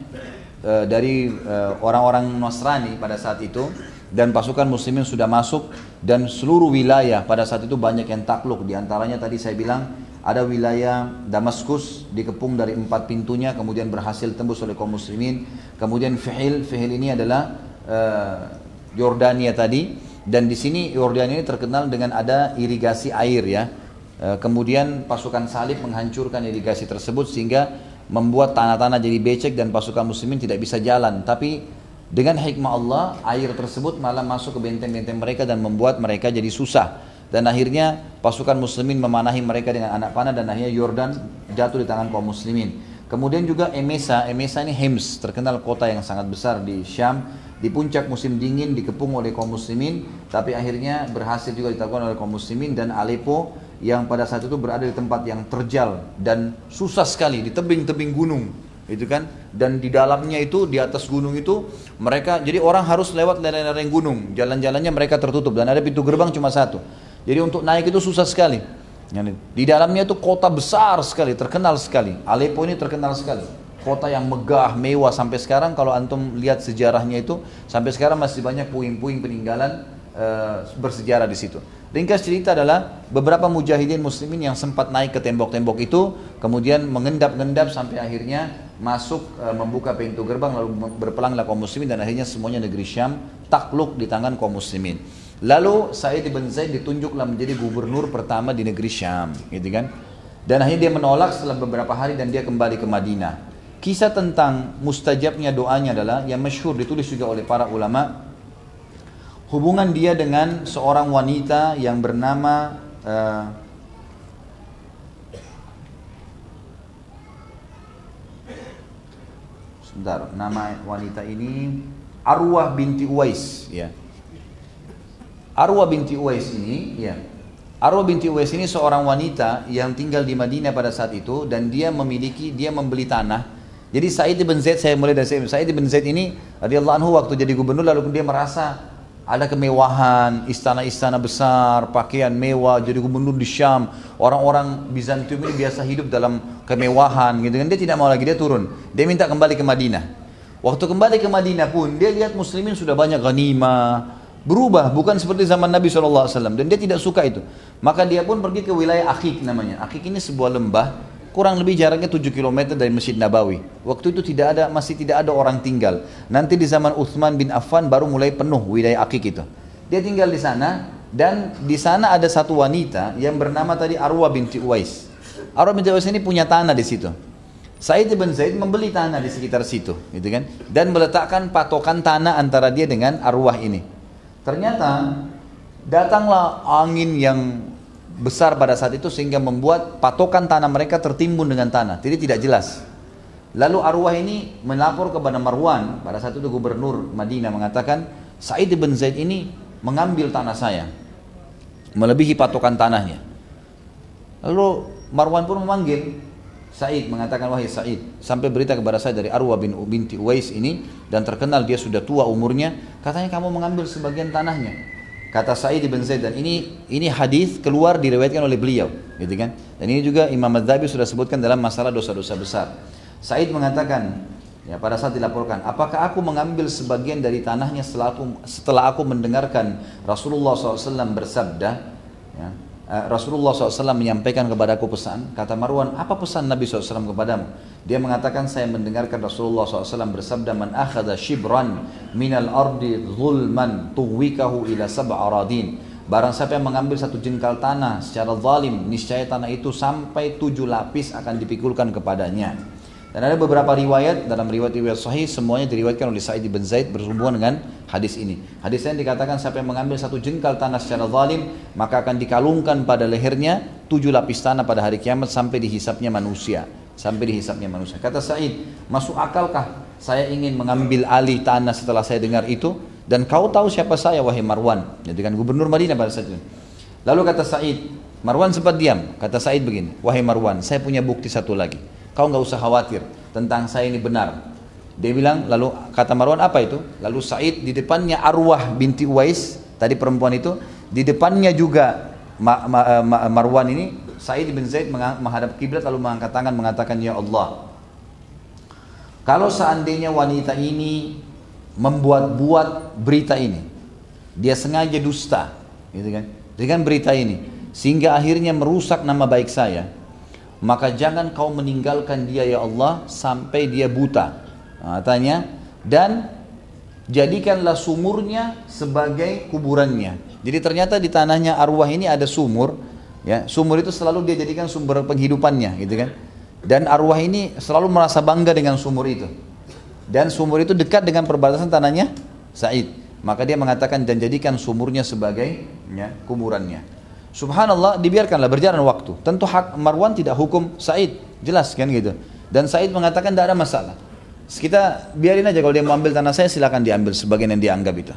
E, dari e, orang-orang Nasrani pada saat itu dan pasukan muslimin sudah masuk dan seluruh wilayah pada saat itu banyak yang takluk di antaranya tadi saya bilang ada wilayah Damaskus dikepung dari empat pintunya kemudian berhasil tembus oleh kaum muslimin. Kemudian Fihil Fihil ini adalah uh, Yordania tadi. Dan di sini Yordania ini terkenal dengan ada irigasi air ya. Uh, kemudian pasukan salib menghancurkan irigasi tersebut sehingga membuat tanah-tanah jadi becek dan pasukan muslimin tidak bisa jalan. Tapi dengan hikmah Allah air tersebut malah masuk ke benteng-benteng mereka dan membuat mereka jadi susah dan akhirnya pasukan muslimin memanahi mereka dengan anak panah dan akhirnya Yordan jatuh di tangan kaum muslimin. Kemudian juga Emesa, Emesa ini Hems, terkenal kota yang sangat besar di Syam, di puncak musim dingin dikepung oleh kaum muslimin, tapi akhirnya berhasil juga ditaklukkan oleh kaum muslimin. Dan Aleppo yang pada saat itu berada di tempat yang terjal dan susah sekali di tebing-tebing gunung itu kan? Dan di dalamnya itu di atas gunung itu mereka jadi orang harus lewat lereng-lereng gunung. Jalan-jalannya mereka tertutup dan ada pintu gerbang cuma satu jadi untuk naik itu susah sekali. Di dalamnya itu kota besar sekali, terkenal sekali. Aleppo ini terkenal sekali. Kota yang megah, mewah sampai sekarang kalau antum lihat sejarahnya itu sampai sekarang masih banyak puing-puing peninggalan uh, bersejarah di situ. Ringkas cerita adalah beberapa mujahidin muslimin yang sempat naik ke tembok-tembok itu kemudian mengendap-endap sampai akhirnya masuk e, membuka pintu gerbang lalu berpelanglah kaum muslimin dan akhirnya semuanya negeri Syam takluk di tangan kaum muslimin. Lalu Sa'id bin Zaid ditunjuklah menjadi gubernur pertama di negeri Syam, gitu kan? Dan akhirnya dia menolak setelah beberapa hari dan dia kembali ke Madinah. Kisah tentang mustajabnya doanya adalah yang masyhur ditulis juga oleh para ulama hubungan dia dengan seorang wanita yang bernama uh, sebentar nama wanita ini Arwah binti Uwais ya Arwa binti Uwais ini, ya. Arwa binti Uwais ini seorang wanita yang tinggal di Madinah pada saat itu dan dia memiliki, dia membeli tanah. Jadi Said bin Zaid, saya mulai dari Said, Said bin Zaid ini radhiyallahu anhu waktu jadi gubernur lalu dia merasa ada kemewahan, istana-istana besar, pakaian mewah, jadi gubernur di Syam. Orang-orang Bizantium ini biasa hidup dalam kemewahan gitu kan. Dia tidak mau lagi, dia turun. Dia minta kembali ke Madinah. Waktu kembali ke Madinah pun, dia lihat muslimin sudah banyak ghanimah, berubah bukan seperti zaman Nabi SAW dan dia tidak suka itu. Maka dia pun pergi ke wilayah Akik namanya. Akik ini sebuah lembah kurang lebih jaraknya 7 km dari Masjid Nabawi. Waktu itu tidak ada masih tidak ada orang tinggal. Nanti di zaman Uthman bin Affan baru mulai penuh wilayah Akik itu. Dia tinggal di sana dan di sana ada satu wanita yang bernama tadi Arwah binti Uwais. Arwah binti Uwais ini punya tanah di situ. Said bin Zaid membeli tanah di sekitar situ gitu kan? Dan meletakkan patokan tanah antara dia dengan arwah ini Ternyata datanglah angin yang besar pada saat itu sehingga membuat patokan tanah mereka tertimbun dengan tanah. Jadi tidak jelas. Lalu arwah ini melapor kepada Marwan, pada saat itu gubernur Madinah mengatakan, Said bin Zaid ini mengambil tanah saya, melebihi patokan tanahnya. Lalu Marwan pun memanggil Said mengatakan wahai Said sampai berita kepada saya dari Arwah bin binti Uwais ini dan terkenal dia sudah tua umurnya katanya kamu mengambil sebagian tanahnya. Kata Said bin Zaid dan ini ini hadis keluar diriwayatkan oleh beliau gitu kan? Dan ini juga Imam Madzhabi sudah sebutkan dalam masalah dosa-dosa besar. Said mengatakan ya pada saat dilaporkan apakah aku mengambil sebagian dari tanahnya setelah aku setelah aku mendengarkan Rasulullah SAW bersabda? Ya, Rasulullah SAW menyampaikan kepadaku pesan, kata Marwan, apa pesan Nabi SAW kepadamu? Dia mengatakan saya mendengarkan Rasulullah SAW bersabda, man akhada shibran minal ardi zulman tuwikahu ila sab'a aradin. Barang siapa yang mengambil satu jengkal tanah secara zalim, niscaya tanah itu sampai tujuh lapis akan dipikulkan kepadanya. Dan ada beberapa riwayat dalam riwayat-riwayat sahih semuanya diriwayatkan oleh Sa'id bin Zaid berhubungan dengan hadis ini. Hadis ini dikatakan siapa yang mengambil satu jengkal tanah secara zalim maka akan dikalungkan pada lehernya tujuh lapis tanah pada hari kiamat sampai dihisapnya manusia. Sampai dihisapnya manusia. Kata Sa'id, masuk akalkah saya ingin mengambil alih tanah setelah saya dengar itu? Dan kau tahu siapa saya wahai Marwan? Jadi kan gubernur Madinah pada saat itu. Lalu kata Sa'id, Marwan sempat diam. Kata Sa'id begini, wahai Marwan, saya punya bukti satu lagi. Kau nggak usah khawatir tentang saya ini benar. Dia bilang, lalu kata Marwan apa itu? Lalu Said di depannya Arwah binti Uwais, tadi perempuan itu, di depannya juga Ma, Ma, eh, Ma, Marwan ini, Said bin Zaid menghadap kiblat lalu mengangkat tangan mengatakan, Ya Allah, kalau seandainya wanita ini membuat-buat berita ini, dia sengaja dusta, gitu kan? Dengan berita ini, sehingga akhirnya merusak nama baik saya, maka jangan kau meninggalkan dia ya Allah sampai dia buta. Katanya dan jadikanlah sumurnya sebagai kuburannya. Jadi ternyata di tanahnya arwah ini ada sumur, ya. Sumur itu selalu dia jadikan sumber penghidupannya, gitu kan. Dan arwah ini selalu merasa bangga dengan sumur itu. Dan sumur itu dekat dengan perbatasan tanahnya Said. Maka dia mengatakan dan jadikan sumurnya sebagai ya, kuburannya. Subhanallah dibiarkanlah berjalan waktu. Tentu hak Marwan tidak hukum Said, jelas kan gitu. Dan Said mengatakan tidak ada masalah. Kita biarin aja kalau dia mau ambil tanah saya silakan diambil sebagian yang dianggap itu.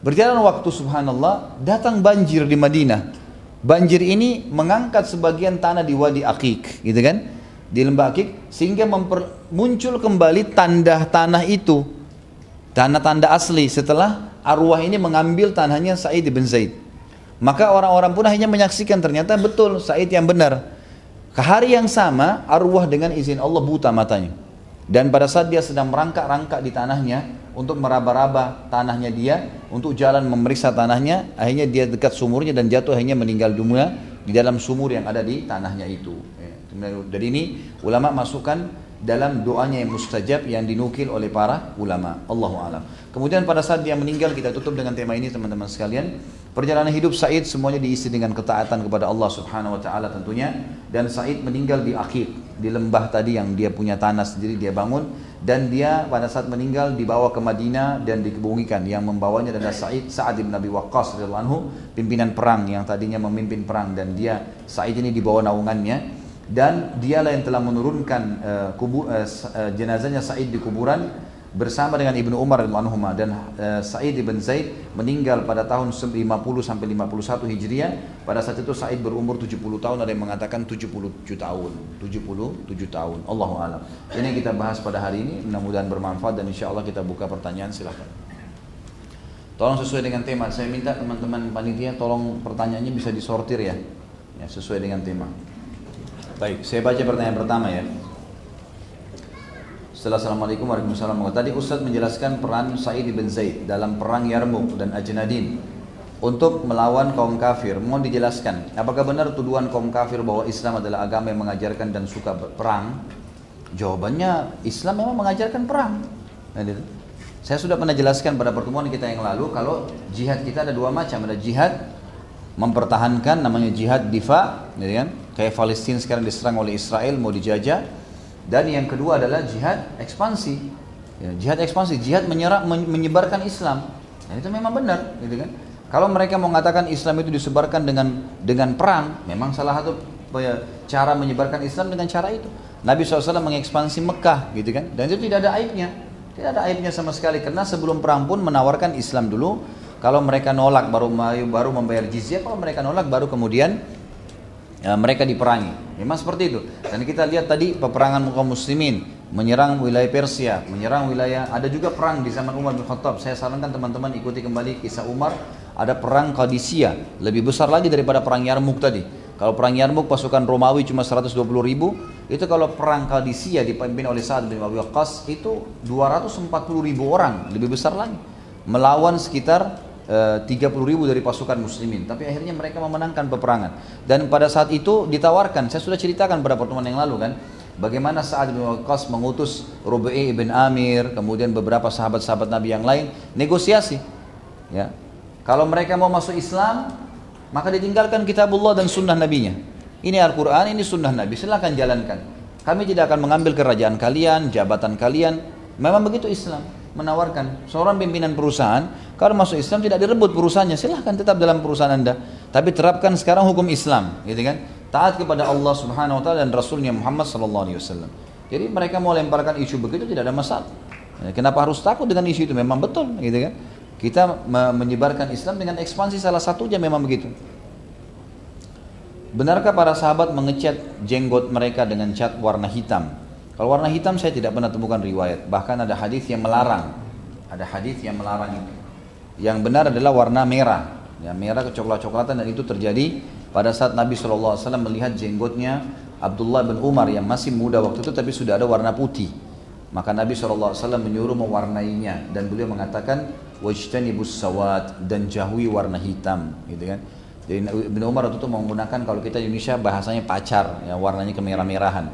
Berjalan waktu subhanallah datang banjir di Madinah. Banjir ini mengangkat sebagian tanah di Wadi Akik, gitu kan? Di lembah Akik sehingga memper, muncul kembali tanda tanah itu. Tanda-tanda asli setelah arwah ini mengambil tanahnya Said bin Zaid. Maka orang-orang pun akhirnya menyaksikan ternyata betul Said yang benar. Ke hari yang sama arwah dengan izin Allah buta matanya. Dan pada saat dia sedang merangkak-rangkak di tanahnya untuk meraba-raba tanahnya dia, untuk jalan memeriksa tanahnya, akhirnya dia dekat sumurnya dan jatuh akhirnya meninggal dunia di dalam sumur yang ada di tanahnya itu. Dari ini ulama masukkan dalam doanya yang mustajab yang dinukil oleh para ulama. Allahu alam. Kemudian pada saat dia meninggal kita tutup dengan tema ini teman-teman sekalian. Perjalanan hidup Said semuanya diisi dengan ketaatan kepada Allah Subhanahu wa taala tentunya dan Said meninggal di akhir di lembah tadi yang dia punya tanah sendiri dia bangun dan dia pada saat meninggal dibawa ke Madinah dan dikebumikan yang membawanya adalah Said Sa'ad bin Abi Waqqas radhiyallahu pimpinan perang yang tadinya memimpin perang dan dia Said ini dibawa naungannya dan dialah yang telah menurunkan uh, kubur, uh, jenazahnya Said di kuburan bersama dengan Ibnu Umar radhiyallahu anhu dan uh, Said bin Zaid meninggal pada tahun 50 sampai 51 Hijriah. Pada saat itu Said berumur 70 tahun, ada yang mengatakan 77 tahun. 77 tahun. Allahu alam. Ini yang kita bahas pada hari ini, mudah-mudahan bermanfaat dan insya Allah kita buka pertanyaan silahkan. Tolong sesuai dengan tema. Saya minta teman-teman panitia tolong pertanyaannya bisa disortir ya. Ya, sesuai dengan tema. Baik, saya baca pertanyaan pertama ya. Setelah Assalamualaikum warahmatullahi wabarakatuh. Tadi Ustadz menjelaskan peran Sa'id bin Zaid dalam perang Yarmuk dan Ajnadin untuk melawan kaum kafir. Mohon dijelaskan, apakah benar tuduhan kaum kafir bahwa Islam adalah agama yang mengajarkan dan suka perang? Jawabannya Islam memang mengajarkan perang. Nah, gitu. Saya sudah pernah jelaskan pada pertemuan kita yang lalu kalau jihad kita ada dua macam, ada jihad mempertahankan namanya jihad difa, gitu kan? Kayak Palestina sekarang diserang oleh Israel mau dijajah, dan yang kedua adalah jihad ekspansi. Ya, jihad ekspansi, jihad menyerap, menyebarkan Islam. Dan itu memang benar, gitu kan? Kalau mereka mengatakan Islam itu disebarkan dengan dengan perang, memang salah satu ya, cara menyebarkan Islam dengan cara itu. Nabi SAW mengekspansi Mekah, gitu kan? Dan itu tidak ada aibnya, tidak ada aibnya sama sekali. Karena sebelum perang pun menawarkan Islam dulu. Kalau mereka nolak baru baru membayar jizyah. Kalau mereka nolak baru kemudian ya, mereka diperangi. Memang seperti itu. Dan kita lihat tadi peperangan kaum muslimin menyerang wilayah Persia, menyerang wilayah ada juga perang di zaman Umar bin Khattab. Saya sarankan teman-teman ikuti kembali kisah Umar. Ada perang Qadisiyah, lebih besar lagi daripada perang Yarmuk tadi. Kalau perang Yarmuk pasukan Romawi cuma 120 ribu, itu kalau perang Qadisiyah dipimpin oleh Sa'ad bin Abi Waqqas itu 240 ribu orang, lebih besar lagi. Melawan sekitar 30 eh, ribu dari pasukan muslimin. Tapi akhirnya mereka memenangkan peperangan. Dan pada saat itu ditawarkan saya sudah ceritakan pada pertemuan yang lalu kan bagaimana saat bin Waqqas mengutus Rubai ibn Amir kemudian beberapa sahabat-sahabat Nabi yang lain negosiasi. Ya. Kalau mereka mau masuk Islam maka ditinggalkan kitabullah dan sunnah nabinya. Ini Al-Quran ini sunnah Nabi. Silahkan jalankan. Kami tidak akan mengambil kerajaan kalian jabatan kalian. Memang begitu Islam menawarkan seorang pimpinan perusahaan kalau masuk Islam tidak direbut perusahaannya silahkan tetap dalam perusahaan anda. Tapi terapkan sekarang hukum Islam gitu kan? Taat kepada Allah Subhanahu Wa Taala dan Rasulnya Muhammad Sallallahu Alaihi Wasallam. Jadi mereka mau lemparkan isu begitu tidak ada masalah. Ya, kenapa harus takut dengan isu itu? Memang betul gitu kan? Kita menyebarkan Islam dengan ekspansi salah satunya memang begitu. Benarkah para sahabat mengecat jenggot mereka dengan cat warna hitam? Kalau warna hitam saya tidak pernah temukan riwayat. Bahkan ada hadis yang melarang. Ada hadis yang melarang itu. Yang benar adalah warna merah. Ya, merah kecoklat-coklatan dan itu terjadi pada saat Nabi SAW melihat jenggotnya Abdullah bin Umar yang masih muda waktu itu tapi sudah ada warna putih. Maka Nabi SAW menyuruh mewarnainya dan beliau mengatakan wajtanibus sawat dan jauhi warna hitam gitu kan. Jadi Ibn Umar waktu itu menggunakan kalau kita di Indonesia bahasanya pacar ya warnanya kemerah-merahan.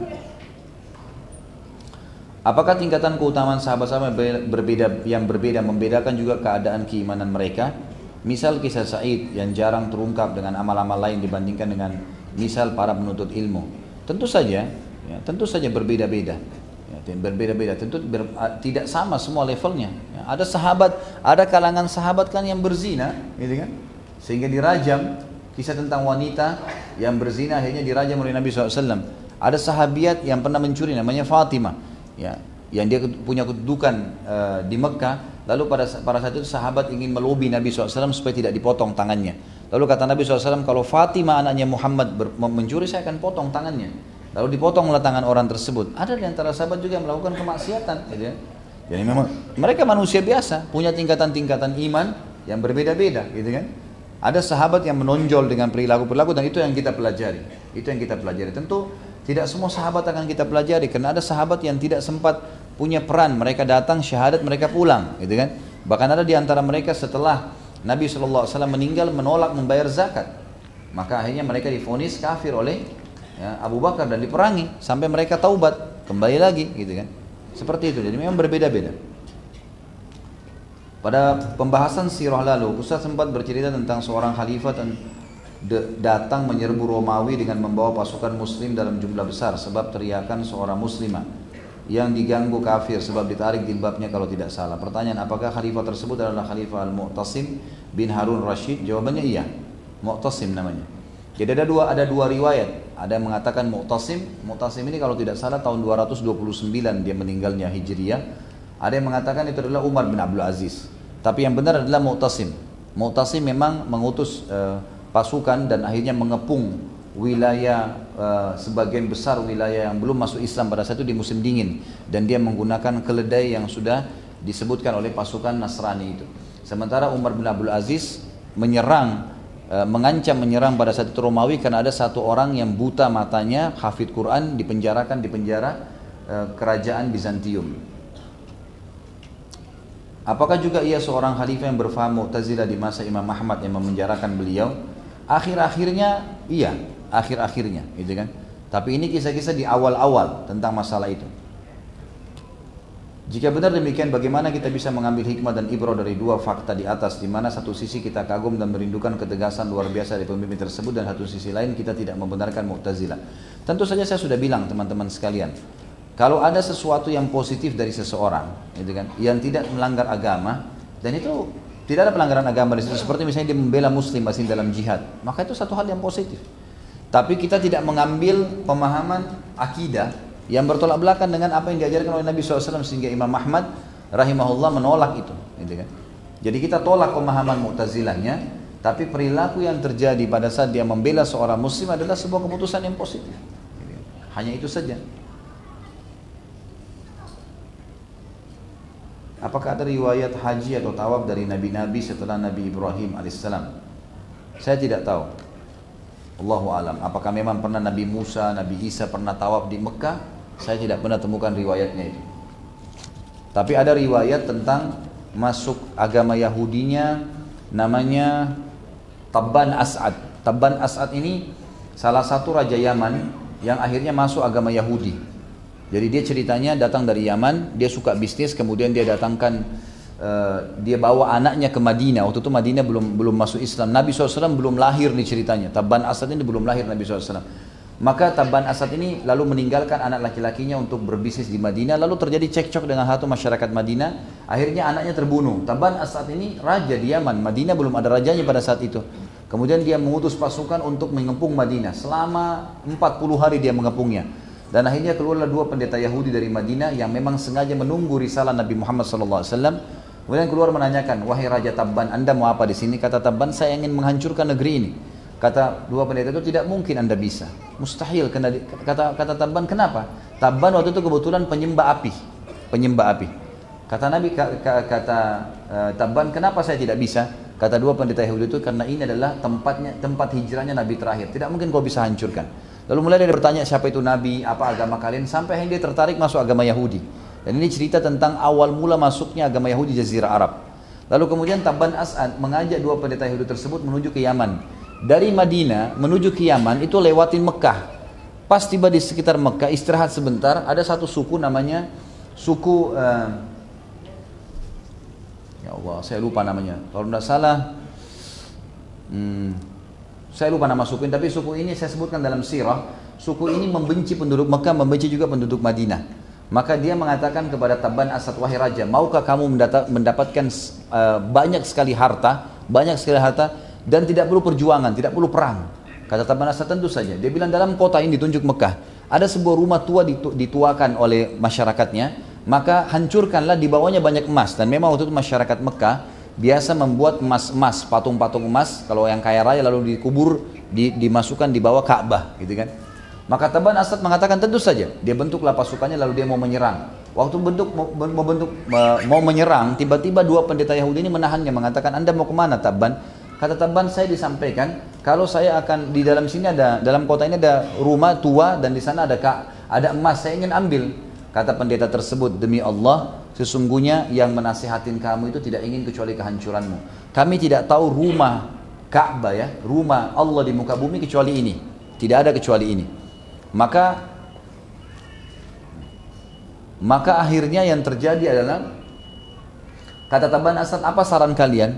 Apakah tingkatan keutamaan sahabat-sahabat berbeda yang berbeda membedakan juga keadaan keimanan mereka? Misal kisah Said yang jarang terungkap dengan amal-amal lain dibandingkan dengan misal para penuntut ilmu. Tentu saja, ya, tentu saja berbeda-beda. Ya, berbeda-beda, tentu ber, tidak sama semua levelnya. Ya, ada sahabat, ada kalangan sahabat kan yang berzina, gitu kan? Sehingga dirajam. Kisah tentang wanita yang berzina akhirnya dirajam oleh Nabi SAW. Ada sahabiat yang pernah mencuri namanya Fatimah ya yang dia punya kedudukan uh, di Mekah lalu pada pada saat itu sahabat ingin melobi Nabi SAW supaya tidak dipotong tangannya. Lalu kata Nabi SAW kalau Fatimah anaknya Muhammad mencuri saya akan potong tangannya. Lalu dipotonglah tangan orang tersebut. Ada di antara sahabat juga yang melakukan kemaksiatan gitu ya. jadi memang mereka manusia biasa punya tingkatan-tingkatan iman yang berbeda-beda gitu kan? Ada sahabat yang menonjol dengan perilaku-perilaku dan itu yang kita pelajari. Itu yang kita pelajari. Tentu tidak semua sahabat akan kita pelajari karena ada sahabat yang tidak sempat punya peran. Mereka datang syahadat, mereka pulang, gitu kan? Bahkan ada di antara mereka setelah Nabi SAW meninggal menolak membayar zakat. Maka akhirnya mereka difonis kafir oleh ya, Abu Bakar dan diperangi sampai mereka taubat kembali lagi, gitu kan? Seperti itu. Jadi memang berbeda-beda. Pada pembahasan sirah lalu, Ustaz sempat bercerita tentang seorang khalifah datang menyerbu Romawi dengan membawa pasukan muslim dalam jumlah besar sebab teriakan seorang muslimah yang diganggu kafir sebab ditarik jilbabnya kalau tidak salah. Pertanyaan apakah khalifah tersebut adalah khalifah Al-Mu'tasim bin Harun Rashid? Jawabannya iya. Mu'tasim namanya. Jadi ada dua ada dua riwayat. Ada yang mengatakan Mu'tasim. Mu'tasim ini kalau tidak salah tahun 229 dia meninggalnya Hijriyah. Ada yang mengatakan itu adalah Umar bin Abdul Aziz. Tapi yang benar adalah Mu'tasim. Mu'tasim memang mengutus uh, pasukan dan akhirnya mengepung wilayah uh, sebagian besar wilayah yang belum masuk Islam pada saat itu di musim dingin dan dia menggunakan keledai yang sudah disebutkan oleh pasukan Nasrani itu. Sementara Umar bin Abdul Aziz menyerang e, mengancam menyerang pada saat itu Romawi karena ada satu orang yang buta matanya, hafid Quran dipenjarakan di penjara e, kerajaan Bizantium. Apakah juga ia seorang khalifah yang berfaham Mu'tazilah di masa Imam Ahmad yang memenjarakan beliau? Akhir-akhirnya iya, akhir-akhirnya, gitu kan. Tapi ini kisah-kisah di awal-awal tentang masalah itu. Jika benar demikian, bagaimana kita bisa mengambil hikmah dan ibrah dari dua fakta di atas, di mana satu sisi kita kagum dan merindukan ketegasan luar biasa dari pemimpin tersebut, dan satu sisi lain kita tidak membenarkan Mu'tazilah. Tentu saja saya sudah bilang teman-teman sekalian, kalau ada sesuatu yang positif dari seseorang, gitu kan, yang tidak melanggar agama, dan itu tidak ada pelanggaran agama di situ, seperti misalnya dia membela Muslim masih dalam jihad, maka itu satu hal yang positif. Tapi kita tidak mengambil pemahaman akidah yang bertolak belakang dengan apa yang diajarkan oleh Nabi SAW sehingga Imam Ahmad rahimahullah menolak itu gitu kan. jadi kita tolak pemahaman Mu'tazilahnya tapi perilaku yang terjadi pada saat dia membela seorang muslim adalah sebuah keputusan yang positif hanya itu saja Apakah ada riwayat haji atau tawaf dari nabi-nabi setelah Nabi Ibrahim alaihissalam? Saya tidak tahu. Allahu alam. Apakah memang pernah Nabi Musa, Nabi Isa pernah tawaf di Mekah? Saya tidak pernah temukan riwayatnya itu. Tapi ada riwayat tentang masuk agama Yahudinya namanya Tabban As'ad. Tabban As'ad ini salah satu raja Yaman yang akhirnya masuk agama Yahudi. Jadi dia ceritanya datang dari Yaman, dia suka bisnis, kemudian dia datangkan uh, dia bawa anaknya ke Madinah. Waktu itu Madinah belum belum masuk Islam. Nabi SAW belum lahir nih ceritanya. Tabban Asad ini belum lahir Nabi SAW. Maka Tabban Asad ini lalu meninggalkan anak laki-lakinya untuk berbisnis di Madinah. Lalu terjadi cekcok dengan satu masyarakat Madinah. Akhirnya anaknya terbunuh. Tabban Asad ini raja di Yaman. Madinah belum ada rajanya pada saat itu. Kemudian dia mengutus pasukan untuk mengepung Madinah. Selama 40 hari dia mengepungnya. Dan akhirnya keluarlah dua pendeta Yahudi dari Madinah yang memang sengaja menunggu risalah Nabi Muhammad SAW. Kemudian keluar menanyakan, wahai Raja Tabban, anda mau apa di sini? Kata Tabban, saya ingin menghancurkan negeri ini. Kata dua pendeta itu tidak mungkin anda bisa, mustahil. Kata kata Tabban kenapa? Tabban waktu itu kebetulan penyembah api, penyembah api. Kata Nabi kata uh, Tabban kenapa saya tidak bisa? Kata dua pendeta Yahudi itu karena ini adalah tempatnya tempat hijrahnya Nabi terakhir. Tidak mungkin kau bisa hancurkan. Lalu mulai dia bertanya siapa itu Nabi, apa agama kalian, sampai akhirnya dia tertarik masuk agama Yahudi. Dan ini cerita tentang awal mula masuknya agama Yahudi Jazirah Arab. Lalu kemudian Tabban As'ad mengajak dua pendeta Yahudi tersebut menuju ke Yaman dari Madinah menuju ke Yaman itu lewatin Mekah. Pas tiba di sekitar Mekah istirahat sebentar, ada satu suku namanya suku uh, ya Allah saya lupa namanya. Kalau tidak salah, hmm, saya lupa nama suku ini, tapi suku ini saya sebutkan dalam sirah. Suku ini membenci penduduk Mekah, membenci juga penduduk Madinah. Maka dia mengatakan kepada Taban Asad Wahai Raja, maukah kamu mendapatkan uh, banyak sekali harta, banyak sekali harta dan tidak perlu perjuangan, tidak perlu perang. Kata Tabanasa tentu saja. Dia bilang dalam kota ini ditunjuk Mekah, ada sebuah rumah tua ditu dituakan oleh masyarakatnya, maka hancurkanlah di bawahnya banyak emas. Dan memang waktu itu masyarakat Mekah biasa membuat emas-emas, patung-patung emas, kalau yang kaya raya lalu dikubur, di, dimasukkan di bawah Ka'bah, gitu kan. Maka Taban Asad mengatakan tentu saja, dia bentuklah pasukannya lalu dia mau menyerang. Waktu bentuk mau, bentuk mau menyerang, tiba-tiba dua pendeta Yahudi ini menahannya mengatakan Anda mau ke mana Taban? Kata Taban saya disampaikan kalau saya akan di dalam sini ada dalam kota ini ada rumah tua dan di sana ada ada emas saya ingin ambil. Kata pendeta tersebut demi Allah sesungguhnya yang menasihatin kamu itu tidak ingin kecuali kehancuranmu. Kami tidak tahu rumah Ka'bah ya, rumah Allah di muka bumi kecuali ini. Tidak ada kecuali ini. Maka maka akhirnya yang terjadi adalah kata Taban Asad apa saran kalian?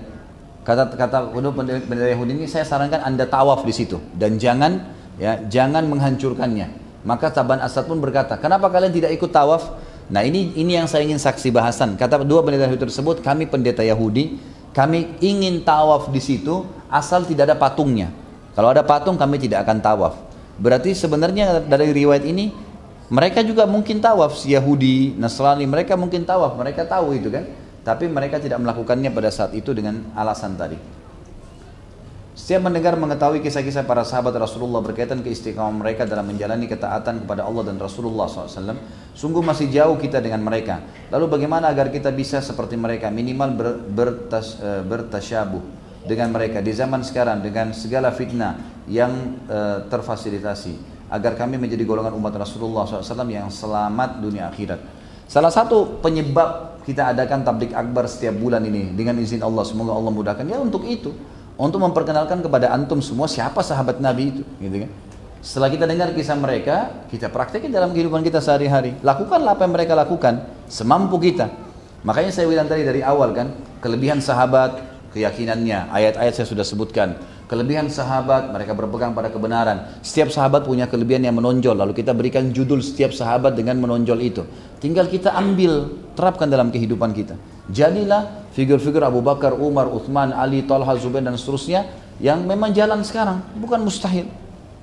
Kata kata pendeta Yahudi ini saya sarankan Anda tawaf di situ dan jangan ya jangan menghancurkannya. Maka Taban Asad pun berkata, "Kenapa kalian tidak ikut tawaf?" Nah, ini ini yang saya ingin saksi bahasan. Kata dua pendeta Yahudi tersebut, "Kami pendeta Yahudi, kami ingin tawaf di situ asal tidak ada patungnya. Kalau ada patung kami tidak akan tawaf." Berarti sebenarnya dari riwayat ini mereka juga mungkin tawaf Yahudi, Nasrani, mereka mungkin tawaf, mereka tahu itu kan. Tapi mereka tidak melakukannya pada saat itu dengan alasan tadi. Setiap mendengar mengetahui kisah-kisah para sahabat Rasulullah berkaitan keistiqamah mereka dalam menjalani ketaatan kepada Allah dan Rasulullah SAW, sungguh masih jauh kita dengan mereka. Lalu bagaimana agar kita bisa seperti mereka, minimal ber, bertas, uh, bertasyabuh dengan mereka di zaman sekarang dengan segala fitnah yang uh, terfasilitasi, agar kami menjadi golongan umat Rasulullah SAW yang selamat dunia akhirat. Salah satu penyebab kita adakan tablik akbar setiap bulan ini dengan izin Allah, semoga Allah mudahkan ya untuk itu untuk memperkenalkan kepada antum semua siapa sahabat Nabi itu, gitu kan? Setelah kita dengar kisah mereka, kita praktekkan dalam kehidupan kita sehari-hari. Lakukanlah apa yang mereka lakukan, semampu kita. Makanya saya bilang tadi dari awal kan, kelebihan sahabat, keyakinannya, ayat-ayat saya sudah sebutkan. Kelebihan sahabat, mereka berpegang pada kebenaran. Setiap sahabat punya kelebihan yang menonjol, lalu kita berikan judul setiap sahabat dengan menonjol itu. Tinggal kita ambil, terapkan dalam kehidupan kita. Jadilah figur-figur Abu Bakar, Umar, Uthman, Ali, Talha, Zubair dan seterusnya yang memang jalan sekarang, bukan mustahil.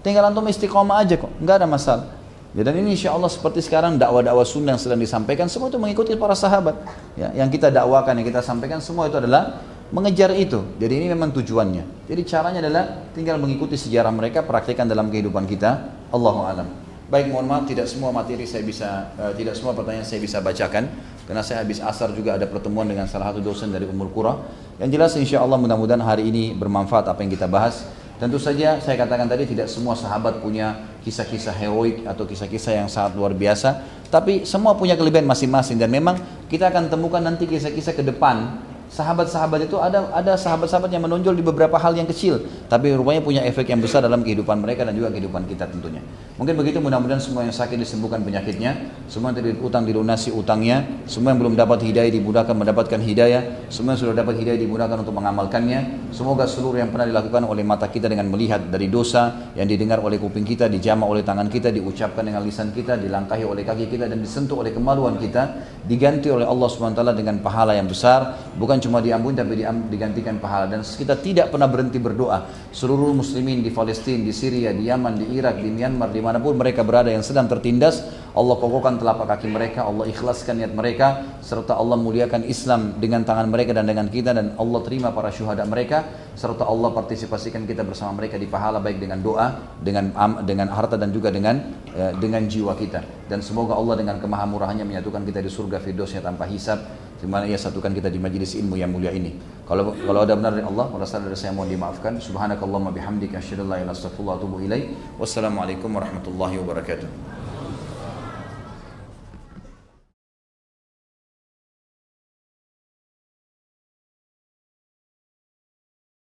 Tinggal antum istiqomah aja kok, nggak ada masalah. Ya, dan ini insya Allah seperti sekarang dakwah-dakwah sunnah yang sedang disampaikan semua itu mengikuti para sahabat. Ya, yang kita dakwakan, yang kita sampaikan semua itu adalah mengejar itu. Jadi ini memang tujuannya. Jadi caranya adalah tinggal mengikuti sejarah mereka, praktekkan dalam kehidupan kita. Allahu alam. Baik, mohon maaf tidak semua materi saya bisa, uh, tidak semua pertanyaan saya bisa bacakan. Karena saya habis asar juga ada pertemuan dengan salah satu dosen dari Umur Qura. Yang jelas insya Allah mudah-mudahan hari ini bermanfaat apa yang kita bahas. Tentu saja saya katakan tadi tidak semua sahabat punya kisah-kisah heroik atau kisah-kisah yang sangat luar biasa. Tapi semua punya kelebihan masing-masing dan memang kita akan temukan nanti kisah-kisah ke depan sahabat-sahabat itu ada ada sahabat-sahabat yang menonjol di beberapa hal yang kecil, tapi rupanya punya efek yang besar dalam kehidupan mereka dan juga kehidupan kita tentunya. Mungkin begitu mudah-mudahan semua yang sakit disembuhkan penyakitnya, semua yang terdiri utang dilunasi utangnya, semua yang belum dapat hidayah dimudahkan mendapatkan hidayah, semua yang sudah dapat hidayah dimudahkan untuk mengamalkannya. Semoga seluruh yang pernah dilakukan oleh mata kita dengan melihat dari dosa yang didengar oleh kuping kita, dijama oleh tangan kita, diucapkan dengan lisan kita, dilangkahi oleh kaki kita dan disentuh oleh kemaluan kita, diganti oleh Allah SWT dengan pahala yang besar, bukan cuma diampuni tapi digantikan pahala. Dan kita tidak pernah berhenti berdoa. Seluruh muslimin di Palestina, di Syria, di Yaman, di Irak, di Myanmar, di mana pun mereka berada yang sedang tertindas Allah kokohkan telapak kaki mereka, Allah ikhlaskan niat mereka serta Allah muliakan Islam dengan tangan mereka dan dengan kita dan Allah terima para syuhada mereka serta Allah partisipasikan kita bersama mereka di pahala baik dengan doa, dengan dengan harta dan juga dengan eh, dengan jiwa kita. Dan semoga Allah dengan kemahamurahannya menyatukan kita di surga firdausnya tanpa hisab di mana ia satukan kita di majelis ilmu yang mulia ini. Kalau kalau ada benar dari Allah, salah dari saya mohon dimaafkan. Subhanakallahumma bihamdika asyhadu an la ilaha illa anta astaghfiruka wa atubu ilaik. Wassalamualaikum warahmatullahi wabarakatuh.